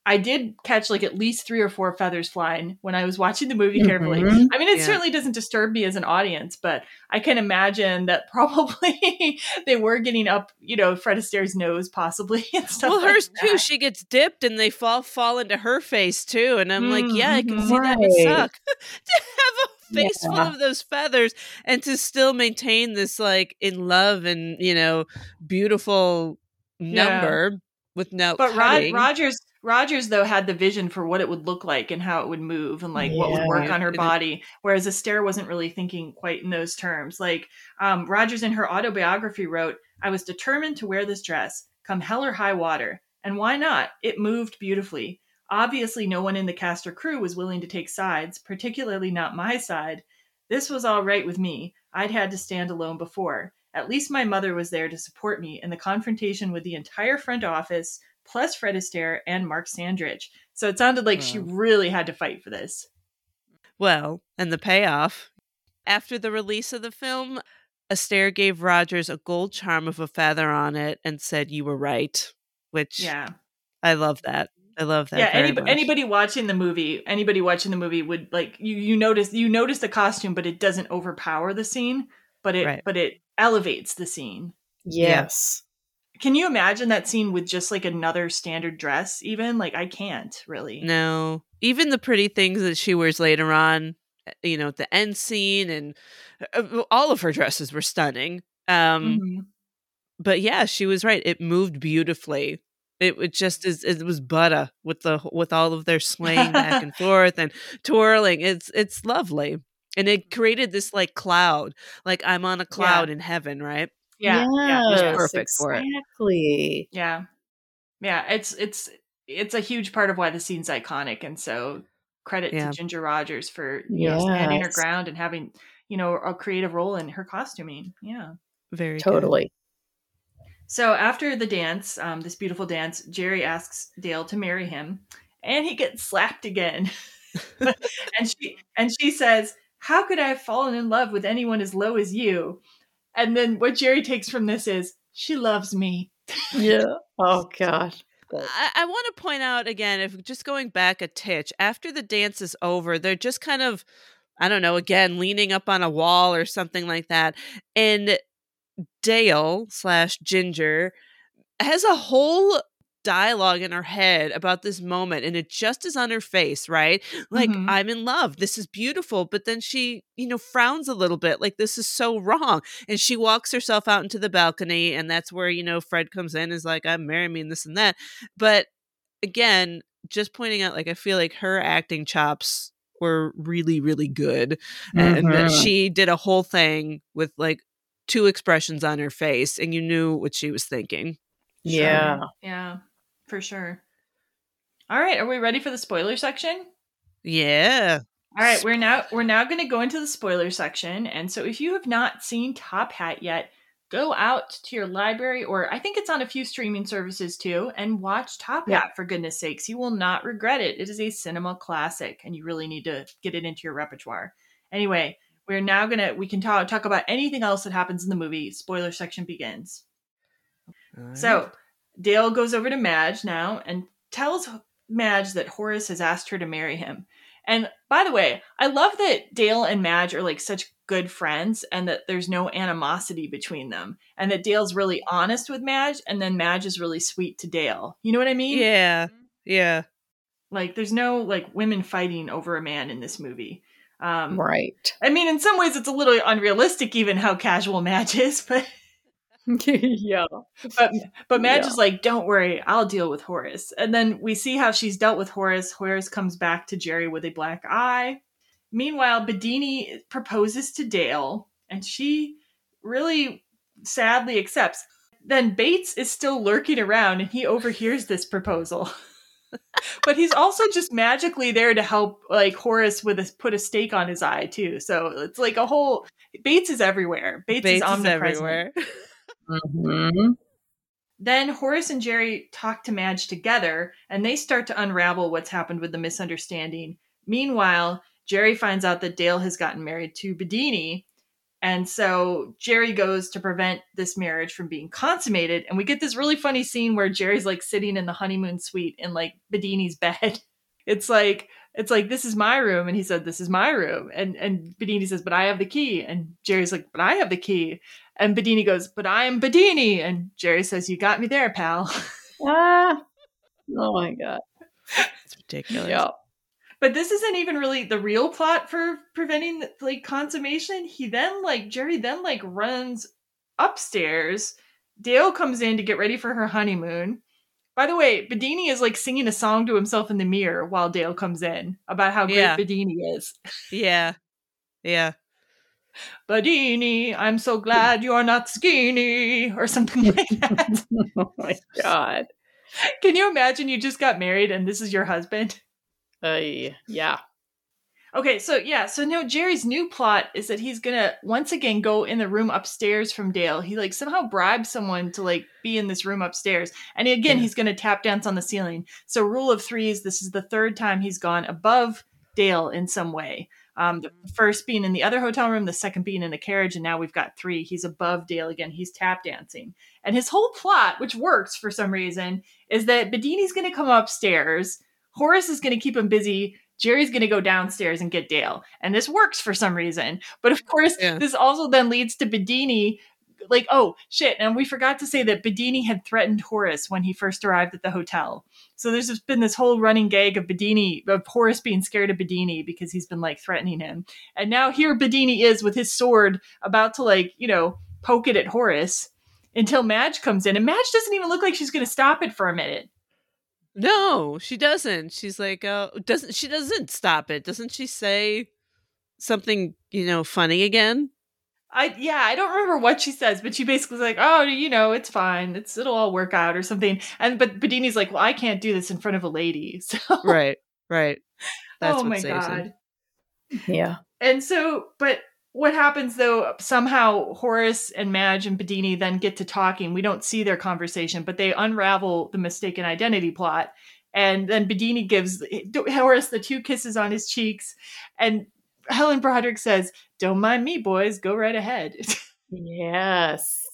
Speaker 1: I did catch like at least three or four feathers flying when I was watching the movie carefully.
Speaker 3: Mhm.
Speaker 1: I mean, it
Speaker 2: Yeah.
Speaker 1: certainly doesn't disturb me as an audience, but I can imagine that probably they were getting up, you know, Fred Astaire's nose, possibly, and stuff.
Speaker 2: well,
Speaker 1: like
Speaker 2: hers too. She gets dipped and they fall fall into her face too. And I'm like, yeah, I can see that would suck to face full of those feathers and to still maintain this like in love and you know beautiful
Speaker 1: Yeah.
Speaker 2: number with no
Speaker 1: But Rod- Rogers, Rogers though had the vision for what it would look like and how it would move and like what would work on her body, whereas Astaire wasn't really thinking quite in those terms. Like um, Rogers in her autobiography wrote, "I was determined to wear this dress, come hell or high water, and why not? It moved beautifully. Obviously, no one in the cast or crew was willing to take sides, particularly not my side. This was all right with me. I'd had to stand alone before." At least my mother was there to support me in the confrontation with the entire front office, plus Fred Astaire and Mark Sandrich. So it sounded like she really had to fight for this.
Speaker 2: Well, and the payoff. After the release of the film, Astaire gave Rogers a gold charm of a feather on it and said, You were right. Which
Speaker 1: Yeah.
Speaker 2: I love that. I love that.
Speaker 1: yeah,
Speaker 2: very
Speaker 1: any,
Speaker 2: much.
Speaker 1: anybody watching the movie, anybody watching the movie would like you you notice you notice the costume but it doesn't overpower the scene, but it
Speaker 2: Right.
Speaker 1: but it elevates the scene.
Speaker 3: yes
Speaker 1: Can you imagine that scene with just like another standard dress even? Like I can't really.
Speaker 2: No, even the pretty things that she wears later on, uh, you know, at the end scene, and uh, all of her dresses were stunning. Um,
Speaker 1: Mhm.
Speaker 2: But yeah, she was right. It moved beautifully. It, it just is. It was butter with the with all of their swaying back and forth and twirling. It's it's lovely, and it created this like cloud, like I'm on a cloud in heaven, right?
Speaker 1: Yeah. Yeah.
Speaker 2: was
Speaker 3: Yes,
Speaker 2: perfect for it.
Speaker 3: exactly
Speaker 1: Yeah. Yeah, it's it's it's a huge part of why the scene's iconic and so credit
Speaker 2: Yeah.
Speaker 1: to Ginger Rogers for you know standing her ground and having, you know, a creative role in her costuming. Yeah.
Speaker 2: Very good.
Speaker 3: Totally
Speaker 1: So after the dance, um, this beautiful dance, Jerry asks Dale to marry him, and he gets slapped again. and she and she says, "How could I have fallen in love with anyone as low as you?" And then what Jerry takes from this is, "She loves me."
Speaker 3: yeah oh god
Speaker 2: I, I want to point out again, if just going back a titch, after the dance is over, they're just kind of, I don't know, again, leaning up on a wall or something like that. And Dale slash Ginger has a whole dialogue in her head about this moment and it just is on her face right? Like
Speaker 1: Mhm.
Speaker 2: i'm in love. This is beautiful. But then she you know frowns a little bit like this is so wrong. And she walks herself out into the balcony and that's where you know fred comes in is like i'm marrying me and this and that. But again just pointing out like i feel like her acting chops were really really good and that
Speaker 3: Mhm.
Speaker 2: she did a whole thing with like two expressions on her face and you knew what she was thinking
Speaker 3: yeah
Speaker 1: Yeah, for sure. All right, are we ready for the spoiler section?
Speaker 2: yeah
Speaker 1: All right, we're now we're now going to go into the spoiler section, and so if you have not seen Top Hat yet, go out to your library, or I think it's on a few streaming services too, and watch Top
Speaker 3: Yeah.
Speaker 1: Hat. For goodness sakes, you will not regret it. It is a cinema classic, and you really need to get it into your repertoire. Anyway, we're now gonna we can talk talk about anything else that happens in the movie. Spoiler section begins. So Dale goes over to Madge now and tells Madge that Horace has asked her to marry him. And by the way, I love that Dale and Madge are like such good friends and that there's no animosity between them and that Dale's really honest with Madge and then Madge is really sweet to Dale. You know what I mean?
Speaker 2: Yeah. Yeah.
Speaker 1: Like there's no like women fighting over a man in this movie. Um
Speaker 3: Right.
Speaker 1: I mean in some ways it's a little unrealistic even how casual Madge is, but
Speaker 3: yeah.
Speaker 1: but but Madge
Speaker 3: Yeah.
Speaker 1: is like, "Don't worry, I'll deal with Horace." And then we see how she's dealt with Horace. Horace comes back to Jerry with a black eye. Meanwhile, Beddini proposes to Dale, and she really sadly accepts. Then Bates is still lurking around, and he overhears this proposal. but he's also just magically there to help, like Horace, with a, put a stake on his eye too. So it's like a whole Bates is everywhere. Bates,
Speaker 2: Bates
Speaker 1: is
Speaker 2: is
Speaker 1: omnipresent.
Speaker 2: everywhere.
Speaker 3: Mhm.
Speaker 1: Then Horace and Jerry talk to Madge together and they start to unravel what's happened with the misunderstanding. Meanwhile, Jerry finds out that Dale has gotten married to Beddini. And so Jerry goes to prevent this marriage from being consummated. And we get this really funny scene where Jerry's like sitting in the honeymoon suite in like Beddini's bed. It's like, it's like, this is my room. And he said, this is my room. And, and Beddini says, but I have the key. And Jerry's like, but I have the key. And Beddini goes, but I am Beddini. And Jerry says, you got me there, pal.
Speaker 3: Ah. Oh my god.
Speaker 2: It's ridiculous.
Speaker 3: Yeah.
Speaker 1: But this isn't even really the real plot for preventing like consummation. He then like Jerry then like runs upstairs. Dale comes in to get ready for her honeymoon. By the way, Beddini is like singing a song to himself in the mirror while Dale comes in about how great
Speaker 2: Yeah.
Speaker 1: Beddini is.
Speaker 2: Yeah. Yeah.
Speaker 1: Beddini, I'm so glad you're not skinny, or something like that.
Speaker 3: oh my god.
Speaker 1: Can you imagine you just got married and this is your husband?
Speaker 3: Uh, yeah.
Speaker 1: Okay, so yeah, so now Jerry's new plot is that he's gonna once again go in the room upstairs from Dale. He like somehow bribes someone to like be in this room upstairs, and again
Speaker 3: Yeah.
Speaker 1: he's gonna tap dance on the ceiling. So rule of threes, this is the third time he's gone above Dale in some way. Um, the first being in the other hotel room, the second being in the carriage, and now we've got three. He's above Dale again. He's tap dancing, and his whole plot, which works for some reason, is that Beddini's gonna come upstairs. Horace is gonna keep him busy. Jerry's going to go downstairs and get Dale. And this works for some reason. But of course,
Speaker 2: Yeah.
Speaker 1: this also then leads to Beddini. Like, oh, shit. And we forgot to say that Beddini had threatened Horace when he first arrived at the hotel. So there's just been this whole running gag of Beddini, of Horace being scared of Beddini because he's been like threatening him. And now here Beddini is with his sword about to like, you know, poke it at Horace until Madge comes in. And Madge doesn't even look like she's going to stop it for a minute.
Speaker 2: No, she doesn't. She's like, uh, doesn't she doesn't stop it? Doesn't she say something, you know, funny again?
Speaker 1: I yeah, I don't remember what she says, but she basically is like, "Oh, you know, it's fine. It's it'll all work out or something." And but Beddini's like, "Well, I can't do this in front of a lady." So
Speaker 2: Right, right. That's
Speaker 1: oh
Speaker 2: what
Speaker 1: my
Speaker 2: saves him.
Speaker 3: Yeah.
Speaker 1: And so, but what happens though? Somehow Horace and Madge and Beddini then get to talking. We don't see their conversation, but they unravel the mistaken identity plot. And then Beddini gives Horace the two kisses on his cheeks, and Helen Broderick says, "Don't mind me, boys. Go right ahead."
Speaker 3: Yes.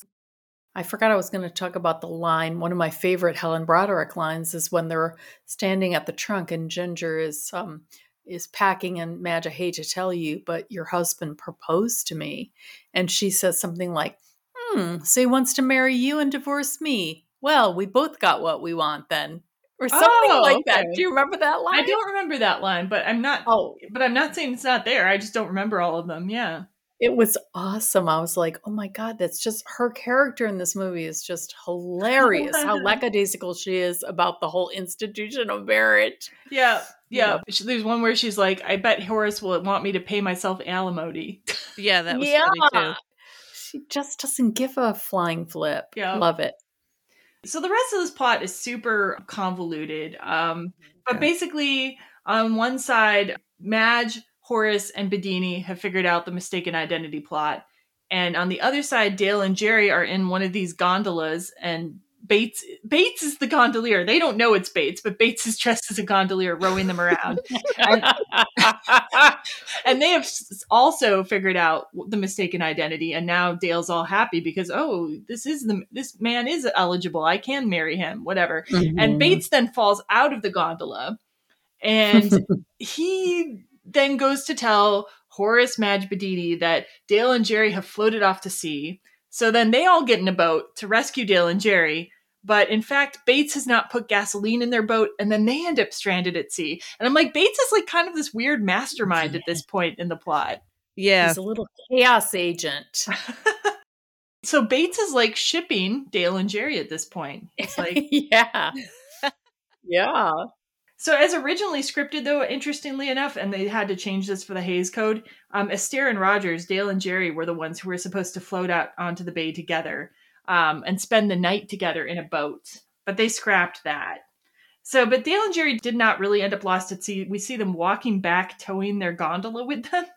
Speaker 3: I forgot I was going to talk about the line. One of my favorite Helen Broderick lines is when they're standing at the trunk and Ginger is um is packing and Madge, I hate to tell you, but your husband proposed to me. And she says something like, Hmm, so he wants to marry you and divorce me. Well, we both got what we want then. Or something
Speaker 1: Oh,
Speaker 3: like that. Do you remember that line?
Speaker 1: I don't remember that line, but I'm not.
Speaker 3: Oh,
Speaker 1: But I'm not saying it's not there. I just don't remember all of them. Yeah.
Speaker 3: It was awesome. I was like, oh my God, that's just her character in this movie is just hilarious. how lackadaisical she is about the whole institution of marriage.
Speaker 1: Yeah. Yeah.
Speaker 3: Yeah.
Speaker 1: She- There's one where she's like, I bet Horace will want me to pay myself alimony.
Speaker 2: Yeah, that was
Speaker 3: yeah.
Speaker 2: funny too.
Speaker 3: She just doesn't give a flying flip.
Speaker 1: Yeah.
Speaker 3: Love it.
Speaker 1: so the rest of this plot is super convoluted. Um, but
Speaker 3: Okay.
Speaker 1: basically, on one side, Madge, Horace, and Beddini have figured out the mistaken identity plot. And on the other side, Dale and Jerry are in one of these gondolas, and Bates Bates is the gondolier. They don't know it's Bates, but Bates is dressed as a gondolier, rowing them around. and they have also figured out the mistaken identity and now dale's all happy because oh this is the this man is eligible i can marry him whatever
Speaker 3: Mm-hmm.
Speaker 1: and bates then falls out of the gondola and he then goes to tell Horace Madge Beddini that Dale and Jerry have floated off to sea. So then they all get in a boat to rescue Dale and Jerry. But in fact, Bates has not put gasoline in their boat, and then they end up stranded at sea. And I'm like, Bates is like kind of this weird mastermind at this point in the plot.
Speaker 2: Yeah.
Speaker 3: He's a little chaos agent.
Speaker 1: so Bates is like shipping Dale and Jerry at this point. It's like,
Speaker 3: yeah. yeah.
Speaker 1: So, as originally scripted, though, interestingly enough, and they had to change this for the Hays Code, um, Astaire and Rogers, Dale and Jerry were the ones who were supposed to float out onto the bay together um, and spend the night together in a boat. But they scrapped that. So, but Dale and Jerry did not really end up lost at sea. We see them walking back, towing their gondola with them.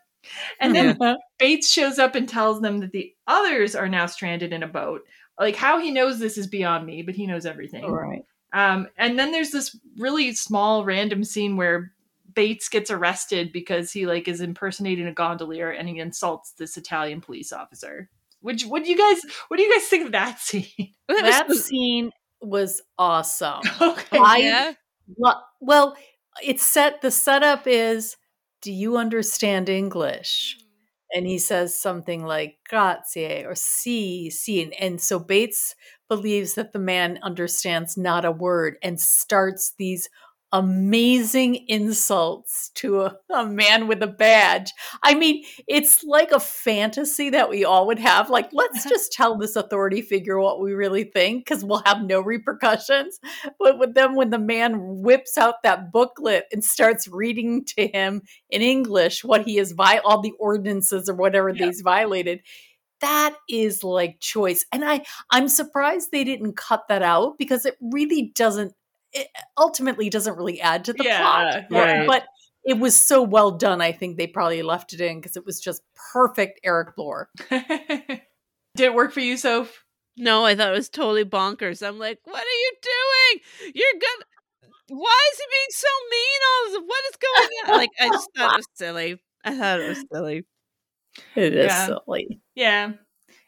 Speaker 1: And then. Bates shows up and tells them that the others are now stranded in a boat. Like, how he knows this is beyond me, but he knows everything.
Speaker 3: All right.
Speaker 1: Um, and then there's this really small random scene where Bates gets arrested because he like is impersonating a gondolier and he insults this Italian police officer. Which what do you guys what do you guys think of that scene?
Speaker 3: That scene was awesome.
Speaker 1: Okay.
Speaker 3: I, yeah. Well, it's set the setup is do you understand English? And he says something like grazie or si si and, and so bates believes that the man understands not a word and starts these amazing insults to a, a, man with a badge. I mean, it's like a fantasy that we all would have. Like, let's uh-huh. just tell this authority figure what we really think because we'll have no repercussions. But with them, when the man whips out that booklet and starts reading to him in English what he has, vi- all the ordinances or whatever yeah. he's violated, that is like choice and i i'm surprised they didn't cut that out because it really doesn't it ultimately doesn't really add to the
Speaker 1: yeah,
Speaker 3: plot.
Speaker 1: Right.
Speaker 3: But it was so well done. I think they probably left it in because it was just perfect Eric Blore.
Speaker 1: Did it work for you, Soph?
Speaker 2: No, I thought it was totally bonkers. I'm like, what are you doing? You're gonna. Why is he being so mean? All this? What is going on? Like, I just thought it was silly. I thought it was silly.
Speaker 3: It is yeah. silly.
Speaker 1: Yeah.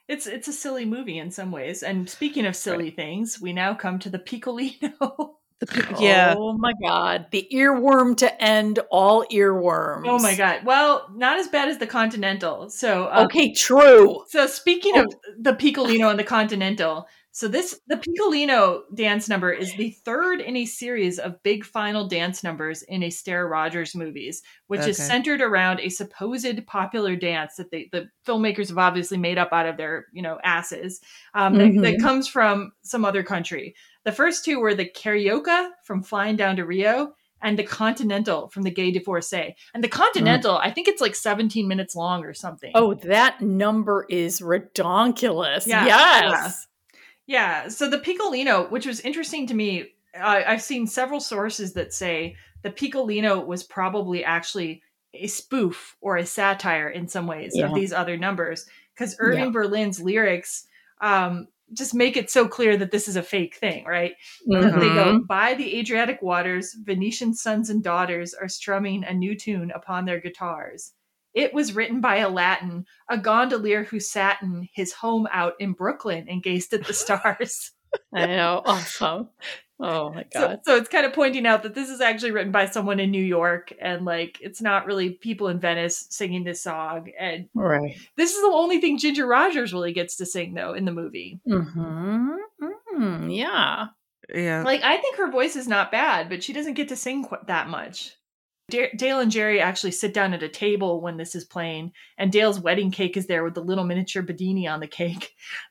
Speaker 1: It's it's a silly movie in some ways. And speaking of silly right. things, we now come to the Piccolino.
Speaker 2: yeah.
Speaker 3: Oh my god, the earworm to end all earworms.
Speaker 1: Oh my god. Well, not as bad as the Continental. So um,
Speaker 3: okay, true.
Speaker 1: So speaking oh. of the Piccolino and the Continental, so this the Piccolino dance number is the third in a series of big final dance numbers in Astaire Rogers movies, which okay. is centered around a supposed popular dance that they, the filmmakers have obviously made up out of their you know asses um, mm-hmm. that, that, comes from some other country. The first two were the Carioca from Flying Down to Rio and the Continental from the Gay Divorcee. And the Continental, mm. I think it's like 17 minutes long or something.
Speaker 3: Oh, that number is redonkulous.
Speaker 1: Yeah,
Speaker 3: yes.
Speaker 1: Yeah. Yeah. So the Piccolino, which was interesting to me, I've seen several sources that say the Piccolino was probably actually a spoof or a satire in some ways yeah. of these other numbers because Irving yeah. Berlin's lyrics um, just make it so clear that this is a fake thing, right? Mm-hmm. They go by the Adriatic waters, Venetian sons and daughters are strumming a new tune upon their guitars. It was written by a Latin, a gondolier who sat in his home out in Brooklyn and gazed at the stars.
Speaker 3: I know, awesome. Oh my god.
Speaker 1: So, so, it's kind of pointing out that this is actually written by someone in New York and like it's not really people in Venice singing this song and
Speaker 3: right.
Speaker 1: This is the only thing Ginger Rogers really gets to sing though in the movie.
Speaker 3: Mhm. Mm, yeah.
Speaker 2: Yeah.
Speaker 1: Like I think her voice is not bad, but she doesn't get to sing qu- that much. Dale and Jerry actually sit down at a table when this is playing, and Dale's wedding cake is there with the little miniature Beddini on the cake.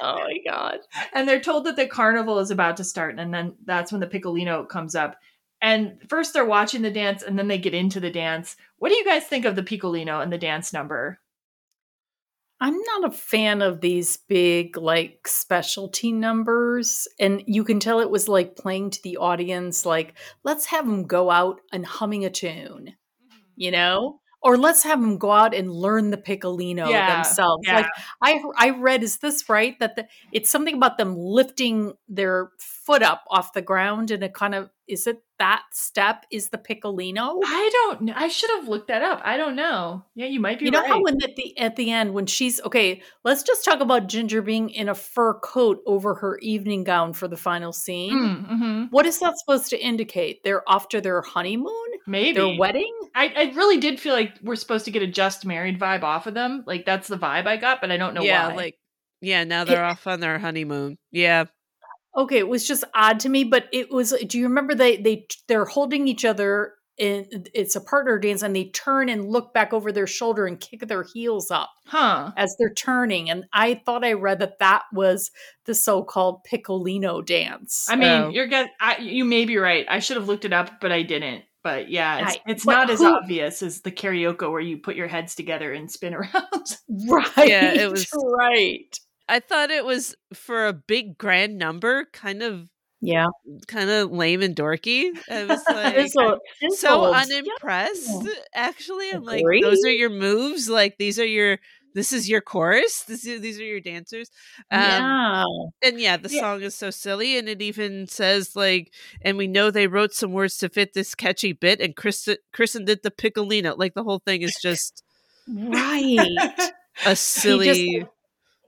Speaker 3: oh my god!
Speaker 1: And they're told that the carnival is about to start, and then that's when the Piccolino comes up. And first they're watching the dance, and then they get into the dance. What do you guys think of the Piccolino and the dance number?
Speaker 3: I'm not a fan of these big like specialty numbers and you can tell it was like playing to the audience like let's have them go out and humming a tune. Mm-hmm. You know? Or let's have them go out and learn the piccolino
Speaker 1: yeah,
Speaker 3: themselves.
Speaker 1: Yeah.
Speaker 3: Like I I read is this right that the, it's something about them lifting their foot up off the ground and it kind of is it that step is the piccolino?
Speaker 1: I don't know. I should have looked that up. I don't know. Yeah, you might be
Speaker 3: You know
Speaker 1: right.
Speaker 3: how when at the at the end when she's okay, let's just talk about Ginger being in a fur coat over her evening gown for the final scene.
Speaker 1: Mm, mm-hmm.
Speaker 3: What is that supposed to indicate? They're off to their honeymoon?
Speaker 1: Maybe
Speaker 3: Their wedding?
Speaker 1: I, I really did feel like we're supposed to get a just married vibe off of them. Like that's the vibe I got, but I don't know
Speaker 2: yeah,
Speaker 1: why.
Speaker 2: like yeah, now they're off on their honeymoon. Yeah.
Speaker 3: Okay, it was just odd to me, but it was. Do you remember they they they're holding each other in it's a partner dance, and they turn and look back over their shoulder and kick their heels up
Speaker 1: huh?
Speaker 3: as they're turning. And I thought I read that that was the so-called piccolino dance.
Speaker 1: I mean,
Speaker 2: Oh.
Speaker 1: you're get I, you may be right. I should have looked it up, but I didn't. But yeah, it's,
Speaker 3: I-
Speaker 1: it's
Speaker 3: but
Speaker 1: not as obvious as the Carioca where you put your heads together and spin around.
Speaker 3: right?
Speaker 2: Yeah, it was-
Speaker 3: right.
Speaker 2: I thought it was for a big grand number, kind of
Speaker 3: Yeah,
Speaker 2: kind of lame and dorky. I was like so unimpressed actually. I'm like those are your moves, like these are your this is your chorus. This is, these are your dancers. Um,
Speaker 3: yeah.
Speaker 2: And yeah, the
Speaker 1: Yeah.
Speaker 2: song is so silly, and it even says like, and we know they wrote some words to fit this catchy bit, and Chris christened it the Piccolino. Like the whole thing is just
Speaker 3: Right.
Speaker 2: a silly.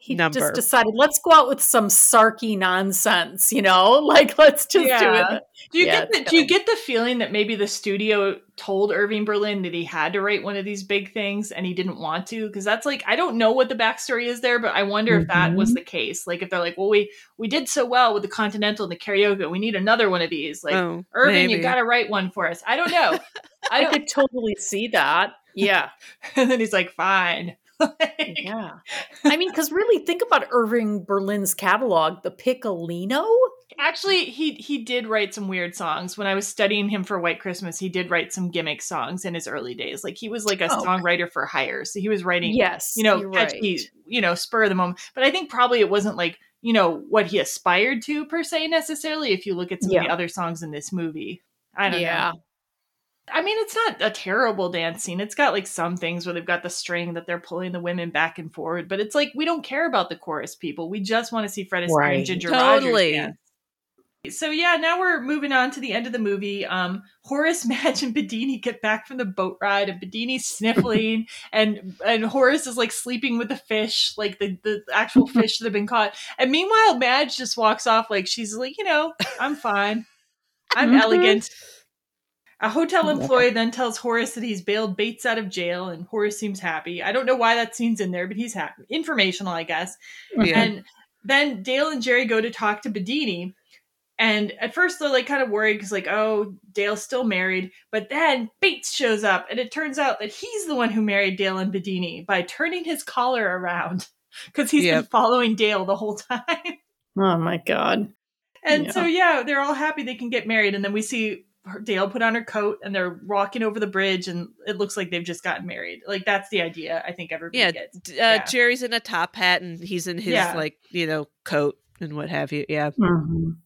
Speaker 3: He
Speaker 2: number.
Speaker 3: just decided let's go out with some sarky nonsense you know like let's just do it
Speaker 1: Do you
Speaker 3: Yeah,
Speaker 1: get the, do you get the feeling that maybe the studio told Irving Berlin that he had to write one of these big things and he didn't want to? Because that's like I don't know what the backstory is there, but I wonder if that was
Speaker 3: Mhm.
Speaker 1: the case. Like if they're like, well, we we did so well with the Continental and the Carioca, we need another one of these. Like
Speaker 2: oh,
Speaker 1: Irving, you got to write one for us. I don't know. I
Speaker 3: i
Speaker 1: don't.
Speaker 3: could totally see that yeah
Speaker 1: and then he's like, fine.
Speaker 3: yeah i mean because really think about irving berlin's catalog the piccolino
Speaker 1: Actually, he he did write some weird songs. When I was studying him for White Christmas, he did write some gimmick songs in his early days. Like he was like a
Speaker 3: Oh,
Speaker 1: songwriter for hire, so he was writing
Speaker 3: yes
Speaker 1: you know, catchy,
Speaker 3: right.
Speaker 1: you know, spur of the moment. But I think probably it wasn't like, you know, what he aspired to per se necessarily if you look at some of the other songs in this movie. I don't
Speaker 3: yeah
Speaker 1: know. I mean, it's not a terrible dance scene. It's got like some things where they've got the string that they're pulling the women back and forward, but it's like we don't care about the chorus people. We just want to see Fred Astaire
Speaker 3: Right.
Speaker 1: and Ginger
Speaker 2: Totally.
Speaker 1: Rogers dance. So yeah, now we're moving on to the end of the movie. Um, Horace, Madge, and Beddini get back from the boat ride, and Beddini's sniffling, and and Horace is like sleeping with the fish, like the the actual fish that have been caught. And meanwhile, Madge just walks off like she's like, you know, I'm fine, I'm
Speaker 3: Mhm.
Speaker 1: elegant. A hotel employee then tells Horace that he's bailed Bates out of jail, and Horace seems happy. I don't know why that scene's in there, but he's happy. Informational, I guess.
Speaker 2: Yeah.
Speaker 1: And then Dale and Jerry go to talk to Beddini. And at first they're like kind of worried because like, oh, Dale's still married. But then Bates shows up and it turns out that he's the one who married Dale and Beddini by turning his collar around because he's been following Dale the whole time.
Speaker 3: oh my god
Speaker 1: And
Speaker 3: Yeah.
Speaker 1: so yeah, they're all happy they can get married. And then we see Dale put on her coat and they're walking over the bridge and it looks like they've just gotten married. Like that's the idea I think everybody
Speaker 2: yeah,
Speaker 1: gets.
Speaker 2: uh,
Speaker 1: Yeah.
Speaker 2: Jerry's in a top hat and he's in his
Speaker 1: Yeah.
Speaker 2: like you know coat and what have you. Yeah.
Speaker 3: Mhm.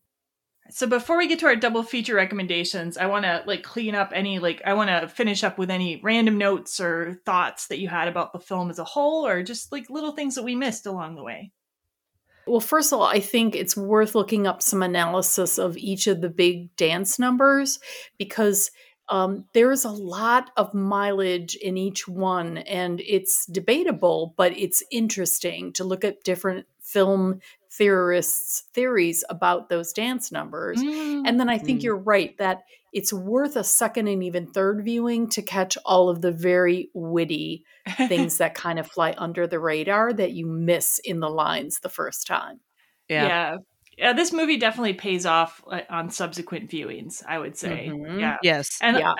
Speaker 1: So before we get to our double feature recommendations, I want to like clean up any like I want to finish up with any random notes or thoughts that you had about the film as a whole or just like little things that we missed along the way.
Speaker 3: Well, first of all, I think it's worth looking up some analysis of each of the big dance numbers because um, there's a lot of mileage in each one, and it's debatable, but it's interesting to look at different film theorists' theories about those dance numbers. And then I think
Speaker 2: Mm.
Speaker 3: you're right that it's worth a second and even third viewing to catch all of the very witty things that kind of fly under the radar that you miss in the lines the first time.
Speaker 2: Yeah.
Speaker 1: yeah. Yeah, this movie definitely pays off uh, on subsequent viewings, I would say.
Speaker 3: Mhm.
Speaker 1: Yeah.
Speaker 2: Yes.
Speaker 1: And
Speaker 3: Yeah.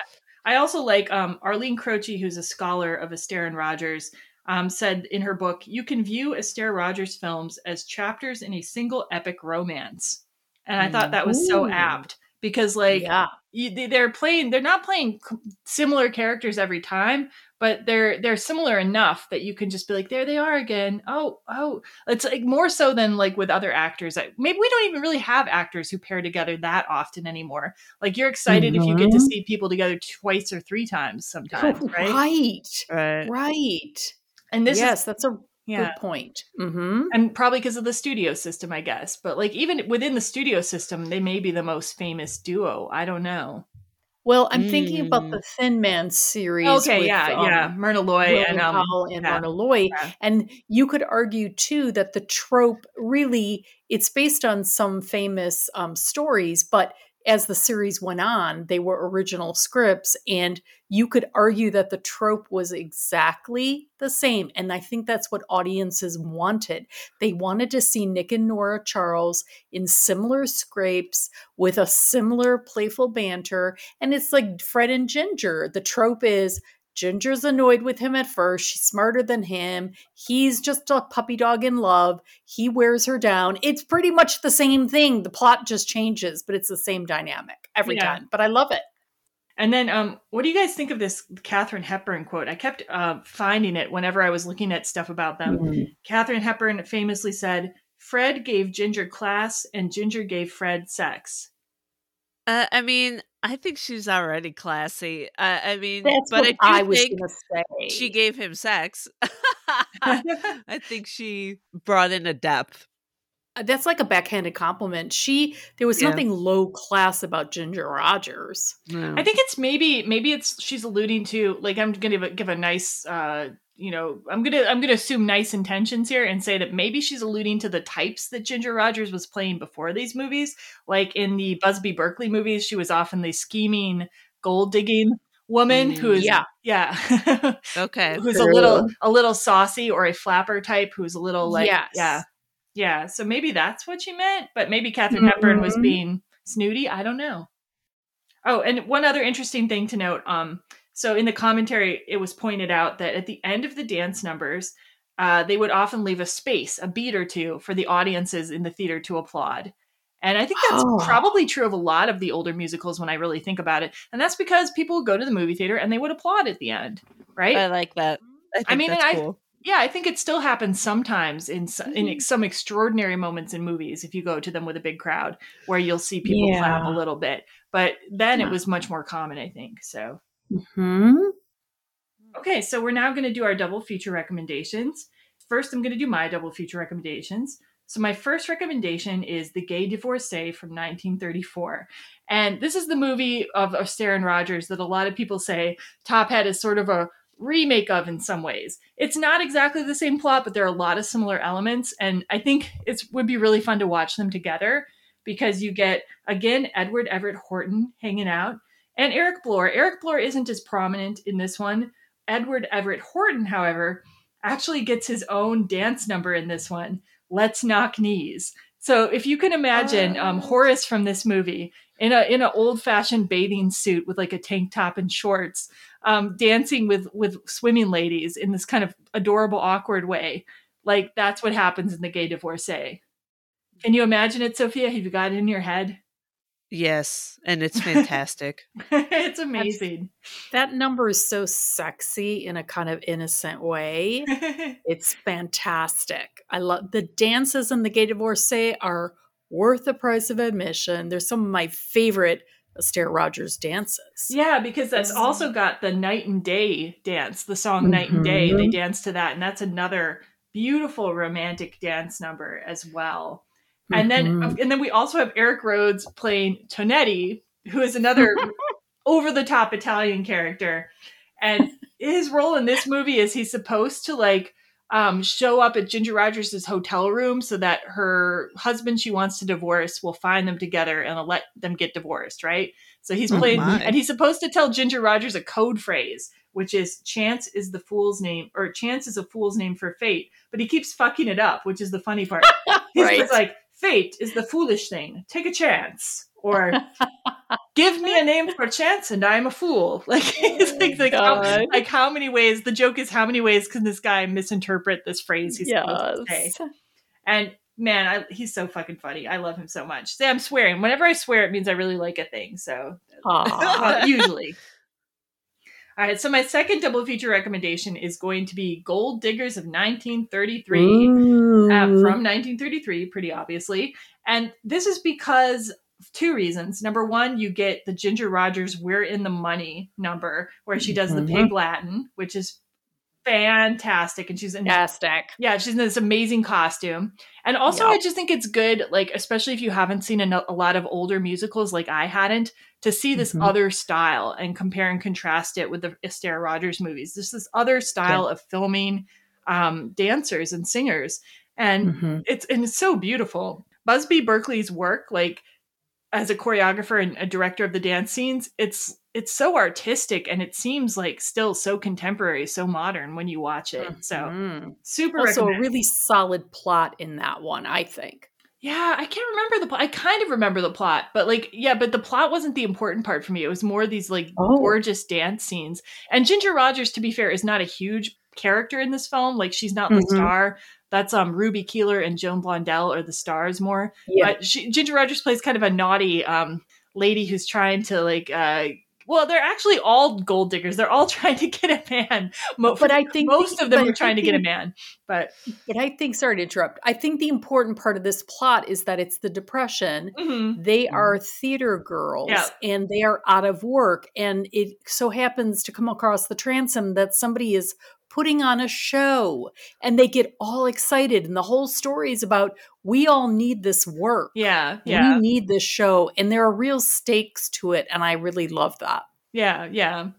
Speaker 1: I also like um, Arlene Croce, who's a scholar of Astaire and Rogers, um, said in her book, "You can view Astaire Rogers films as chapters in a single epic romance," and I thought that was so apt because, like,
Speaker 3: yeah.
Speaker 1: You, they're playing, they're not playing similar characters every time, but they're they're similar enough that you can just be like, "There they are again." Oh, oh, it's like more so than like with other actors. Maybe we don't even really have actors who pair together that often anymore. Like you're excited if you get to
Speaker 3: Mhm.
Speaker 1: see people together twice or three times sometimes, right?
Speaker 3: Right.
Speaker 2: Right.
Speaker 3: Right.
Speaker 1: And this
Speaker 3: yes,
Speaker 1: is
Speaker 3: that's a
Speaker 1: yeah.
Speaker 3: good point. Mm-hmm.
Speaker 1: And probably because of the studio system, I guess. But like even within the studio system, they may be the most famous duo. I don't know.
Speaker 3: Well, I'm thinking about
Speaker 2: Mm.
Speaker 3: the Thin Man series.
Speaker 1: Okay,
Speaker 3: with,
Speaker 1: yeah,
Speaker 3: um,
Speaker 1: yeah. Myrna Loy
Speaker 3: William
Speaker 1: and um
Speaker 3: Powell and
Speaker 1: yeah.
Speaker 3: Myrna Loy.
Speaker 1: Yeah.
Speaker 3: And you could argue too that the trope really it's based on some famous um, stories, but as the series went on, they were original scripts, and you could argue that the trope was exactly the same. And I think that's what audiences wanted. They wanted to see Nick and Nora Charles in similar scrapes with a similar playful banter. And it's like Fred and Ginger. The trope is Ginger's annoyed with him at first. She's smarter than him. He's just a puppy dog in love. He wears her down. It's pretty much the same thing. The plot just changes, but it's the same dynamic every yeah. time. But I love it.
Speaker 1: And then, um, what do you guys think of this Katharine Hepburn quote? I kept uh, finding it whenever I was looking at stuff about them. Mm-hmm. Katharine Hepburn famously said, Fred gave Ginger class and Ginger gave Fred sex.
Speaker 2: Uh, I mean, I think she's already classy. Uh, I mean,
Speaker 3: That's
Speaker 2: but
Speaker 3: what
Speaker 2: I,
Speaker 3: I was
Speaker 2: think
Speaker 3: going to say.
Speaker 2: she gave him sex. I think she brought in a depth.
Speaker 3: Uh, that's like a backhanded compliment. She there was
Speaker 2: Yeah.
Speaker 3: nothing low class about Ginger Rogers.
Speaker 2: No.
Speaker 1: I think it's maybe maybe it's she's alluding to like I'm gonna give a, give a nice uh you know I'm gonna I'm gonna assume nice intentions here and say that maybe she's alluding to the types that Ginger Rogers was playing before these movies. Like in the Busby Berkeley movies, she was often the scheming gold digging woman
Speaker 2: Mm,
Speaker 1: who's
Speaker 3: yeah.
Speaker 1: yeah
Speaker 2: okay.
Speaker 1: who's a little a little saucy or a flapper type who's a little like
Speaker 3: Yes.
Speaker 1: yeah yeah so maybe that's what she meant but maybe Katharine Hepburn was
Speaker 3: Mhm.
Speaker 1: being snooty I don't know oh and one other interesting thing to note um so in the commentary it was pointed out that at the end of the dance numbers uh, they would often leave a space a beat or two for the audiences in the theater to applaud and I think that's
Speaker 3: Oh.
Speaker 1: probably true of a lot of the older musicals when I really think about it. And that's because people would go to the movie theater and they would applaud at the end, right?
Speaker 2: I like that. I, think
Speaker 1: mean, I-
Speaker 2: cool.
Speaker 1: yeah, I think it still happens sometimes in s in
Speaker 3: Mm-hmm.
Speaker 1: some extraordinary moments in movies if you go to them with a big crowd where you'll see people clap a little bit. But then
Speaker 3: Yeah.
Speaker 1: it was much more common, I think. So
Speaker 3: Hmm.
Speaker 1: Okay, so we're now going to do our double feature recommendations. First, I'm going to do my double feature recommendations. So, my first recommendation is The Gay Divorcee from 1934. And this is the movie of and Rogers that a lot of people say Top Hat is sort of a remake of in some ways. It's not exactly the same plot, but there are a lot of similar elements. And I think it would be really fun to watch them together because you get, again, Edward Everett Horton hanging out and Eric Blore. Eric Blore isn't as prominent in this one. Edward Everett Horton, however, actually gets his own dance number in this one, Let's Knock Knees. So if you can imagine um, Horace from this movie in a in an old fashioned bathing suit with like a tank top and shorts, um, dancing with with swimming ladies in this kind of adorable, awkward way, like that's what happens in the Gay Divorcee. Can you imagine it, Sophia? Have you got it in your head?
Speaker 2: Yes, and it's fantastic.
Speaker 1: it's amazing.
Speaker 3: That number is so sexy in a kind of innocent way. It's fantastic. I love the dances in the Gay Divorcee are worth the price of admission. They're some of my favorite Astaire Rogers dances.
Speaker 1: Yeah, because that's also got the night and day dance, the song Night and Day. They
Speaker 3: Mhm.
Speaker 1: dance to that, and that's another beautiful romantic dance number as well. And then
Speaker 3: Mhm.
Speaker 1: and then we also have Erik Rhodes playing Tonetti, who is another over the top Italian character. And his role in this movie is he's supposed to like um, show up at Ginger Rogers' hotel room so that her husband she wants to divorce will find them together and let them get divorced, right? So he's
Speaker 3: Oh
Speaker 1: playing,
Speaker 2: my.
Speaker 1: and he's supposed to tell Ginger Rogers a code phrase, which is chance is the fool's name, or chance is a fool's name for fate. But he keeps fucking it up, which is the funny part. He's
Speaker 3: Right.
Speaker 1: just like, fate is the foolish thing. Take a chance. Or give me a name for a chance and I'm a fool. Like, it's like, like, how, like how many ways, the joke is how many ways can this guy misinterpret this phrase he's supposed to say? And man, I, he's so fucking funny. I love him so much. Say, I'm swearing. Whenever I swear, it means I really like a thing. So usually. All right, so my second double feature recommendation is going to be Gold Diggers of 1933 uh, from 1933, pretty obviously. And this is because of two reasons. Number one, you get the Ginger Rogers We're in the Money number, where she does the
Speaker 3: Mhm.
Speaker 1: pig Latin, which is fantastic. And she's in
Speaker 3: fantastic.
Speaker 1: yeah, she's in this amazing costume. And also,
Speaker 3: Yeah.
Speaker 1: I just think it's good, like, especially if you haven't seen a, a lot of older musicals like I hadn't, to see this
Speaker 3: Mhm.
Speaker 1: other style and compare and contrast it with the Astaire Rogers movies. There's this other style of filming um, dancers and singers. And
Speaker 3: Mhm.
Speaker 1: it's and it's so beautiful. Busby Berkeley's work, like as a choreographer and a director of the dance scenes, it's it's so artistic and it seems like still so contemporary, so modern when you watch it. So
Speaker 3: Mm-hmm.
Speaker 1: super
Speaker 3: Also, a really solid plot in that one, I think.
Speaker 1: Yeah, I can't remember the plot. I kind of remember the plot, but like, yeah, but the plot wasn't the important part for me. It was more these like
Speaker 3: Oh.
Speaker 1: gorgeous dance scenes. And Ginger Rogers, to be fair, is not a huge character in this film. Like, she's not the
Speaker 3: Mhm.
Speaker 1: star. That's um Ruby Keeler and Joan Blondell are the stars more.
Speaker 3: Yeah.
Speaker 1: But she, Ginger Rogers plays kind of a naughty um lady who's trying to like uh well, they're actually all gold diggers. They're all trying to get a man. Mo-
Speaker 3: But I think
Speaker 1: most
Speaker 3: the-
Speaker 1: of them are trying to get a man. But
Speaker 3: But I think, sorry to interrupt, I think the important part of this plot is that it's the Depression.
Speaker 1: mhm.
Speaker 3: They are theater girls
Speaker 1: Yeah.
Speaker 3: and they are out of work. And it so happens to come across the transom that somebody is putting on a show and they get all excited. And the whole story is about we all need this work.
Speaker 1: yeah, yeah.
Speaker 3: We need this show. And there are real stakes to it. And I really love that.
Speaker 1: Yeah, yeah.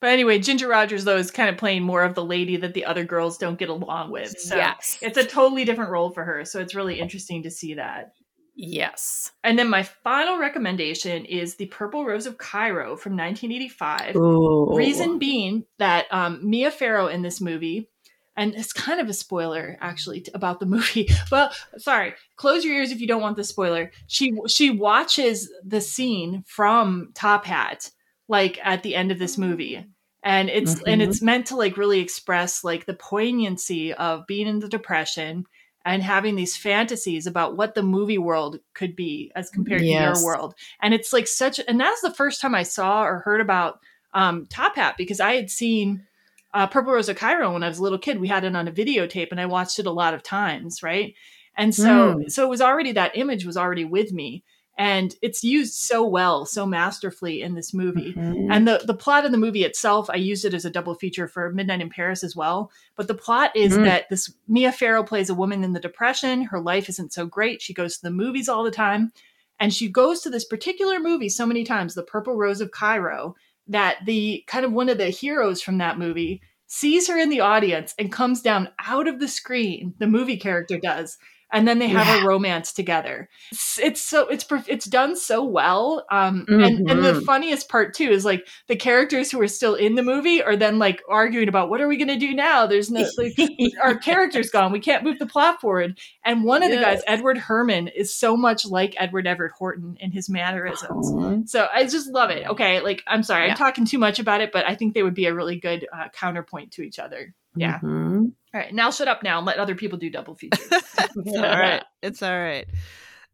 Speaker 1: But anyway, Ginger Rogers though is kind of playing more of the lady that the other girls don't get along with. So
Speaker 3: yes.
Speaker 1: it's a totally different role for her. So it's really interesting to see that.
Speaker 3: Yes.
Speaker 1: And then my final recommendation is The Purple Rose of Cairo from 1985.
Speaker 3: Ooh.
Speaker 1: Reason being that um, Mia Farrow in this movie, and it's kind of a spoiler actually about the movie. Well, sorry, close your ears if you don't want the spoiler. She she watches the scene from Top Hat like at the end of this movie. And it's and
Speaker 3: Mhm.
Speaker 1: it's meant to like really express like the poignancy of being in the depression and having these fantasies about what the movie world could be as compared to your world. And it's like such and that's the first time I saw or heard about um, Top Hat because I had seen uh, Purple Rose of Cairo when I was a little kid. We had it on a videotape and I watched it a lot of times, right? And so,
Speaker 3: Mm.
Speaker 1: so it was already that image was already with me, and it's used so well, so masterfully in this movie.
Speaker 3: Mhm.
Speaker 1: And the the plot of the movie itself, I used it as a double feature for Midnight in Paris as well. But the plot is
Speaker 3: Mm.
Speaker 1: that this Mia Farrow plays a woman in the depression. Her life isn't so great. She goes to the movies all the time, and she goes to this particular movie so many times, The Purple Rose of Cairo, that the kind of one of the heroes from that movie sees her in the audience and comes down out of the screen. The movie character does. And then they have
Speaker 3: Yeah.
Speaker 1: a romance together. It's, it's so it's it's done so well. Um, and and the
Speaker 3: Mhm.
Speaker 1: funniest part too is like the characters who are still in the movie are then like arguing about what are we going to do now? There's no like, our character's gone. We can't move the plot forward. And one of the guys, Edward Herrmann, is so much like Edward Everett Horton in his mannerisms.
Speaker 3: Aw.
Speaker 1: So I just love it. Okay, like I'm sorry,
Speaker 3: Yeah.
Speaker 1: I'm talking too much about it, but I think they would be a really good uh, counterpoint to each other. Yeah.
Speaker 3: Mhm.
Speaker 1: All right, now shut up now and let other people do double features.
Speaker 2: It's all right. It's all right.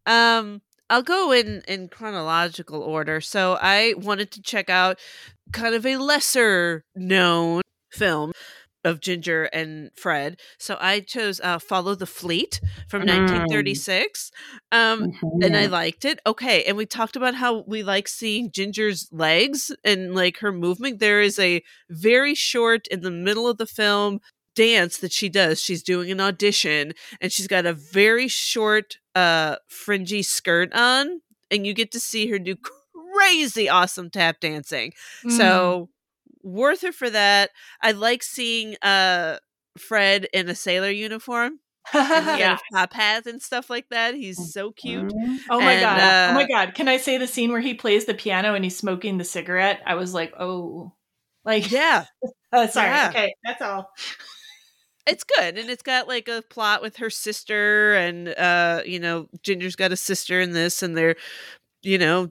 Speaker 2: Um, I'll go in in chronological order. So I wanted to check out kind of a lesser known film of Ginger and Fred. So I chose uh, Follow the Fleet from
Speaker 3: Mm.
Speaker 2: 1936. Um, and I liked it. Okay, and we talked about how we like seeing Ginger's legs and like her movement. There is a very short in the middle of the film dance that she does. She's doing an audition and she's got a very short uh fringy skirt on and you get to see her do crazy awesome tap dancing.
Speaker 1: Mm.
Speaker 2: So worth it for that. I like seeing uh Fred in a sailor uniform
Speaker 1: yeah.
Speaker 2: top hat and stuff like that. He's so cute.
Speaker 3: Mhm.
Speaker 1: Oh my
Speaker 2: And,
Speaker 1: god.
Speaker 2: uh,
Speaker 1: oh my god. Can I say the scene where he plays the piano and he's smoking the cigarette? I was like, oh, like
Speaker 2: Yeah,
Speaker 1: Uh, sorry.
Speaker 2: Yeah.
Speaker 1: Okay, that's all.
Speaker 2: it's good and it's got like a plot with her sister and uh you know ginger's got a sister in this and they're you know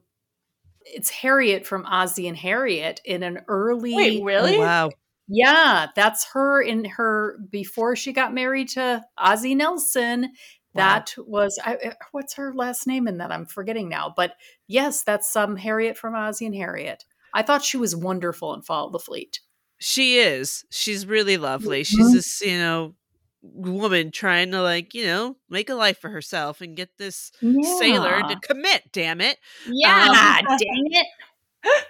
Speaker 3: It's Harriet from Ozzie and Harriet in an early.
Speaker 1: Wait, really?
Speaker 2: oh, wow
Speaker 3: Yeah, that's her in her before she got married to Ozzie Nelson. That was I, I- what's her last name in that? I'm forgetting now. But yes, that's um Harriet from Ozzie and Harriet. I thought she was wonderful in Follow the Fleet.
Speaker 2: she is she's really lovely she's
Speaker 3: Mhm.
Speaker 2: this you know woman trying to like you know make a life for herself and get this sailor to commit damn it
Speaker 3: Yeah, dang it.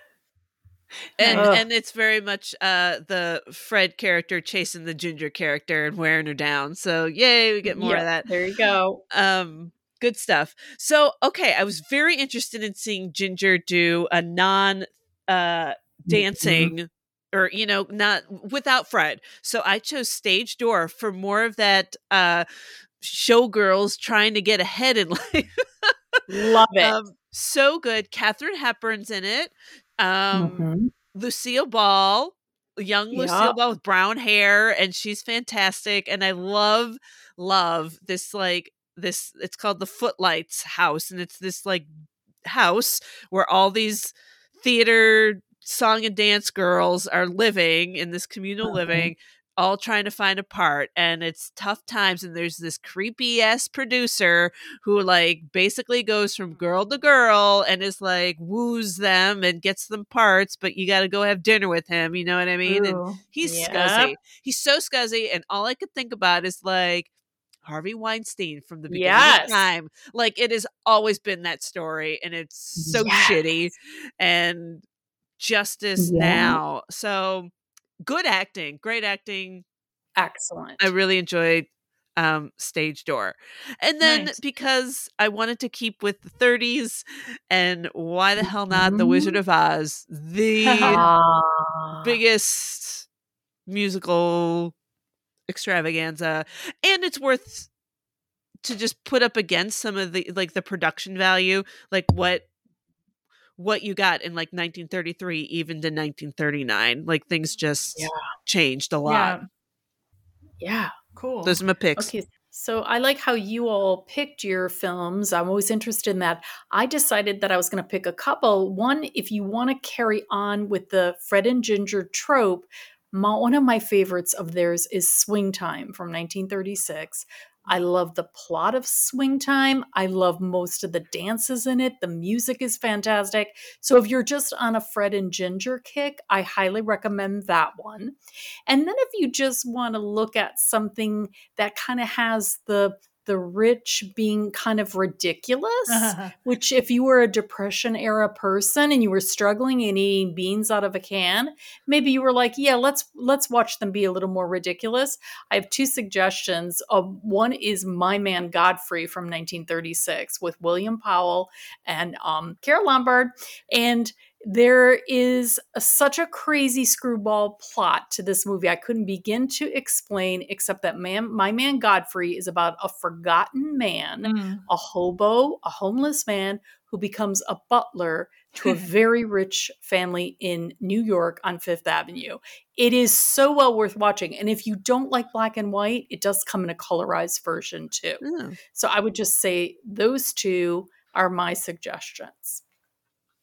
Speaker 2: and
Speaker 3: Ugh.
Speaker 2: and it's very much uh the fred character chasing the ginger character and wearing her down so yay we get more
Speaker 3: Yeah,
Speaker 2: of that
Speaker 3: There you go.
Speaker 2: um good stuff so okay i was very interested in seeing ginger do a non uh dancing or you know not without fred so i chose stage door for more of that uh showgirls trying to get ahead in life
Speaker 3: Love it.
Speaker 2: um, so good. Katharine Hepburn's in it. Um,
Speaker 3: Mhm.
Speaker 2: Lucille Ball, young Lucille
Speaker 3: Yeah.
Speaker 2: Ball with brown hair, and she's fantastic. And I love, love this like this. It's called the Footlights House, and it's this like house where all these theater song and dance girls are living in this communal
Speaker 3: Mhm.
Speaker 2: living all trying to find a part and it's tough times and there's this creepy ass producer who like basically goes from girl to girl and is like woos them and gets them parts but you got to go have dinner with him you know what i mean and he's
Speaker 3: Yep.
Speaker 2: scuzzy he's so scuzzy and all i could think about is like Harvey Weinstein from the beginning
Speaker 1: Yes.
Speaker 2: of time. Like it has always been that story and it's so
Speaker 3: Yes.
Speaker 2: shitty and justice
Speaker 3: Yeah.
Speaker 2: now. So good acting, great acting.
Speaker 3: Excellent.
Speaker 2: I really enjoyed um stage door and then
Speaker 1: Nice.
Speaker 2: because i wanted to keep with the 30s and why the hell not the wizard
Speaker 3: Mhm.
Speaker 2: of oz the biggest musical extravaganza and it's worth to just put up against some of the like the production value like what what you got in like 1933 even to 1939 like things mm, just
Speaker 3: Yeah.
Speaker 2: changed a lot
Speaker 1: Yeah,
Speaker 3: yeah.
Speaker 1: cool.
Speaker 2: those are my picks
Speaker 3: Okay. So I like how you all picked your films. I'm always interested in that. I decided that I was going to pick a couple. One, if you want to carry on with the Fred and Ginger trope, my, one of my favorites of theirs is Swing Time from 1936. I love the plot of Swing Time. I love most of the dances in it. The music is fantastic. So if you're just on a Fred and Ginger kick, I highly recommend that one. And then if you just want to look at something that kind of has the the rich being kind of ridiculous, which if you were a depression era person and you were struggling and eating beans out of a can, maybe you were like, yeah, let's let's watch them be a little more ridiculous. I have two suggestions. Uh, one is My Man Godfrey from 1936 with William Powell and um, Carole Lombard, and there is a, such a crazy screwball plot to this movie. I couldn't begin to explain, except that man, my man Godfrey is about a forgotten man,
Speaker 1: Mm.
Speaker 3: a hobo, a homeless man who becomes a butler to a very rich family in New York on Fifth Avenue. It is so well worth watching. And if you don't like black and white, it does come in a colorized version too.
Speaker 2: Oh.
Speaker 3: So I would just say those two are my suggestions.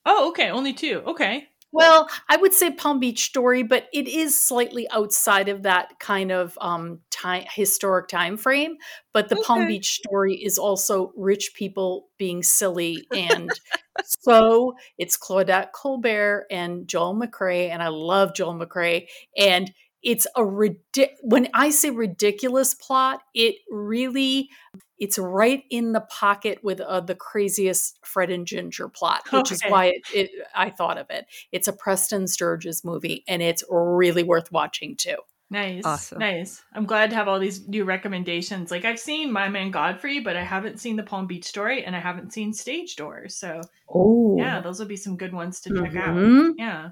Speaker 1: Oh, okay. Only two. Okay.
Speaker 3: Well, I would say Palm Beach Story, but it is slightly outside of that kind of um, time historic time frame. But the Palm Beach Story is also rich people being silly, and so it's Claudette Colbert and Joel McCrea, and I love Joel McCrea, and it's a ridic- when I say ridiculous plot, it really it's right in the pocket with uh, the craziest Fred and Ginger plot, which is why it, it, I thought of it. It's a Preston Sturges movie, and it's really worth watching too.
Speaker 1: Nice.
Speaker 2: Awesome.
Speaker 1: Nice. I'm glad to have all these new recommendations. Like I've seen My Man Godfrey, but I haven't seen the Palm Beach Story and I haven't seen Stage Door. So
Speaker 3: Oh,
Speaker 1: yeah, those will be some good ones to check out.
Speaker 3: Mhm.
Speaker 1: Yeah.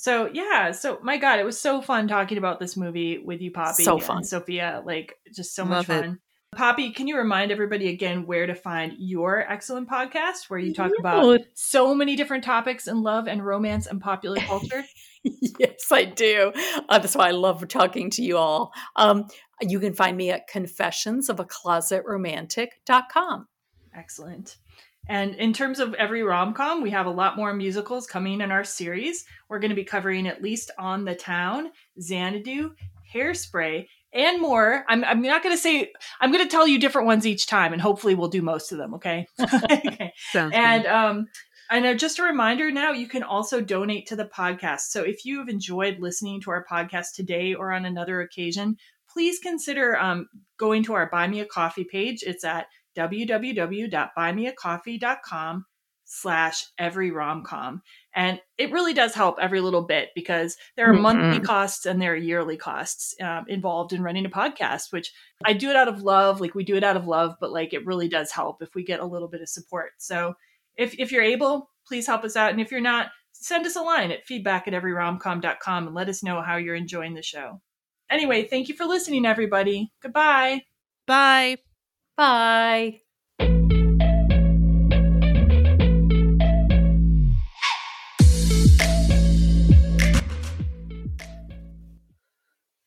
Speaker 1: So yeah, so my God, it was so fun talking about this movie with you, Poppy.
Speaker 3: So fun.
Speaker 1: and Sophia. Like just so
Speaker 2: Love
Speaker 1: much
Speaker 2: it.
Speaker 1: fun. Poppy, can you remind everybody again where to find your excellent podcast where you talk about so many different topics in love and romance and popular culture?
Speaker 3: yes, I do. Uh, that's why I love talking to you all. Um, you can find me at confessionsofaClosetRomantic.com.
Speaker 1: Excellent. And in terms of every rom com, we have a lot more musicals coming in our series. We're going to be covering at least On the Town, Xanadu, Hairspray, and more. I'm, I'm not going to say, I'm going to tell you different ones each time, and hopefully we'll do most of them, okay? okay.
Speaker 2: Sounds
Speaker 1: And
Speaker 2: good.
Speaker 1: um, and uh, just a reminder now, you can also donate to the podcast. So if you have enjoyed listening to our podcast today or on another occasion, please consider um, going to our Buy Me a Coffee page. It's at www.buymeacoffee.com slash every romcom. And it really does help every little bit because there are monthly
Speaker 3: Mhm.
Speaker 1: costs and there are yearly costs um, involved in running a podcast which i do it out of love like we do it out of love but like it really does help if we get a little bit of support. So if, if you're able please help us out. And if you're not send us a line at feedback at everyromcom.com and let us know how you're enjoying the show. Anyway thank you for listening everybody. Goodbye.
Speaker 2: Bye.
Speaker 3: Bye.